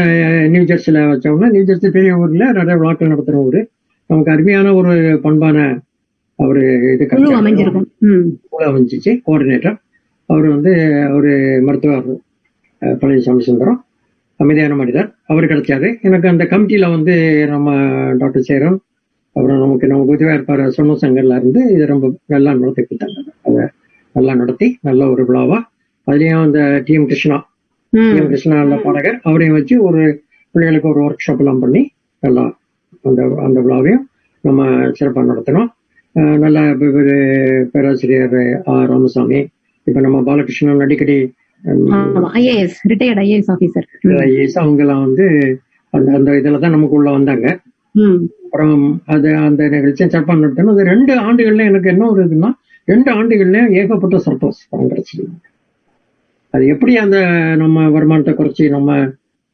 நியூ ஜெர்சியில வச்சோம்னா நியூ ஜெர்சி பெரிய ஊர்ல நிறைய விழாக்கள் நடத்துற ஊரு. நமக்கு அருமையான ஒரு பண்பான ஒரு இது குழு. அமைஞ்சிருக்கும். குழு அமைஞ்சிச்சு. கோஆர்டினேட்டர் அவர் வந்து ஒரு மருத்துவர் பழனிசாமி சுந்தரம். அமைதியான மனிதர். அவர் கிடைச்சாரு. எனக்கு அந்த கமிட்டியில வந்து நம்ம டாக்டர் சேரன் அப்புறம் நமக்கு நமக்கு உதவியா இருப்பார். சொன்ன சங்கர்ல இருந்து இதை ரொம்ப நல்லா நடத்தி கொடுத்தாங்க. அதை நல்லா நடத்தி நல்ல ஒரு விழாவா? அதுலயும் அந்த T M Krishna. T M Krishna நல்ல பாடகர். அவரையும் வச்சு ஒரு பிள்ளைகளுக்கு ஒரு ஒர்க் ஷாப் எல்லாம் பண்ணி நல்லா அந்த அந்த விழாவையும் நம்ம சிறப்பாக நடத்தினோம் அஹ் நல்ல பேராசிரியர் ஆர் ராமசாமி. இப்ப நம்ம பாலகிருஷ்ணன் அடிக்கடி ஐஏஎஸ் ஐஏஎஸ் அவங்கெல்லாம் வந்து அந்த அந்த இதுல தான் நமக்கு உள்ள வந்தாங்க. அப்புறம் அது அந்த நிகழ்ச்சியை சிறப்பாக நடத்தணும். அது ரெண்டு ஆண்டுகள்ல எனக்கு என்ன ஒரு இதுன்னா ரெண்டு ஆண்டுகள்ல ஏகப்பட்ட சர்ப்ளஸ் பணம் கிடைச்சது. அது எப்படி அந்த நம்ம வருமானத்தை குறைச்சி நம்ம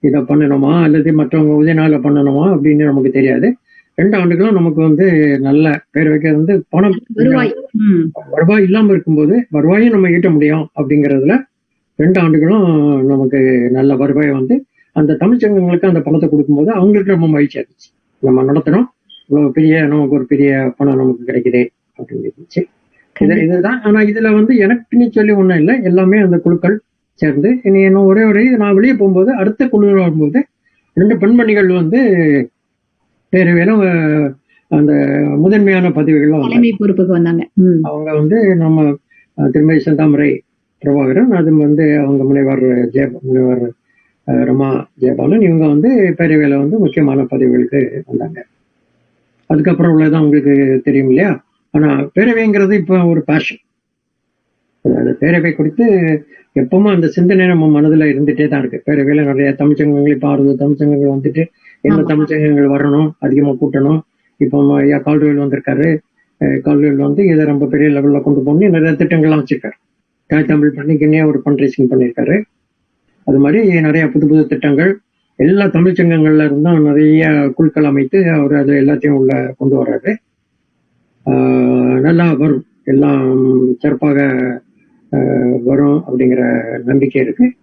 இதை பண்ணணுமா அல்லது மற்றவங்க உதயநாள பண்ணணுமா அப்படின்னு நமக்கு தெரியாது. ரெண்டு ஆண்டுகளும் நமக்கு வந்து நல்ல பேர் வைக்கிறது வந்து பணம். வருவாய். வருவாய் இல்லாம இருக்கும்போது வருவாயும் நம்ம ஈட்ட முடியும் அப்படிங்கறதுல ரெண்டு ஆண்டுகளும் நமக்கு நல்ல வருவாய் வந்து அந்த தமிழ்ச்சங்கங்களுக்கு அந்த பணத்தை கொடுக்கும்போது அவங்களுக்கு ரொம்ப மகிழ்ச்சியா இருந்துச்சு நம்ம நடத்துறோம் இவ்வளவு பெரிய நமக்கு ஒரு பெரிய பணம் நமக்கு கிடைக்குதே அப்படின்னு இருந்துச்சு. இது இதுதான். ஆனா இதுல வந்து எனக்குன்னு சொல்லி ஒண்ணும் இல்லை. எல்லாமே அந்த குழுக்கள் சேர்ந்து இனி இன்னும் ஒரே ஒரே நான் வெளியே போகும்போது அடுத்த குழு வரும்போது ரெண்டு பெண்மணிகள் வந்து வேறு வேணும் அந்த முதன்மையான வந்தாங்க. தலைமை பொறுப்புக்கு வந்தாங்க. அவங்க வந்து நம்ம திருமதி செந்தாமரை பிரபாகரன் அது வந்து அவங்க முனைவர் ஜெய முனைவர் ரமா ஜெயபாலன் இவங்க வந்து பேரவையில வந்து முக்கியமான பதவிகளுக்கு வந்தாங்க. அதுக்கப்புறம் உள்ளதான் உங்களுக்கு தெரியும் இல்லையா? ஆனா பேரவைங்கிறது இப்ப ஒரு பேஷன் அந்த பேரவை குறித்து எப்பவுமே அந்த சிந்தனை நம்ம மனதுல இருந்துட்டே தான் இருக்கு. பேரவையில நிறைய தமிழ்ச்சங்கங்கள் இப்ப அறுபது தமிழ்ச்சங்கங்கள் வந்துட்டு என்ன. தமிழ்ச்சங்கங்கள் வரணும் அதிகமா கூட்டணும். இப்போ ஐயா கால்டுவேல் வந்திருக்காரு. அஹ் கால்டுவேல் வந்து இதை ரொம்ப பெரிய லெவல்ல கொண்டு போகணும். நிறைய திட்டங்கள்லாம் வச்சிருக்காரு. தாய் தமிழ் பண்ணிக்கினே ஒரு ஃபண்ட்ரைசிங் பண்ணியிருக்காரு. அது மாதிரி நிறைய புது புது திட்டங்கள். எல்லா தமிழ்ச்சங்கங்கள்ல இருந்தும் நிறைய குழுக்கள் அமைத்து அவர் அது எல்லாத்தையும் உள்ள கொண்டு வர்றாரு. நல்லா வரும். எல்லாம் சிறப்பாக ஆஹ் வரும் அப்படிங்கிற நம்பிக்கை இருக்கு.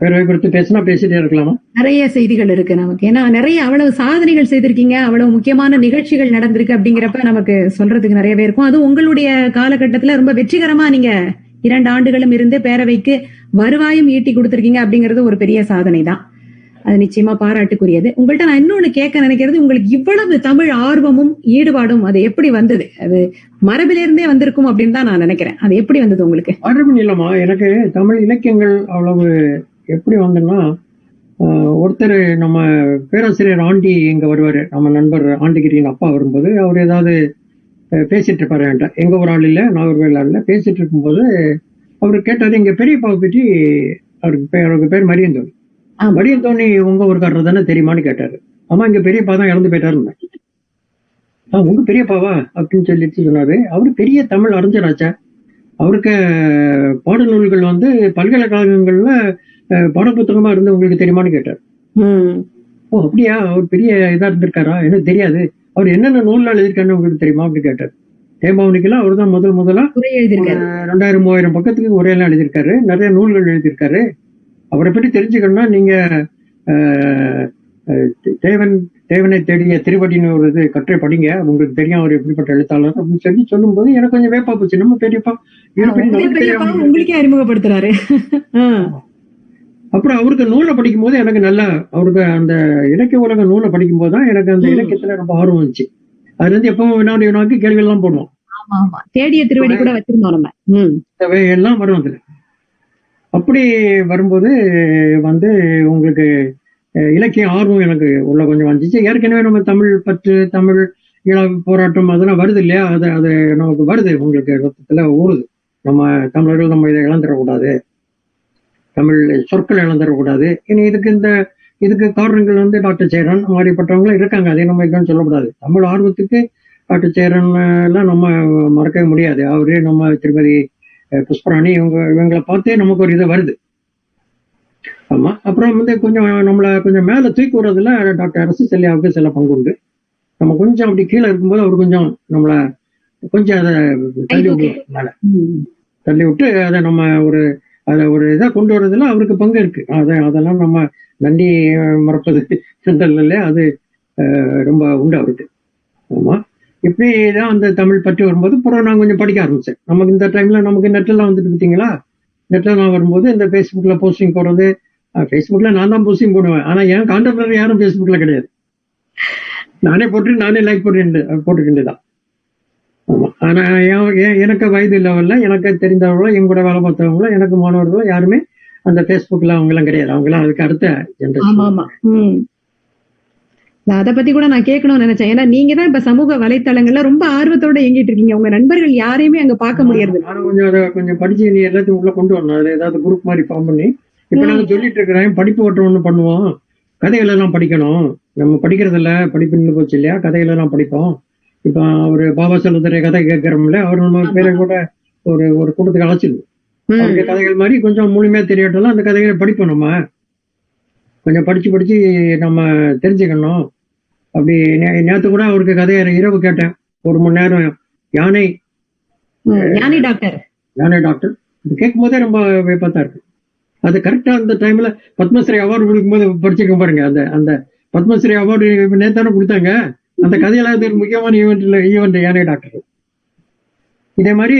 பேரவை குறித்து பேசினா பேசிட்டே இருக்கலாமா? நிறைய செய்திகள் இருக்கு நமக்கு. ஏன்னா நிறைய அவ்வளவு சாதனைகள் செய்திருக்கீங்க அவ்வளவு முக்கியமான நிகழ்ச்சிகள் நடந்திருக்கு அப்படிங்கிறப்ப நமக்கு சொல்றதுக்கு நிறையவே இருக்கும். அதுவும் உங்களுடைய காலகட்டத்துல ரொம்ப வெற்றிகரமா நீங்க இரண்டு ஆண்டுகளும் இருந்து பேரவைக்கு வருவாயும் ஈட்டி கொடுத்திருக்கீங்க அப்படிங்கிறது ஒரு பெரிய சாதனை தான் அது நிச்சயமா பாராட்டுக்குரியது. உங்கள்ட்ட நான் இன்னொன்னு கேட்க நினைக்கிறது உங்களுக்கு இவ்வளவு தமிழ் ஆர்வமும் ஈடுபாடும் அது எப்படி வந்தது? அது மரபிலிருந்தே வந்திருக்கும் அப்படின்னு தான் நான் நினைக்கிறேன். அது எப்படி வந்தது உங்களுக்கு? மரபு இல்லமா எனக்கு தமிழ் இலக்கியங்கள் அவ்வளவு எப்படி வந்ததுன்னா ஒருத்தர் நம்ம பேராசிரியர் ஆண்டி இங்க வருவாரு. நம்ம நண்பர் ஆண்டிகிரியின் அப்பா வரும்போது அவர் ஏதாவது பேசிட்டு இருப்பாரு என்கிட்ட. எங்க ஒரு ஆள் இல்லை இல்ல இல்லை பேசிட்டு இருக்கும்போது அவர் கேட்டாரு எங்க பெரியப்பாவை பற்றி அவருக்கு பேர் அவருக்கு பேர் மரியந்தோல் ஆமா. மரியந்தோனி உங்க ஊருக்காரர் தானே தெரியுமான்னு கேட்டாரு. ஆமா இங்க பெரியப்பா தான் இறந்து போயிட்டாருன்னு. ஆ உங்க பெரியப்பாவா? அப்படின்னு சொல்லிட்டு சொன்னாரு. அவரு பெரிய தமிழ் அறிஞராச்சா. அவருக்கு பாடநூல்கள் வந்து பல்கலைக்கழகங்கள்ல அஹ், பாடப்புத்தகமா இருந்து உங்களுக்கு தெரியுமான்னு கேட்டார். ஓ அப்படியா? அவர் பெரிய இதா இருந்திருக்காரா? எனக்கு தெரியாது. அவர் என்னென்ன நூல்ல எழுதியிருக்காருன்னு உங்களுக்கு தெரியுமா? அப்படின்னு கேட்டார். தேம்பாவனிக்கெல்லாம் அவர் தான் முதல் முதலா ஒரு ரெண்டாயிரம் மூவாயிரம் பக்கத்துக்கு உரையெல்லாம் எழுதியிருக்காரு. நிறைய நூல்கள் எழுதியிருக்காரு. அவரை பற்றி தெரிஞ்சுக்கணும்னா நீங்க தேவன் தேவனை தேடிய திருவடின்னு ஒரு இது கட்டுரை படிங்க. உங்களுக்கு தெரியும் அவர் எப்படிப்பட்ட எழுத்தாளர் அப்படின்னு சொல்லி சொல்லும்போது எனக்கு கொஞ்சம் வேப்பா போச்சு. நம்ம பெரியப்பா உங்களுக்கே அறிமுகப்படுத்துறாரு. அப்புறம் அவருக்கு நூலை படிக்கும் போது எனக்கு நல்லா அவருக்கு அந்த இலக்கிய உலக நூலை படிக்கும் போது தான் எனக்கு அந்த. இலக்கியத்துல ரொம்ப ஆர்வம் வந்துச்சு. அதுல இருந்து எப்பவும் வினாடி வினாக்கு கேள்வி எல்லாம் போடுவோம் தேடிய திருவடி கூட வச்சிருந்தோம் நம்ம. எல்லாம் வரும் அதுல. அப்படி வரும்போது வந்து உங்களுக்கு இலக்கிய ஆர்வம் எனக்கு உள்ள கொஞ்சம் வந்துச்சு. ஏற்கனவே நம்ம தமிழ் பற்று தமிழ் ஈழ போராட்டம் அதெல்லாம் வருது இல்லையா? அது அது நமக்கு வருது. உங்களுக்கு ரத்தத்தில் ஊறுது. நம்ம தமிழர்கள் நம்ம இதை இழந்துடக்கூடாது. தமிழ் சொற்கள் இழந்துடக்கூடாது. இனி இதுக்கு இந்த இதுக்கு காரணங்கள் வந்து டாக்டர் சேரன் மாதிரிப்பட்டவங்களும் இருக்காங்க. அதே நம்ம இல்லைன்னு சொல்லக்கூடாது. தமிழ் ஆர்வத்துக்கு டாக்டர் சேரன் எல்லாம் நம்ம மறக்கவே முடியாது. அவரே நம்ம திருமதி புஷ்பராணி இவங்க இவங்களை பார்த்தே நமக்கு ஒரு இது வருது. ஆமா அப்புறம் வந்து கொஞ்சம் நம்மளை கொஞ்சம் மேல தூக்கி விடுறதுல டாக்டர் அரசு செல்லியாவுக்கு சில பங்கு உண்டு. நம்ம கொஞ்சம் அப்படி கீழே இருக்கும்போது அவர் கொஞ்சம் நம்மள கொஞ்சம் அதை தள்ளி ம். தள்ளி விட்டு அதை நம்ம ஒரு அதை ஒரு இதை கொண்டு வர்றதுல அவருக்கு பங்கு இருக்கு. அதை அதெல்லாம் நம்ம நன்றி மறப்பது இல்ல அது ரொம்ப உண்டு அவருக்கு. ஆமா. இப்படிதான் அந்த தமிழ் பற்றி வரும்போது அப்புறம் நான் கொஞ்சம் படிக்க ஆரம்பிச்சேன். நமக்கு இந்த டைம்ல நமக்கு நெட்டெல்லாம் வந்துட்டு பார்த்தீங்களா நெட்டெல்லாம் வரும்போது இந்த ஃபேஸ்புக்ல போஸ்டிங் போடுறது ஃபேஸ்புக்ல நான் தான் போஸ்டிங் போடுவேன். ஆனா என் கான்டெம்பரரி யாரும் ஃபேஸ்புக்ல கிடையாது. நானே போட்டு நானே லைக் போட்டு போட்டுக்கிட்டுதான் ஆனா என்- எனக்கு வயது லெவல்ல எனக்கு தெரிந்தவங்களோ என் கூட வேலை பார்த்தவங்களோ எனக்கு மாணவர்களோ யாருமே அந்த ஃபேஸ்புக்ல அவங்க எல்லாம் கிடையாது. அவங்க எல்லாம் அதுக்கு அடுத்த ஆமா ஜென்ரேஷன் அத பத்தி கூட நான் கேட்கணும்னு நினைச்சேன். ஏன்னா நீங்க தான் இப்ப சமூக வலைத்தளங்கள்ல ரொம்ப ஆர்வத்தோட இயங்கிட்டு இருக்கீங்க. உங்க நண்பர்கள் யாரையுமே அங்க பார்க்க முடியறது இல்ல. நானும் கொஞ்சம் அதை கொஞ்சம் படிச்சு நீ எல்லாத்தையும் உள்ள கொண்டு வரணும். அதுல ஏதாவது குரூப் மாதிரி ஃபார்ம் பண்ணி இப்ப நாங்க சொல்லிட்டு இருக்கிறேன் படிப்பு ஓட்டம் ஒண்ணு பண்ணுவோம். கதைகள் எல்லாம் படிக்கணும். நம்ம படிக்கிறதில்ல படிப்பு நின்று போச்சு இல்லையா? கதைகள் எல்லாம் படிப்போம். இப்ப ஒரு பாபா செல்லத்துறை கதை கேட்கிறோம்ல அவர் நம்ம பேரை கூட ஒரு ஒரு கூட்டத்துக்கு அழைச்சிருவோம். அவருடைய கதைகள் மாதிரி கொஞ்சம் முழுமையா தெரியட்டெல்லாம் அந்த கதைகளை படிப்போம் நம்ம. கொஞ்சம் படிச்சு படிச்சு நம்ம தெரிஞ்சுக்கணும். அப்படி நேத்து கூட அவருக்கு கதையை இரவு கேட்டேன். ஒரு மணி நேரம் யானை. ஞானி டாக்டர் யானை டாக்டர் இது கேட்கும் போதே ரொம்ப வியப்பத்தா இருக்கு. அது கரெக்டா அந்த டைம்ல பத்மஸ்ரீ அவார்டு கொடுக்கும்போது படிச்சிருக்க பாருங்க. அந்த அந்த பத்மஸ்ரீ அவார்டு நேத்தானே கொடுத்தாங்க. அந்த கதையில அது ஒரு முக்கியமான ஈவெண்ட்ல ஈவெண்ட் யானை டாக்டர் இதே மாதிரி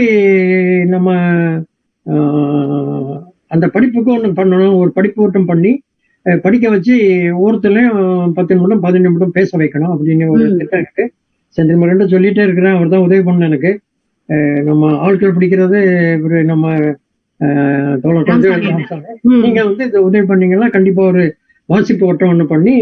நம்ம அந்த படிப்புக்கு ஒன்று பண்ணணும். ஒரு படிப்பு ஓட்டம் பண்ணி படிக்க வச்சு ஒவ்வொருத்தர்லையும் பத்து நிமிடம் பதினஞ்சு நிமிடம் பேச வைக்கணும் அப்படின்னு ஒரு. திட்டம் இருக்கு. செந்தில்முருகன் சொல்லிட்டே இருக்கிறேன் அவர் தான் உதவி பண்ண எனக்கு. நம்ம ஆட்கள் பிடிக்கிறது நம்ம தோழர். நீங்க வந்து இந்த உதவி பண்ணீங்கன்னா கண்டிப்பா ஒரு வாசிப்பு ஓட்டம் ஒண்ணு பண்ணி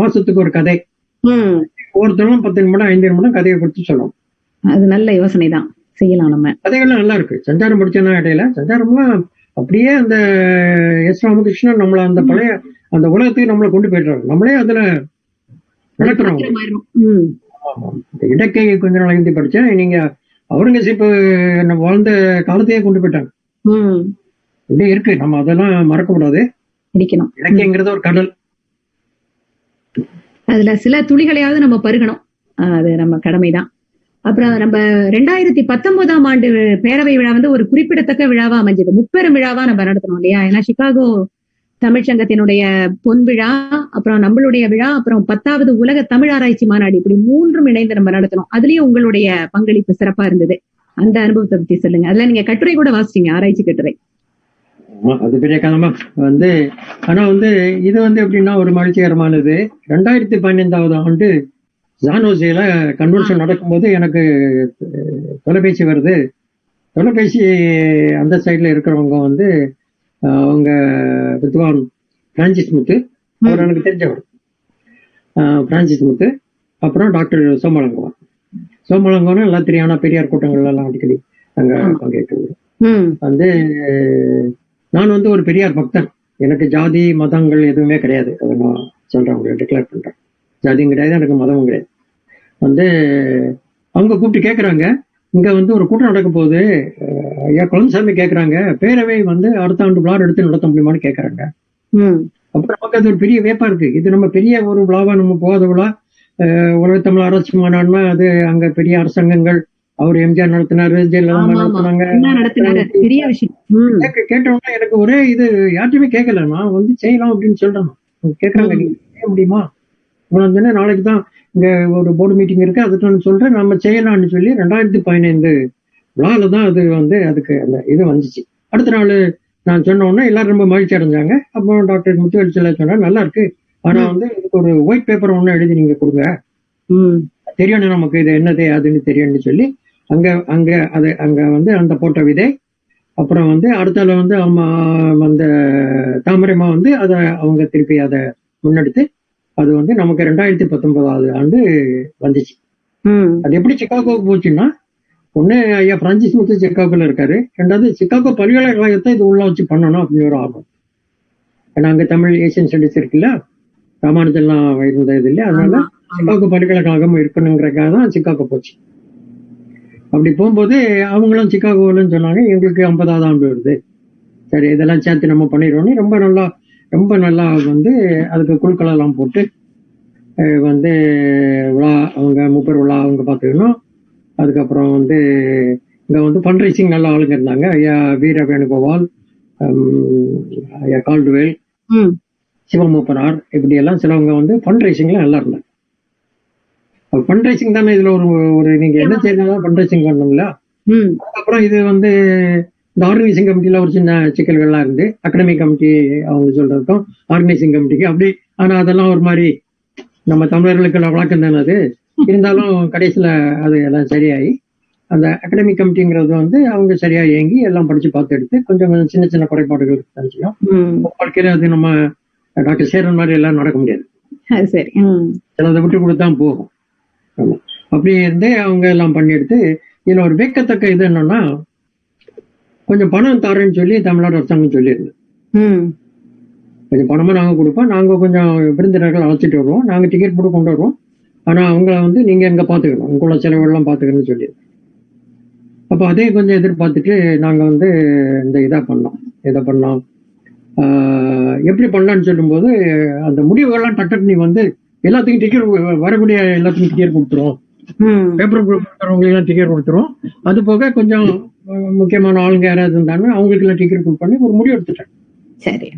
மாசத்துக்கு ஒரு கதை. ம். ஒவ்வொருத்தரும் பத்து நிமிடம் ஐந்து நிமிடம் கதையை குறித்து சொல்லணும். அது நல்ல யோசனை தான் செய்யலாம் நம்ம. கதைகள்லாம் நல்லா இருக்கு. சஞ்சாரம் படிச்சேன்னா இடையில சஞ்சாரம்லாம் அப்படியே அந்த எஸ் ராமகிருஷ்ணன் நம்மள அந்த பழைய அந்த உலகத்துக்கு நம்மளை கொண்டு போயிடுறாரு. நம்மளே அதுல நடக்கிறோம் இடக்கை கொஞ்ச நாள் ஹிந்தி படிச்சேன் நீங்க அவுரங்கசீப் வாழ்ந்த காலத்தையே கொண்டு போயிட்டாங்க. ம். இப்படியே இருக்கு. நம்ம அதெல்லாம் மறக்க கூடாது. இலக்கியங்கிறது ஒரு கடல். அதுல சில துளிகளையாவது நம்ம பருகணும். அது நம்ம கடமைதான். அப்புறம் நம்ம ரெண்டாயிரத்தி பத்தொன்பதாம் ஆண்டு பேரவை விழா வந்து ஒரு குறிப்பிடத்தக்க விழாவா அமைஞ்சது. முப்பெரும் விழாவா நம்ம நடத்தணும் இல்லையா? ஏன்னா சிகாகோ தமிழ்ச்சங்கத்தினுடைய பொன் விழா அப்புறம் நம்மளுடைய விழா அப்புறம் பத்தாவது உலக தமிழ் ஆராய்ச்சி மாநாடு இப்படி மூன்றும் இணைந்து நம்ம நடத்தணும் அதுலயும் உங்களுடைய பங்களிப்பு சிறப்பா இருந்தது. அந்த அனுபவத்தை பத்தி சொல்லுங்க. அதுல நீங்க கட்டுரை கூட வாசிச்சீங்க ஆராய்ச்சி கட்டுரை. அது பெரிய காலமா வந்து ஆனா வந்து இது வந்து எப்படின்னா ஒரு மகிழ்ச்சிகரமானது. ரெண்டாயிரத்தி பன்னெண்டாவது ஆண்டு ஜானோசியில கன்வென்ஷன் நடக்கும்போது எனக்கு தொலைபேசி வருது. தொலைபேசி அந்த சைடுல இருக்கிறவங்க வந்து அவங்க வித்வான் பிரான்சிஸ் முத்து அவர் எனக்கு தெரிஞ்சவர். பிரான்சிஸ் முத்து அப்புறம் டாக்டர் சோமலங்கவன் சோமலங்கவன் எல்லாம் தெரியும் ஆனா பெரியார் கூட்டங்கள்ல எல்லாம் அடிக்கடி அங்க பங்கேற்று வந்து நான் வந்து ஒரு பெரியார் பக்தன். எனக்கு ஜாதி மதங்கள் எதுவுமே கிடையாது. அதை நான் சொல்றேன் டிக்ளேர் பண்றேன். ஜாதியும் கிடையாது எனக்கு மதமும் கிடையாது. வந்து அவங்க கூப்பிட்டு கேக்குறாங்க. இங்க வந்து ஒரு கூட்டம் நடக்க போகுது. ஐயா குழந்தைசாமி கேக்குறாங்க. பேரவை வந்து அடுத்த ஆண்டு விழா எடுத்து நடத்த முடியுமான்னு கேக்குறாங்க. ம். அப்ப நமக்கு அது ஒரு பெரிய வேப்பா இருக்கு. இது நம்ம பெரிய ஒரு விழாவா நம்ம போகாத விழா. உலக தமிழ் அரசு மாநாடுனா அது அங்க பெரிய அரசாங்கங்கள் அவர் எம்ஜிஆர் நடத்தினாரு ஜெயலலிதா நடத்தினாங்க. கேட்டவுடனே எனக்கு ஒரே இது யார்ட்டையுமே கேட்கல நான் வந்து செய்யலாம் அப்படின்னு சொல்றேன். அவங்க கேக்குறாங்க இவ்வளவு தானே நாளைக்கு தான் இங்க ஒரு போர்டு மீட்டிங் இருக்கு. அதுக்கு நான் சொல்றேன். நம்ம செய்யலாம்னு சொல்லி ரெண்டாயிரத்தி பதினைந்து விழால தான் அது வந்து அதுக்கு அந்த இது வந்துச்சு. அடுத்த நாள் நான் சொன்ன உடனே எல்லாரும் ரொம்ப மகிழ்ச்சி அடைஞ்சாங்க. அப்போ டாக்டர் முத்துவேல் சில சொன்னா நல்லா இருக்கு. ஆனா வந்து இதுக்கு ஒரு ஒயிட் பேப்பர் ஒண்ணு எழுதி நீங்க கொடுங்க. ம். தெரியணும் நமக்கு இது என்னது அதுன்னு தெரியும்னு சொல்லி அங்க அங்க அது அங்க வந்து அந்த போட்ட விதை. அப்புறம் வந்து அடுத்தால வந்து அம்மா அந்த தாமரைமா வந்து அதை அவங்க திருப்பி அதை முன்னெடுத்து அது வந்து நமக்கு ரெண்டாயிரத்தி பத்தொன்பதாவது ஆண்டு வந்துச்சு. அது எப்படி சிக்காகோவுக்கு போச்சுன்னா ஒண்ணு ஐயா பிரான்சிஸ் முத்து சிக்காகோல இருக்காரு. ரெண்டாவது சிக்காகோ பல்கலைக்கழகத்தை இது உள்ள வச்சு பண்ணணும் அப்படின்னு ஒரு ஆர்வம். ஏன்னா அங்க தமிழ் ஏசியன் ஸ்டடிஸ் இருக்குல்ல? ராமானுஜெல்லாம் இருந்த இது இல்லையா? அதனால. சிக்காகோ பல்கலைக்கழகம் இருக்கணுங்கிறக்காக தான் சிக்காகோ போச்சு. அப்படி போகும்போது அவங்களும் சிக்காகோலன்னு சொன்னாங்க எங்களுக்கு ஐம்பதாவது ஆண்டு வருது. சரி இதெல்லாம் சேர்த்து நம்ம பண்ணிடுவோம்னு ரொம்ப நல்லா ரொம்ப நல்லா வந்து அதுக்கு குழுக்கள் எல்லாம் போட்டு வந்து விழா அவங்க முப்பர் விழா அவங்க பார்த்துக்கணும். அதுக்கப்புறம் வந்து இங்க வந்து ஃபண்ட் ரைசிங் நல்ல ஆளுங்க இருந்தாங்க. ஐயா வீர வேணுகோபால் ஐயா கால்டுவேல் சிவமூப்பனார் இப்படி எல்லாம் சிலவங்க வந்து ஃபண்ட் ரைசிங்ல நல்லா இருந்தாங்க. ஃபண்ட் ரைசிங் தானே இதுல ஒரு ஒரு நீங்க என்ன செய்யணும் ஃபண்ட் ரைசிங் பண்ணணும்ல? ம். அப்புறம் இது வந்து இந்த ஆர்கனைசிங் கமிட்டில ஒரு சின்ன சிக்கல்கள்லாம் இருந்து அகாடமிக் கமிட்டி அவங்க சொல்றதுக்கும் ஆர்கனைசிங் கமிட்டிக்கு அப்படி. ஆனா அதெல்லாம் ஒரு மாதிரி நம்ம தமிழர்களுக்கு வழக்கம் தானே அது? இருந்தாலும் கடைசியில அது எல்லாம் சரியாயி அந்த அகாடமிக் கமிட்டிங்கிறது வந்து அவங்க சரியா இயங்கி எல்லாம் படிச்சு பார்த்து எடுத்து கொஞ்சம் கொஞ்சம் சின்ன சின்ன குறைபாடுகள் இருந்துச்சுன்னா ம். வாழ்க்கையில அது நம்ம டாக்டர் சேரன் மாதிரி எல்லாம் நடக்க முடியாது. சரி. சிலதை விட்டு கொடுத்தா போகும். அப்படி இருந்தே அவங்க எல்லாம் பண்ணி எடுத்து இதுல ஒரு வெக்கத்தக்க இது என்னன்னா கொஞ்சம் பணம் தரேன்னு சொல்லி தமிழ்நாடு அரசாங்கம் சொல்லியிருந்தது ம். கொஞ்சம் பணமா நாங்க கொடுப்போம். நாங்க கொஞ்சம் விருந்தினர்கள் அழைச்சிட்டு வருவோம். நாங்க டிக்கெட் போட்டு கொண்டு வருவோம். ஆனா அவங்கள வந்து நீங்க எங்க பாத்துக்கணும். உங்களோட செலவெல்லாம் பாத்துக்கணும்னு சொல்லி அப்ப அதே கொஞ்சம் எதிர்பார்த்துட்டு நாங்க வந்து இந்த இதா பண்ணோம். இதை பண்ணோம்? எப்படி பண்ணலாம்னு சொல்லும்போது அந்த முடிவுகள்லாம் டக்கு நீ வந்து எல்லாத்துக்கும் டிக்கெட் வரக்கூடிய எல்லாத்துக்கும் டிக்கெட் கொடுத்துரும். ம் பேப்பர் எல்லாம் டிக்கெட் கொடுத்துரும். அது போக கொஞ்சம் முக்கியமான ஆளுங்க யாராவது இருந்தாங்கன்னா அவங்களுக்கு எல்லாம் டிக்கெட் கொடுப்பேன்னு ஒரு முடிவு எடுத்துட்டேன் சரி.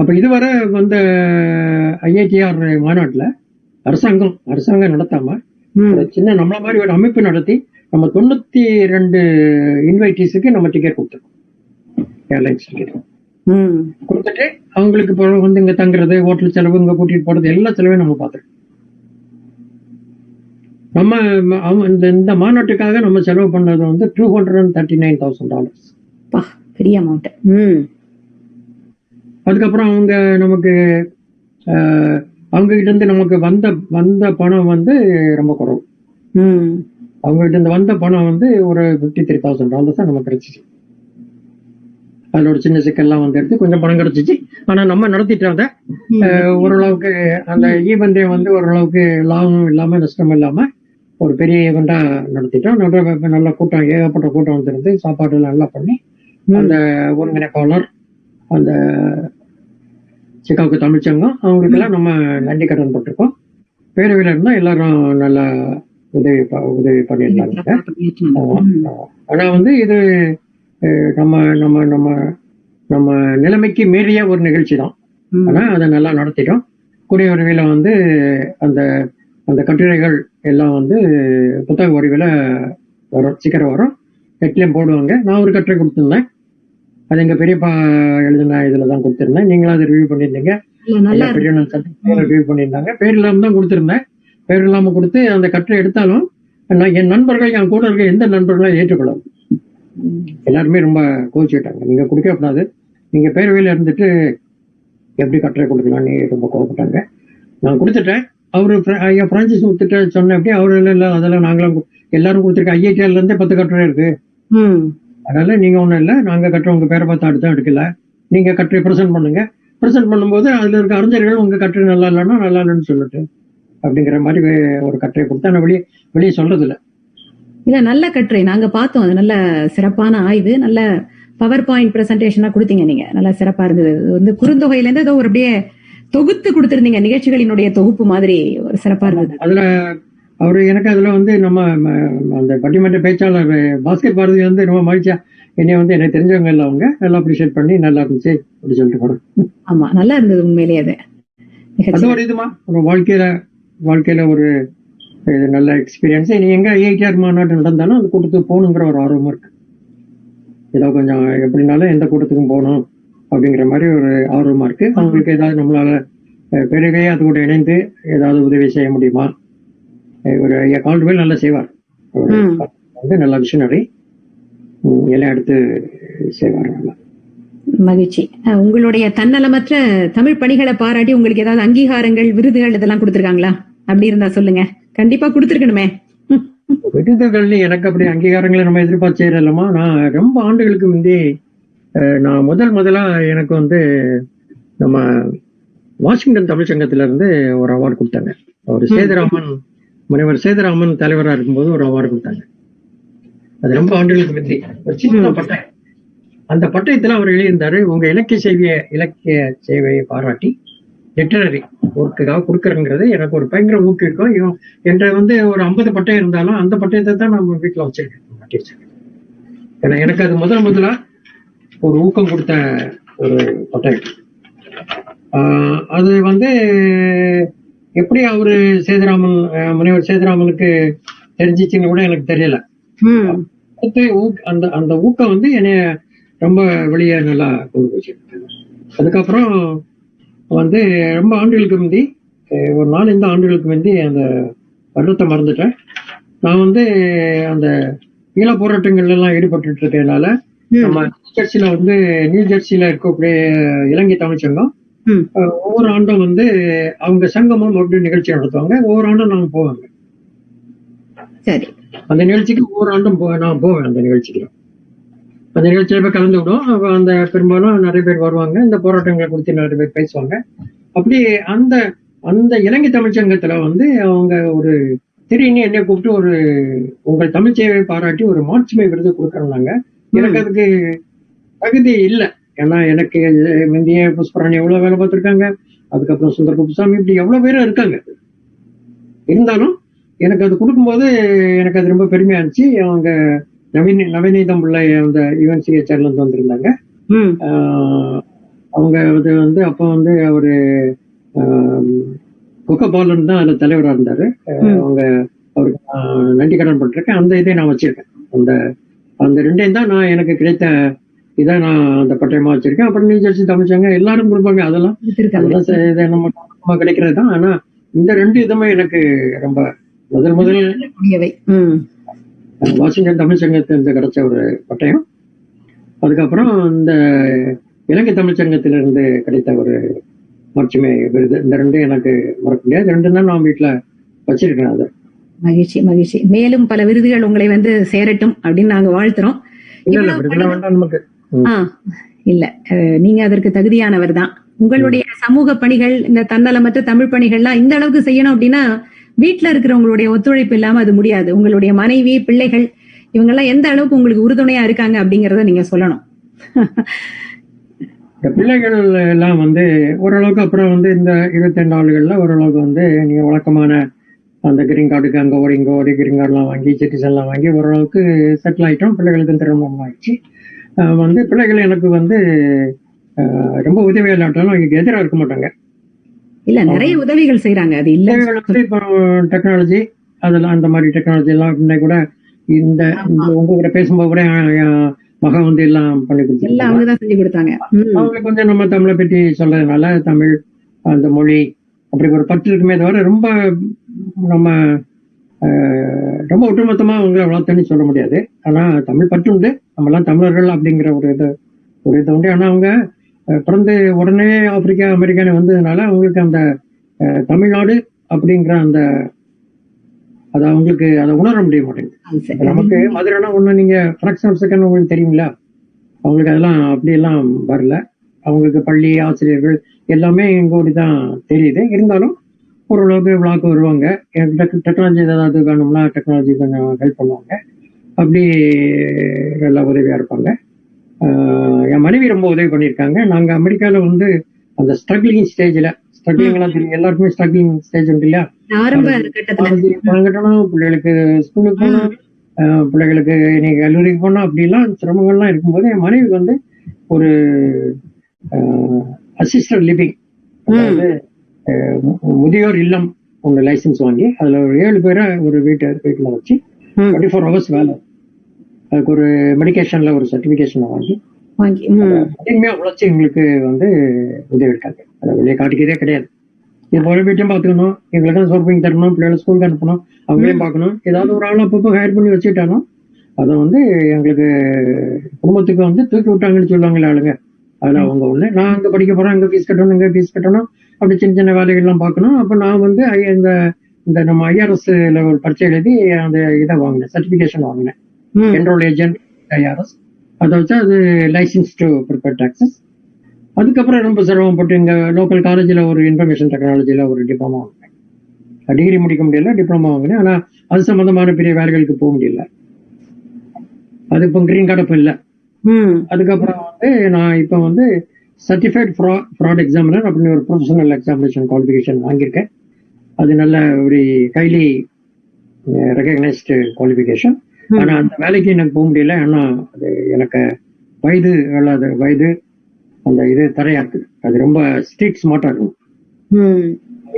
அப்ப இதுவரை வந்த ஐஐடிஆர் மாநாட்டுல அரசாங்கம் அரசாங்கம் நடத்தாம சின்ன நம்மள மாதிரி ஒரு அமைப்பு நடத்தி நம்ம தொண்ணூத்தி ரெண்டு இன்வைட்டிஸுக்கு நம்ம டிக்கெட் கொடுத்துருக்கோம். ஏர்லைன்ஸ் டிக்கெட் கொடுத்துட்டு அவங்களுக்கு வந்து இங்க தங்குறது ஹோட்டல் செலவு இங்க கூட்டிட்டு போறது எல்லா செலவையும் நம்ம பார்த்துருக்கோம். நம்ம இந்த இந்த மாநாட்டுக்காக நம்ம செலவு பண்ணது வந்து two hundred and thirty nine thousand dollars பெரிய அமௌண்ட் ம். அதுக்கப்புறம் அவங்க நமக்கு அவங்க கிட்ட இருந்து நமக்கு வந்த வந்த பணம் வந்து ரொம்ப குறைவு. ம். அவங்க கிட்ட இருந்து வந்த பணம் வந்து ஒரு ஃபிஃப்டி த்ரீ தௌசண்ட் டாலர்ஸ் தான் நமக்கு கிடைச்சிச்சு. அதுல ஒரு சின்ன சிக்கல்லாம் வந்து எடுத்து கொஞ்சம் பணம் கிடைச்சிச்சு. ஆனா நம்ம நடத்திட்டாங்க அஹ், ஓரளவுக்கு அந்த ஈவெண்டே வந்து ஓரளவுக்கு லாபம் இல்லாம நஷ்டம் இல்லாம ஒரு பெரிய ஈவெண்டா நடத்திட்டோம் நல்ல நல்ல கூட்டம் ஏகப்பட்ட கூட்டம் வந்திருந்து சாப்பாடு எல்லாம் நல்லா பண்ணி அந்த ஒருங்கிணைப்பாளர் அந்த சிக்காகோ தமிழ்ச்சங்கம் அவங்களுக்கெல்லாம் நம்ம நன்றி கடன் பட்டிருக்கோம். பேரவையில இருந்தா எல்லாரும் நல்லா உதவி உதவி பண்ணியிருந்தாங்க. ஆனா வந்து இது நம்ம நம்ம நம்ம நம்ம நிலைமைக்கு மீறிய ஒரு நிகழ்ச்சி தான் ம். ஆனா அதை நல்லா நடத்திட்டோம். கூடிய விரைவில் வந்து அந்த அந்த கட்டுரைகள் எல்லாம் வந்து புத்தக வடிவில் வரும் சீக்கிரம் வரும். நெட்லயும் போடுவாங்க. நான் ஒரு கட்டுரை கொடுத்திருந்தேன். அது எங்க பெரியப்பா எழுதின இதுல தான் கொடுத்திருந்தேன். நீங்களும் அதை ரிவ்யூ பண்ணியிருந்தீங்க. ரிவ்யூ பண்ணியிருந்தாங்க. பேர் இல்லாம தான் கொடுத்திருந்தேன். பேர் இல்லாம கொடுத்து அந்த கட்டுரை எடுத்தாலும் நான் என் நண்பர்கள் என் கூட இருக்க எந்த நண்பர்களும் ஏற்றுக்கொள்ளும் எல்லாருமே ரொம்ப கோச்சிட்டாங்க நீங்க கொடுக்க கூடாது நீங்க பேரவையில இருந்துட்டு எப்படி கட்டுரை கொடுக்கலாம்னு ரொம்ப கோவப்பட்டாங்க. நான் கொடுத்துட்டேன். அவரு ஐயா பிரான்சிஸ் கொடுத்துட்டு சொன்ன அப்படி அவரு இல்ல அதெல்லாம் நாங்களும் எல்லாரும் கொடுத்துருக்க ஐஐடிஆர்ல இருந்தே பத்து கட்டுரை இருக்கு. அதனால நீங்க ஒண்ணும் இல்ல நாங்க கட்டுற உங்க பேரை பார்த்து அடுத்து எடுக்கல. நீங்க கட்டுரை ப்ரெசென்ட் பண்ணுங்க. ப்ரெசென்ட் பண்ணும்போது அதுல இருக்க அறிஞர்கள் உங்க கட்டுரை நல்லா இல்லைன்னா நல்லா இல்லைன்னு சொல்லிட்டு அப்படிங்கிற மாதிரி ஒரு கட்டுரை கொடுத்தா நான் வெளியே வெளியே சொல்றது இல்ல இல்ல நல்ல கட்டுரை. நாங்க பார்த்தோம். அது நல்ல சிறப்பான ஆய்வு. நல்ல பவர் பாயிண்ட் பிரசன்டேஷனா கொடுத்தீங்க நீங்க. நல்லா சிறப்பா இருந்தது. வந்து குறுந்தொகையில இருந்து ஏதோ ஒரு அப்படியே தொகுத்து கொடுத்திருந்தீங்க நிகழ்ச்சிகளினுடைய தொகுப்பு மாதிரி ஒரு சிறப்பா இருந்தது. அதுல அவரு எனக்கு அதுல வந்து நம்ம அந்த பட்டிமன்ற பேச்சாளர் பாஸ்கெட் பாரதி வந்து ரொம்ப மகிழ்ச்சியா என்னைய வந்து எனக்கு தெரிஞ்சவங்க இல்லை அவங்க நல்லா அப்ரிஷியேட் பண்ணி நல்லா இருந்துச்சு அப்படி சொல்லிட்டு போனேன் ஆமா நல்லா இருந்தது உண்மையிலேயே அது. அது ஒரு இதுமா ஒரு வாழ்க்கையில வாழ்க்கையில ஒரு இது நல்ல எக்ஸ்பீரியன்ஸ் நீ எங்க ஐஐடிஆர் மாநாடு நடந்தாலும் அந்த கூட்டத்துக்கு போகணுங்கிற ஒரு ஆர்வம் இருக்கு. ஏதோ கொஞ்சம் எப்படினாலும் எந்த கூட்டத்துக்கும் போகணும். அப்படிங்கிற மாதிரி ஒரு ஆர்வமா இருக்கு. அவங்களுக்கு ஏதாவது நம்மளால பிறகே அது கூட இணைந்து ஏதாவது உதவி செய்ய முடியுமா? ஒரு ஐயா கால்டுவேல் நல்லா செய்வார். வந்து நல்ல விஷனரி எல்லாம் எடுத்து செய்வார். நல்லா மகிழ்ச்சி உங்களுடைய தன்னலமற்ற தமிழ் பணிகளை பாராட்டி உங்களுக்கு ஏதாவது அங்கீகாரங்கள் விருதுகள் இதெல்லாம் கொடுத்திருக்காங்களா? அப்படி இருந்தா சொல்லுங்க. கண்டிப்பா கொடுத்திருக்கணுமே. விருதுகள்னு எனக்கு அப்படி அங்கீகாரங்களை நம்ம எதிர்பார்த்து செய்யறோமா நான் ரொம்ப ஆண்டுகளுக்கு முந்தி நான் முதல் முதலா எனக்கு வந்து நம்ம வாஷிங்டன் தமிழ் சங்கத்துல இருந்து ஒரு அவார்டு கொடுத்தாங்க. அவர் சேதுராமன் முனைவர் சேதுராமன் தலைவரா இருக்கும்போது ஒரு அவார்டு கொடுத்தாங்க. அது ரொம்ப ஆண்டுகளுக்கு முந்தி. ஒரு சின்ன அந்த பட்டயத்துல அவர் எழுதியிருந்தாரு உங்க இலக்கிய சேவைய இலக்கிய சேவையை பாராட்டி லிட்டரரி ஒர்க்குக்காக கொடுக்கறங்கிறது எனக்கு ஒரு பயங்கர ஊக்குவிக்கும். இவன் என்ற வந்து ஒரு ஐம்பது பட்டயம் இருந்தாலும் அந்த பட்டயத்தை தான் நம்ம வீட்டுல வச்சிருக்கேன். மாட்டி வச்சிருக்கேன். ஏன்னா எனக்கு அது முதல் முதலா ஒரு ஊக்கம் கொடுத்த ஒரு ஆஹ் அது வந்து எப்படி அவரு சேதுராமன் முனைவர் சேதுராமனுக்கு தெரிஞ்சிச்சுன்னு கூட எனக்கு தெரியல. அந்த அந்த ஊக்கம் வந்து என்னைய ரொம்ப வெளியே நல்லா கொண்டு போச்சு. அதுக்கப்புறம் வந்து ரொம்ப ஆண்டுகளுக்கு முந்தி ஒரு நாலஞ்சு ஆண்டுகளுக்கு முந்தி அந்த வருடத்தை மறந்துட்டேன். நான் வந்து அந்த ஈழ போராட்டங்கள்ல எல்லாம் ஈடுபட்டு இருக்கனால ம். நம்ம நியூ ஜெர்சியில வந்து நியூ ஜெர்சியில இருக்கக்கூடிய இலங்கை தமிழ் சங்கம் ம். அஹ் ஒவ்வொரு ஆண்டும் வந்து அவங்க சங்கமம் அப்படின்னு நிகழ்ச்சி நடத்துவாங்க. ஒவ்வொரு ஆண்டும் நாங்க போவாங்க. சரி. அந்த நிகழ்ச்சிக்கு ஒவ்வொரு ஆண்டும் போ நான் போவேன் அந்த நிகழ்ச்சிக்கு. அந்த நிகழ்ச்சியில போய் கலந்து விடும் அந்த பெரும்பாலும் நிறைய பேர் வருவாங்க. இந்த போராட்டங்களை குறித்து நிறைய பேர் பேசுவாங்க. அப்படி அந்த அந்த இலங்கை தமிழ்ச்சங்கத்துல வந்து அவங்க ஒரு திடீர்னு என்னை கூப்பிட்டு ஒரு உங்கள் தமிழ் சேவை பாராட்டி ஒரு மாட்சிமை விருது கொடுக்கறாங்க எனக்கு அதுக்கு தகுதி இல்லை. ஏன்னா எனக்கு முந்தைய புஷ்பராணி எவ்வளவு வேலை பார்த்திருக்காங்க? அதுக்கப்புறம் சுந்தர் குப்புசாமி இப்படி எவ்வளவு பேரும் இருக்காங்க? இருந்தாலும் எனக்கு அது கொடுக்கும்போது எனக்கு அது ரொம்ப பெருமையா இருந்துச்சு. அவங்க நவீன நவநீதம் பிள்ளை அந்த யுஎன்சிஹெச்ஆர்ல இருந்து வந்திருந்தாங்க. அவங்க அது வந்து அப்போ வந்து அவரு கொக்கபாலன் தான் அதுல தலைவரா இருந்தாரு. அவங்க அவருக்கு நான் நன்றி கடன் பட்டிருக்கேன். அந்த இதை நான் வச்சிருக்கேன். அந்த அந்த ரெண்டையும் தான் நான் எனக்கு கிடைத்த இதை நான் அந்த பட்டயமா வச்சிருக்கேன். அப்புறம் நியூ ஜெர்சி தமிழ்ச்சாங்க எல்லாரும் கொடுப்பாங்க அதெல்லாம் அதெல்லாம் நம்ம கிடைக்கிறது தான். ஆனா இந்த ரெண்டு இதுமே எனக்கு ரொம்ப முதல் முதல் வாஷிங்டன் தமிழ் சங்கத்திலிருந்து கிடைச்ச ஒரு பட்டயம். அதுக்கப்புறம் இந்த இலங்கை தமிழ் சங்கத்திலிருந்து கிடைத்த ஒரு மாட்சிமை விருது. இந்த ரெண்டும் எனக்கு மறக்க முடியாது. ரெண்டும் தான் நான் வீட்டுல வச்சிருக்கேன் அதை. மகிழ்ச்சி மகிழ்ச்சி. மேலும் பல விருதுகள் உங்களை வந்து சேரட்டும் அப்படின்னு நாங்க வாழ்த்துறோம். இல்ல நீங்க அதற்கு தகுதியானவர் தான். உங்களுடைய சமூக பணிகள் இந்த தன்னலமற்ற தமிழ் பணிகள்லாம் இந்த அளவுக்கு செய்யணும் அப்படின்னா வீட்ல இருக்கிறவங்களுடைய ஒத்துழைப்பு இல்லாம அது முடியாது. உங்களுடைய மனைவி பிள்ளைகள் இவங்க எல்லாம் எந்த அளவுக்கு உங்களுக்கு உறுதுணையா இருக்காங்க அப்படிங்கறத நீங்க சொல்லணும். இந்த பிள்ளைகள் எல்லாம் வந்து ஓரளவுக்கு அப்புறம் வந்து இந்த இருபத்தி ரெண்டு ஆண்டுகள்ல ஓரளவுக்கு வந்து நீங்க வழக்கமான அந்த கிரீன் கார்டுக்கு அங்க ஓடி இங்க ஓடி கிரீன் கார்டுலாம் வாங்கி சிட்டிசன் எல்லாம் வாங்கி ஓரளவுக்கு செட்டில் ஆயிட்டோம். பிள்ளைகளுக்கு திருமணம் ஆயிடுச்சு. வந்து பிள்ளைகள் எனக்கு வந்து ரொம்ப உதவியா இல்லாட்டாலும் எனக்கு எதிராக இருக்க மாட்டாங்க. இல்ல நிறைய உதவிகள் செய்யறாங்க அது இல்ல. வந்து இப்போ டெக்னாலஜி அதெல்லாம் அந்த மாதிரி டெக்னாலஜி எல்லாம் இன்னை கூட இந்த இந்த உங்ககிட்ட பேசும்போது கூட மகன் வந்து எல்லாம் பண்ணி கொடுத்தாங்க. அவங்களுக்கு கொஞ்சம் நம்ம தமிழை பற்றி சொல்றதுனால தமிழ் அந்த மொழி அப்படி ஒரு பற்று இருக்குமே தவிர ரொம்ப நம்ம ரொம்ப ஒட்டுமொத்தமா அவங்களை வளர்த்தேன்னு சொல்ல முடியாது. ஆனா தமிழ் பற்று உண்டு. நம்ம எல்லாம் தமிழர்கள் அப்படிங்கிற ஒரு இது ஒரு இது உண்டு. ஆனா அவங்க பிறந்து உடனே ஆப்பிரிக்கா அமெரிக்கான்னு வந்ததுனால அவங்களுக்கு அந்த தமிழ்நாடு அப்படிங்கிற அந்த அதை அவங்களுக்கு அதை உணர முடிய மாட்டேங்குது. நமக்கு மதுரைனா ஒண்ணு நீங்க ஃபிராக்ஷன் ஆஃப் செகண்ட் உங்களுக்கு தெரியுங்களா அவங்களுக்கு அதெல்லாம் அப்படியெல்லாம் வரல. அவங்களுக்கு பள்ளி ஆசிரியர்கள் எல்லாமே எங்க தான் தெரியுது. இருந்தாலும் ஓரளவுக்கு விழாக்கு வருவாங்க. டெக்னாலஜி ஏதாவது வேணும்னா டெக்னாலஜி கொஞ்சம் ஹெல்ப் பண்ணுவாங்க. அப்படி நல்லா உதவியா இருப்பாங்க. என் மனைவி ரொம்ப உதவி பண்ணியிருக்காங்க. நாங்க அமெரிக்கால வந்து அந்த ஸ்ட்ரகிளிங் ஸ்டேஜ்ல ஸ்ட்ரகிளிங்லாம் தெரியும். எல்லாருக்குமே ஸ்ட்ரகிளிங் ஸ்டேஜ் உண்டு இல்லையா? ஆரம்ப கட்டத்துல. பணம் கட்டணும் பிள்ளைகளுக்கு ஸ்கூலுக்கு போகணும் பிள்ளைகளுக்கு இன்னைக்கு கல்லூரிக்கு போகணும் அப்படிலாம் சிரமங்கள்லாம் இருக்கும்போது என் மனைவி வந்து ஒரு அசிஸ்டன்ட் லிவிங் அதாவது முதியோர் இல்லம் ஒன்று லைசன்ஸ் வாங்கி அதுல ஒரு ஏழு பேரை ஒரு வீட்டு வீட்டுல வச்சு. டுவெண்ட்டி ஃபோர் ஹவர்ஸ் வேலை. அதுக்கு ஒரு மெடிக்கேஷன்ல ஒரு சர்டிபிகேஷன் வாங்கி வாங்கி. கடுமையா உழைச்சி எங்களுக்கு வந்து உதவி இருக்காங்க. அதை வெளியே காட்டிக்கிறதே கிடையாது. இது போல வீட்டையும் பார்த்துக்கணும். எங்களுக்கு சோர்பிங் தரணும். பிள்ளைகளை ஸ்கூலுக்கு அனுப்பணும். அவங்களையும் பார்க்கணும். ஏதாவது ஒரு ஆள் அப்பப்போ ஹையர் பண்ணி வச்சுட்டாலும் அதை வந்து எங்களுக்கு குடும்பத்துக்கு வந்து தூக்கி விட்டாங்கன்னு சொல்லுவாங்களே ஆளுங்க. அதுல அவங்க ஒண்ணு நான் அங்க படிக்க போறேன் அங்க ஃபீஸ் கட்டணும் இங்க ஃபீஸ் கட்டணும். அப்படி சின்ன சின்ன வேலைகள்லாம் பார்க்கணும். அப்ப நான் வந்து இந்த இந்த நம்ம ஐஆர்எஸ்ல ஒரு பரீட்சை எழுதி அந்த இதை வாங்கினேன் சர்டிபிகேஷன் வாங்கினேன். என்ரோல் ஏஜென்ட் ஐஆர்எஸ் அதை வச்சு அது லைசன்ஸ் டு ப்ரிப்பேர் டாக்ஸஸ் அதுக்கப்புறம் ரொம்ப சிரமப்பட்டு இங்க லோக்கல் காலேஜில் ஒரு இன்ஃபர்மேஷன் டெக்னாலஜியில் ஒரு டிப்ளமா வாங்கினேன். டிகிரி முடிக்க முடியல டிப்ளமா வாங்கினேன். ஆனா அது சம்பந்தமான பெரிய வேலைகளுக்கு போக முடியல. அது இப்போ கிரீன் கார்டு இப்போ இல்லை. அதுக்கப்புறம் வந்து நான் இப்போ வந்து சர்டிஃபைட் ஃப்ராட் எக்ஸாமினர் அப்படின்னு ஒரு ப்ரொஃபஷனல் எக்ஸாமினேஷன் குவாலிஃபிகேஷன் வாங்கியிருக்கேன். அது நல்ல ஒரு கைலி ரெகக்னைஸ்டு குவாலிஃபிகேஷன் ஆனா அந்த வேலைக்கு எனக்கு போக முடியல. ஆனா அது எனக்கு வயது அல்லாத வயது அந்த இது இருக்குது அது ரொம்ப ஸ்ட்ரீட் ஸ்மார்ட்டா இருக்கும்.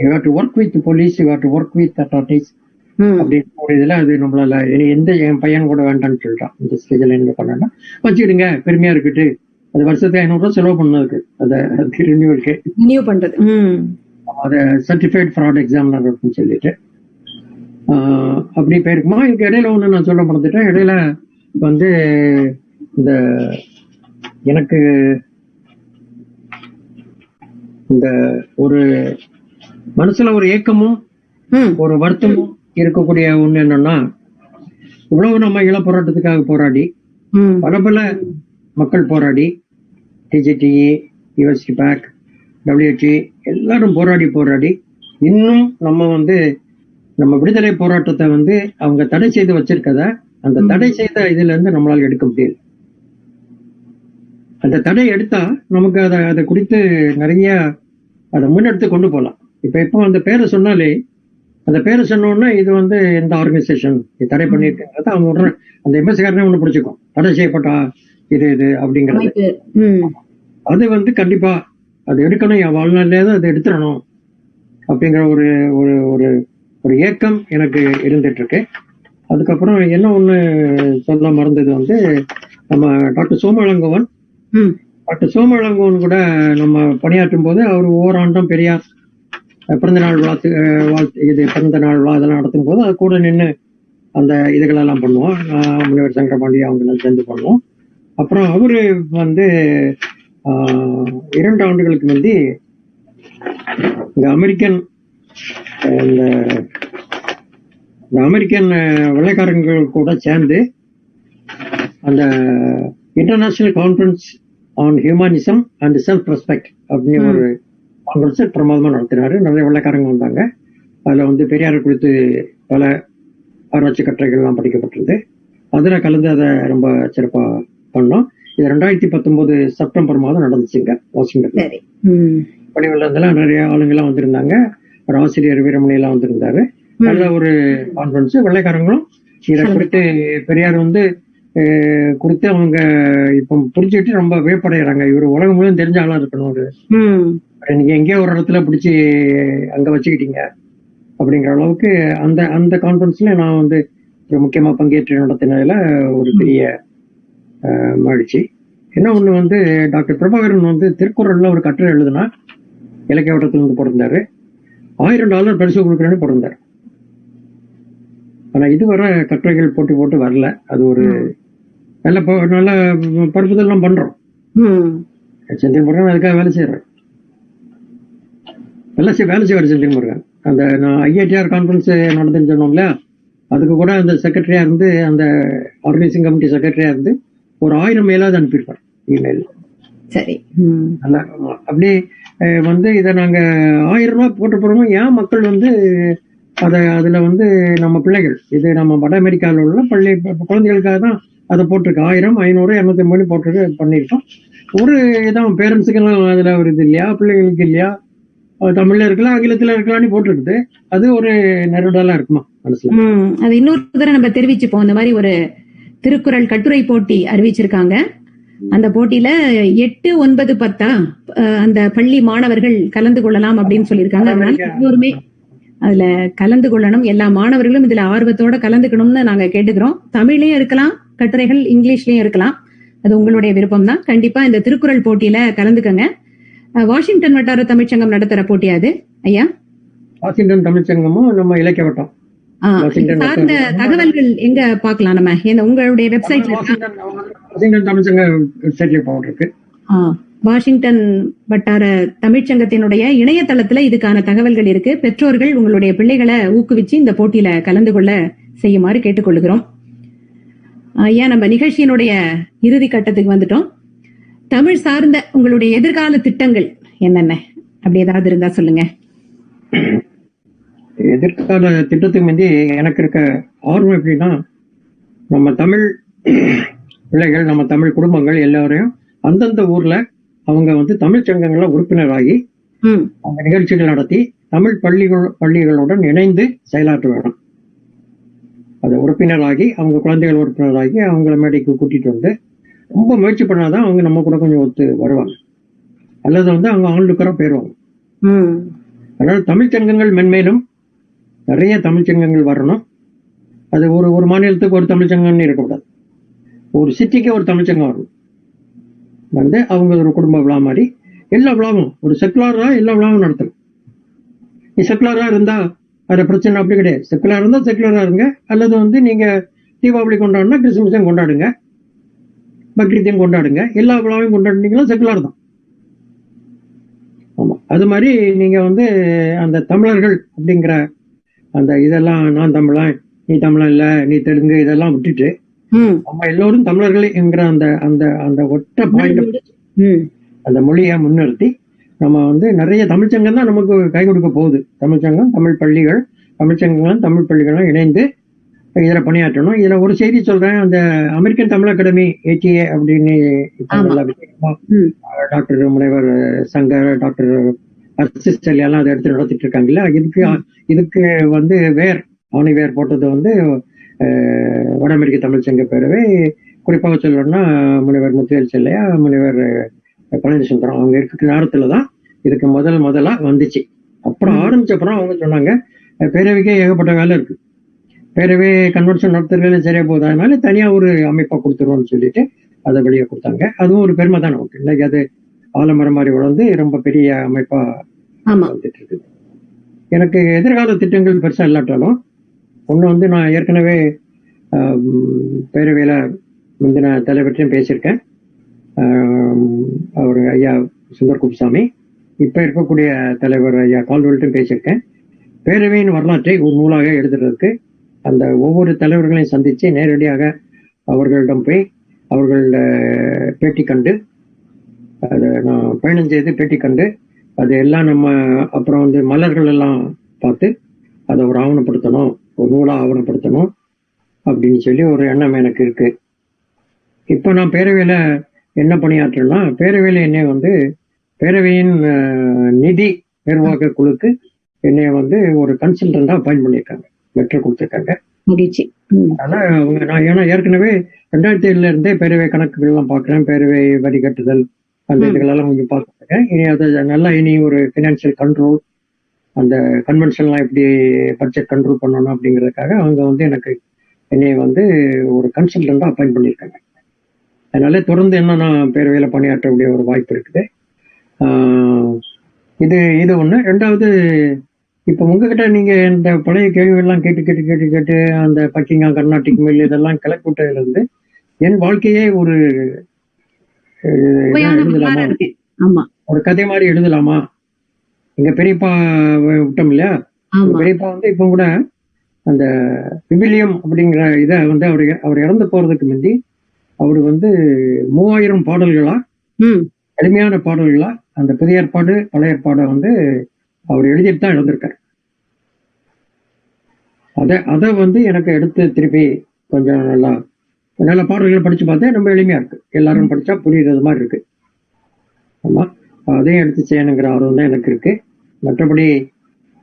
You have to work with police you have to work with authorities. அப்படின்னு இதுல அது நம்மளால எந்த என் பையன் கூட வேண்டாம்னு சொல்லிட்டான். இந்த ஸ்டேஜ்ல என்ன பண்ணா வச்சுக்கிடுங்க பெருமையா இருக்கட்டு அது வருஷத்துக்கு ஐநூறு ரூபாய் செலவு பண்ணதுக்கு அதை ரினியூவலுக்கு ரினியூ பண்றது. அது சர்டிஃபைட் ஃப்ராட் எக்ஸாமினர் அப்படின்னு சொல்லிட்டு. அப்படி போயிருக்குமா? இதுக்கு இடையில ஒண்ணு நான் சொல்ல மறந்துட்டேன். இடையில வந்து இந்த எனக்கு இந்த ஒரு மனசுல ஒரு ஏக்கமும். ஒரு வருத்தமும் இருக்கக்கூடிய ஒண்ணு என்னன்னா இவ்வளவு நம்ம இள போராட்டத்துக்காக போராடி. பல பல மக்கள் போராடி டிஜிடிஇ யூஎஸ்டி பேக் டபிள்யூடி எல்லாரும் போராடி போராடி இன்னும் நம்ம வந்து நம்ம விடுதலை போராட்டத்தை வந்து அவங்க தடை செய்து வச்சிருக்கத அந்த தடை செய்த இதுல இருந்து நம்மளால எடுக்க முடியல. அந்த தடை எடுத்தா நமக்கு அதை அதை குறித்து நிறைய அதை முன்னெடுத்து கொண்டு போகலாம் இப்ப இப்போ அந்த பேரை சொன்னாலே அந்த பேரை சொன்னோன்னா இது வந்து எந்த ஆர்கனைசேஷன் இது தடை பண்ணிருக்குங்கிறத அவங்க உடனே அந்த எம்எஸ்காரனே ஒண்ணு பிடிச்சிக்கும். தடை செய்யப்பட்டா இது இது அப்படிங்கிறது. அது வந்து கண்டிப்பா அது எடுக்கணும் என் வாழ்நாளிலே தான் அதை எடுத்துடணும் அப்படிங்கிற ஒரு ஒரு ஒரு ஒரு ஏக்கம் எனக்கு இருந்துட்டு இருக்கு அதுக்கப்புறம் என்ன ஒண்ணு சொல்ல மறந்தது வந்து நம்ம டாக்டர் சோமளங்கோவன் ம். டாக்டர் சோமளங்கோவன் கூட நம்ம பணியாற்றும் போது அவர் ஓராண்டும் பெரியார் பிறந்த நாள் வாழ்த்து வாழ்த்து இது பிறந்த நாள் விழா அதெல்லாம் நடத்தும் போது அது கூட நின்று அந்த இதுகளெல்லாம் பண்ணுவோம். முனிவர் சங்கரபாண்டி அவங்க எல்லாம் சேர்ந்து பண்ணுவோம். அப்புறம் அவரு வந்து இரண்டு ஆண்டுகளுக்கு முந்தி இந்த அமெரிக்கன் இந்த அமெரிக்கன் அஹ், வெள்ளைக்காரங்கள் கூட சேர்ந்து அந்த international conference on humanism and self respect அப்படின்னு ஒரு கான்ஃபரன்ஸ் பிரமாதமா நடத்தினாரு. நிறைய வெள்ளைக்காரங்க வந்தாங்க. அதுல வந்து பெரியார் குறித்து பல ஆராய்ச்சி கட்டுரைகள்லாம் படிக்கப்பட்டது அதுல கலந்து அதை ரொம்ப சிறப்பா பண்ணோம். இது ரெண்டாயிரத்தி பத்தொன்பது செப்டம்பர் மாதம் நடந்துச்சுங்க ம். பணிவெல்லாம் நிறைய ஆளுங்கெல்லாம் வந்திருந்தாங்க. ஒரு ஆசிரியர் வீரமணி எல்லாம் வந்திருந்தாரு நல்ல ஒரு கான்ஃபரன்ஸ் வெள்ளைக்காரங்களும் இதை குறித்து பெரியார் வந்து அஹ், குறித்து அவங்க இப்போ புரிஞ்சுக்கிட்டு ரொம்ப வியப்படைகிறாங்க இவர் உலகம் முழுவதும் தெரிஞ்ச ஆளா இருக்கணும் ஒரு ம். நீங்க எங்கேயோ ஒரு இடத்துல பிடிச்சி அங்க வச்சுக்கிட்டீங்க. அப்படிங்கிற அளவுக்கு அந்த அந்த கான்ஃபரன்ஸ்ல நான் வந்து முக்கியமா பங்கேற்று நடத்தினதுல ஒரு பெரிய மகிழ்ச்சி என்ன ஒண்ணு வந்து டாக்டர் பிரபாகரன் வந்து திருக்குறள்ல ஒரு கட்டுரை எழுதுனா இலக்கிய வட்டத்துல இருந்து பிறந்தாரு ஆயிரம் டாலர் பரிசு கொடுக்குறேன்னு பிறந்தார் ஆனா இதுவரை கட்டுரைகள் போட்டு போட்டு வரல. அது ஒரு நல்ல நல்ல பருப்புதெல்லாம் பண்றோம். ம். செந்தில் முருகன் அதுக்காக வேலை செய்யறேன் வேலை செய்ய வேலை செய்வார் செந்தில் முருகன். அந்த நான் ஐஐடிஆர் கான்ஃபரன்ஸ் நடந்துன்னு சொன்னோம் இல்லையா அதுக்கு கூட அந்த செக்ரட்டரியா இருந்து அந்த ஆர்கனைசிங் கமிட்டி செக்ரட்டரியா இருந்து ஒரு ஆயிரம் மேலாவது அனுப்பியிருப்பார் இமெயில் சரி. ம். நல்லா ஆமா. அப்படியே வந்து இதை நாங்க ஆயிரம் ரூபாய் போட்டு போறோமோ ஏன் மக்கள் வந்து அதை அதுல வந்து நம்ம பிள்ளைகள் இது நம்ம வட அமெரிக்காவில் உள்ள பள்ளி இப்ப குழந்தைகளுக்காக தான் அதை போட்டிருக்கு. ஆயிரம் ஐநூறு இரநூத்தி ஐம்பது போட்டிருக்கு பண்ணியிருக்கோம். ஒரு இதான் பேரண்ட்ஸுக்கெல்லாம் அதுல ஒரு இது இல்லையா பிள்ளைகளுக்கு இல்லையா தமிழ்ல இருக்கலாம் ஆங்கிலத்துல இருக்கலாம்னு போட்டிருக்குது. அது ஒரு நெருடலா இருக்குமா மனசுல? ம், அது இன்னொரு தடவை நம்ம தெரிவிச்சுப்போம். இந்த மாதிரி ஒரு திருக்குறள் கட்டுரை போட்டி அறிவிச்சிருக்காங்க. அந்த போட்டியில எட்டு ஒன்பது பத்தா அந்த பள்ளி மாணவர்கள் கலந்து கொள்ளலாம் அப்படின்னு சொல்லியிருக்காங்க. அதனால எல்லோருமே அதுல கலந்து கொள்ளணும். எல்லா மாணவர்களும் இதுல ஆர்வத்தோட கலந்துக்கணும்னு நாங்க கேட்டுக்கிறோம். தமிழ்லயும் இருக்கலாம் கட்டுரைகள் இங்கிலீஷ்லயும் இருக்கலாம். அது உங்களுடைய விருப்பம் தான் கண்டிப்பா இந்த திருக்குறள் போட்டியில கலந்துக்கங்க. வாஷிங்டன் வட்டார தமிழ்ச்சங்கம் நடத்துற போட்டி அது. ஐயா? வாஷிங்டன் தமிழ்ச்சங்கமும் நம்ம இலக்கிய வட்டம். சார்ந்த தகவல்கள் எங்க பார்க்கலாம் நம்ம? உங்களுடைய வெப்சைட்ல? வாஷிங்டன் வாஷிங்டன் தமிழ்ச்சங்க வெப்சைட்ல போட்டிருக்கு ஆ, வாஷிங்டன் வட்டார தமிழ்ச்சங்கத்தினுடைய இணையதளத்துல இதுக்கான தகவல்கள் இருக்கு. பெற்றோர்கள் உங்களுடைய பிள்ளைகளை ஊக்குவிச்சு இந்த போட்டியில கலந்து கொள்ள செய்யுமாறு கேட்டுக்கொள்கிறோம். ஐயா நம்ம நிகழ்ச்சியினுடைய இறுதி கட்டத்துக்கு வந்துட்டோம். தமிழ் சார்ந்த உங்களுடைய எதிர்கால திட்டங்கள் என்னென்ன? அப்படி ஏதாவது இருந்தா சொல்லுங்க. எதிர்கால திட்டத்துக்கு முந்தி எனக்கு இருக்க ஆர்வம் எப்படின்னா நம்ம தமிழ் பிள்ளைகள் நம்ம தமிழ் குடும்பங்கள் எல்லாரையும் அந்தந்த ஊர்ல அவங்க வந்து தமிழ் சங்கங்கள்ல உறுப்பினராகி அந்த நிகழ்ச்சிகள் நடத்தி தமிழ் பள்ளிகள் பள்ளிகளுடன் இணைந்து செயலாற்ற வேணும் அது உறுப்பினராகி அவங்க குழந்தைகள் உறுப்பினராகி அவங்கள மேடைக்கு கூட்டிட்டு வந்து ரொம்ப முயற்சி பண்ணாதான் அவங்க நம்ம கூட கொஞ்சம் ஒத்து வருவாங்க. அல்லது வந்து அவங்க ஆண்டுக்கரா போயிடுவாங்க ம். அதனால தமிழ்ச் சங்கங்கள் மென்மேலும் நிறைய தமிழ்ச்சங்கங்கள் வரணும். அது ஒரு ஒரு மாநிலத்துக்கு ஒரு தமிழ்ச் சங்கம்னு இருக்கக்கூடாது. ஒரு சிட்டிக்கு ஒரு தமிழ்ச்சங்கம் வரணும். வந்து அவங்க ஒரு குடும்ப விழா மாதிரி எல்லா விழாவும் ஒரு செக்குலராக எல்லா விழாவும் நடத்தணும். நீ செக்குலராக இருந்தால் அது பிரச்சனை அப்படி கிடையாது. செக்குலராக இருந்தால் செக்குலராக இருங்க. அல்லது வந்து நீங்க தீபாவளி கொண்டாடினா கிறிஸ்துமஸையும் கொண்டாடுங்க. பக்ரீத்தையும் கொண்டாடுங்க. எல்லா விழாவையும் கொண்டாடுனீங்கன்னா செக்குலர் தான். ஆமா. அது மாதிரி நீங்கள் வந்து அந்த தமிழர்கள் அப்படிங்கிற அந்த இதெல்லாம் நான் தமிழன் நீ தமிழன் இல்ல நீ தெலுங்கு இதெல்லாம் விட்டுட்டு நம்ம எல்லோரும் தமிழர்கள் என்கிற அந்த அந்த அந்த ஒற்ற பாயிண்ட் அந்த மொழியை முன்னிறுத்தி நம்ம வந்து நிறைய தமிழ்ச்சங்கம் தான் நமக்கு கை கொடுக்க போகுது. தமிழ்ச்சங்கம் தமிழ் பள்ளிகள் தமிழ்ச்சங்கங்களும் தமிழ் பள்ளிகளும் இணைந்து இதுல பணியாற்றணும். இதுல ஒரு செய்தி சொல்றேன். அந்த அமெரிக்கன் தமிழ் அகாடமி ஏடிஏ அப்படின்னு டாக்டர் முனைவர் சங்கர் டாக்டர் அசிஸ்டல் எல்லாம் அதை எடுத்து நடத்திட்டு இருக்காங்கல்ல இதுக்கு இதுக்கு வந்து வேர் ஆணி வேர் போட்டது வந்து வட அமெரிக்க தமிழ் சங்க பேரவை. குறிப்பாக சொல்லணும்னா முனைவர் முத்துவேல் செல்லையா முனைவர் அஹ், பழனிசங்கரம் அவங்க இருக்கிற நேரத்துல தான் இதுக்கு முதல் முதலா வந்துச்சு. அப்புறம் ஆரம்பிச்ச அப்புறம் அவங்க சொன்னாங்க பேரவைக்கே ஏகப்பட்ட வேலை இருக்கு. பேரவை கன்வென்ஷன் நடத்துறதுல சரியா போகுது? அதனால தனியா ஒரு அமைப்பா கொடுத்துருவோம்னு சொல்லிட்டு அதை வெளியே கொடுத்தாங்க. அதுவும் ஒரு பெருமை தான் நமக்கு. இன்னைக்கு அது ஆலமரம் மாதிரி வளர்ந்து ரொம்ப பெரிய அமைப்பா வந்துட்டு இருக்குது எனக்கு எதிர்கால திட்டங்கள் பெருசா இல்லாட்டாலும் ஒண்ணு வந்து நான் ஏற்கனவே பேரவையில முந்தின தலைவர்கிட்டையும் பேசியிருக்கேன். அவர் ஐயா சுந்தர் குப்சாமி இப்ப இருக்கக்கூடிய தலைவர் ஐயா கால்வெல்ட்டும் பேசியிருக்கேன். பேரவையின் வரலாற்றை ஒரு நூலாக எழுதுறதுக்கு அந்த ஒவ்வொரு தலைவர்களையும் சந்திச்சு நேரடியாக அவர்களிடம் போய் அவர்கள் அஹ், பேட்டி கண்டு அதை நான் பயணம் செய்து பேட்டி கண்டு அது எல்லாம் நம்ம அப்புறம் வந்து மலர்கள் எல்லாம் பார்த்து அதை ஒரு ஆவணப்படுத்தணும் ஒரு நூலா ஆவணப்படுத்தணும் அப்படின்னு சொல்லி ஒரு எண்ணம் எனக்கு இருக்கு. இப்போ நான் பேரவையில என்ன பணியாற்றுறேன்னா பேரவையில என்னை வந்து பேரவையின் நிதி நிர்வாக குழுக்கு என்னை வந்து ஒரு கன்சல்டண்டா அப்பாயின் பண்ணியிருக்காங்க. லெட்டர் கொடுத்துருக்காங்க. மகிழ்ச்சி. ஆனா நான் ஏன்னா ஏற்கனவே ரெண்டாயிரத்தி ஏழுல இருந்தே பேரவை கணக்குகள் எல்லாம் பாக்குறேன் பேரவை வரி கட்டுதல் அந்த. இதுகளெல்லாம் கொஞ்சம் பார்த்துருக்கேன் இனி அது நல்லா இனி ஒரு பினான்சியல் கண்ட்ரோல் அந்த கன்வென்ஷன்லாம் எப்படி பட்ஜெட் கண்ட்ரோல் பண்ணணும் அப்படிங்கறதுக்காக அவங்க வந்து எனக்கு என்னை வந்து ஒரு கன்சல்டண்டா அப்பாயின் பண்ணியிருக்காங்க. அதனால தொடர்ந்து என்ன நான் பேரவையில பணியாற்றக்கூடிய ஒரு வாய்ப்பு இருக்குது. இது இது ஒண்ணு. ரெண்டாவது இப்ப உங்ககிட்ட நீங்க இந்த பழைய கேள்விகள்லாம் கேட்டு கேட்டு கேட்டு கேட்டு அந்த பக்கிங்கா கர்நாடிக் மில் இதெல்லாம் இருந்து என் வாழ்க்கையே ஒரு எழுதலாமா? ஒரு கதை மாதிரி எழுதலாமா? எங்க பெரியப்பா விட்டோம் இல்லையா பெரியப்பா வந்து இப்ப கூட அந்த விவிலியம் அப்படிங்கிற இதை வந்து அவர் அவர் இறந்து போறதுக்கு முந்தி அவர் வந்து மூவாயிரம் பாடல்களா எளிமையான பாடல்களா அந்த புதிய ஏற்பாடு பழைய ஏற்பாடை வந்து அவர் எழுதிட்டு தான் எழுதியிருக்காரு அதை அதை வந்து எனக்கு எடுத்து திருப்பி கொஞ்சம் நல்லா நல்ல பாடல்களை படிச்சு பார்த்தேன் ரொம்ப எளிமையா இருக்கு. எல்லாரும் படிச்சா புரியுறது மாதிரி இருக்கு. ஆமா. அதையும் எடுத்து செய்யணுங்கிற ஆர்வம் தான் எனக்கு இருக்கு. மற்றபடி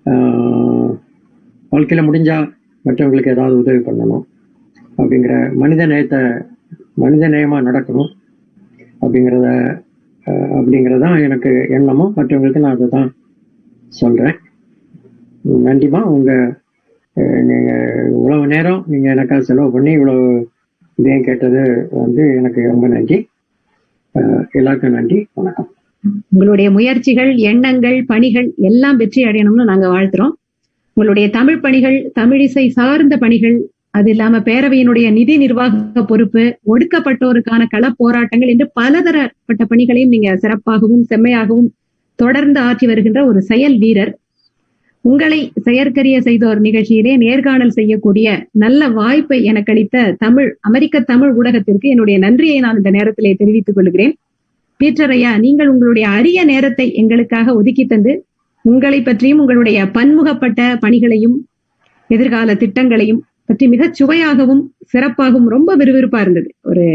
ஆஹ், வாழ்க்கையில முடிஞ்சா மற்றவங்களுக்கு ஏதாவது உதவி பண்ணணும் அப்படிங்கிற மனித நேயத்தை மனித நேயமா நடக்கணும் அப்படிங்கிறத ஆஹ், அப்படிங்கிறதான் எனக்கு எண்ணமும். மற்றவங்களுக்கு நான் அதை தான் சொல்றேன். நன்றிமா. உங்க நீங்கள் நீங்க இவ்வளவு நேரம் நீங்க எனக்காக செலவு பண்ணி இவ்வளவு இதையும் கேட்டது வந்து எனக்கு ரொம்ப நன்றி. எல்லாருக்கும் நன்றி. வணக்கம். உங்களுடைய முயற்சிகள் எண்ணங்கள் பணிகள் எல்லாம் வெற்றி அடையணும்னு நாங்க வாழ்த்துறோம். உங்களுடைய தமிழ் பணிகள் தமிழிசை சார்ந்த பணிகள் அது இல்லாம பேரவையினுடைய நிதி நிர்வாக பொறுப்பு ஒடுக்கப்பட்டோருக்கான கள போராட்டங்கள் என்று பலதரப்பட்ட பணிகளையும் நீங்க சிறப்பாகவும் செம்மையாகவும் தொடர்ந்து ஆற்றி வருகின்ற ஒரு செயல் வீரர். உங்களை செயற்கரிய செய்தோர் நிகழ்ச்சியிலே நேர்காணல் செய்யக்கூடிய நல்ல வாய்ப்பை எனக்கு அளித்த தமிழ் அமெரிக்க தமிழ் ஊடகத்திற்கு என்னுடைய நன்றியை நான் இந்த நேரத்திலே தெரிவித்துக் கொள்கிறேன். பீட்டர் ஐயா நீங்கள் உங்களுடைய அரிய நேரத்தை எங்களுக்காக ஒதுக்கி தந்து உங்களை பற்றியும் உங்களுடைய பன்முகப்பட்ட பணிகளையும் எதிர்கால திட்டங்களையும் பற்றி மிகச் சுவையாகவும் சிறப்பாகவும் ரொம்ப விறுவிறுப்பா இருந்தது. ஒரு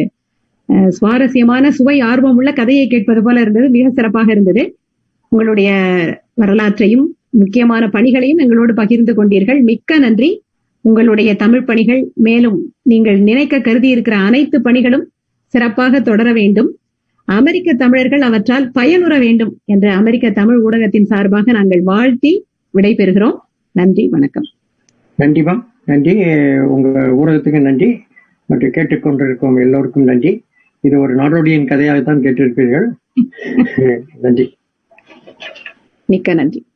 அஹ், சுவாரஸ்யமான சுவை ஆர்வம் உள்ள கதையை கேட்பது போல இருந்தது மிக சிறப்பாக இருந்தது. உங்களுடைய வரலாற்றையும் முக்கியமான பணிகளையும் எங்களோடு பகிர்ந்து கொண்டீர்கள். மிக்க நன்றி. உங்களுடைய தமிழ் பணிகள் மேலும் நீங்கள் நினைக்க கருதி இருக்கிற அனைத்து பணிகளும் சிறப்பாக தொடர வேண்டும். அமெரிக்க தமிழர்கள் அவற்றால் பயனுற வேண்டும் என்ற அமெரிக்க தமிழ் ஊடகத்தின் சார்பாக நாங்கள் வாழ்த்தி விடைபெறுகிறோம். நன்றி வணக்கம். நன்றிமா நன்றி. உங்க ஊடகத்துக்கு நன்றி. மற்றும் கேட்டுக்கொண்டிருக்கும் எல்லோருக்கும் நன்றி. இது ஒரு நாடோடியின் கதையாகத்தான் கேட்டிருப்பீர்கள். நன்றி. மிக்க நன்றி.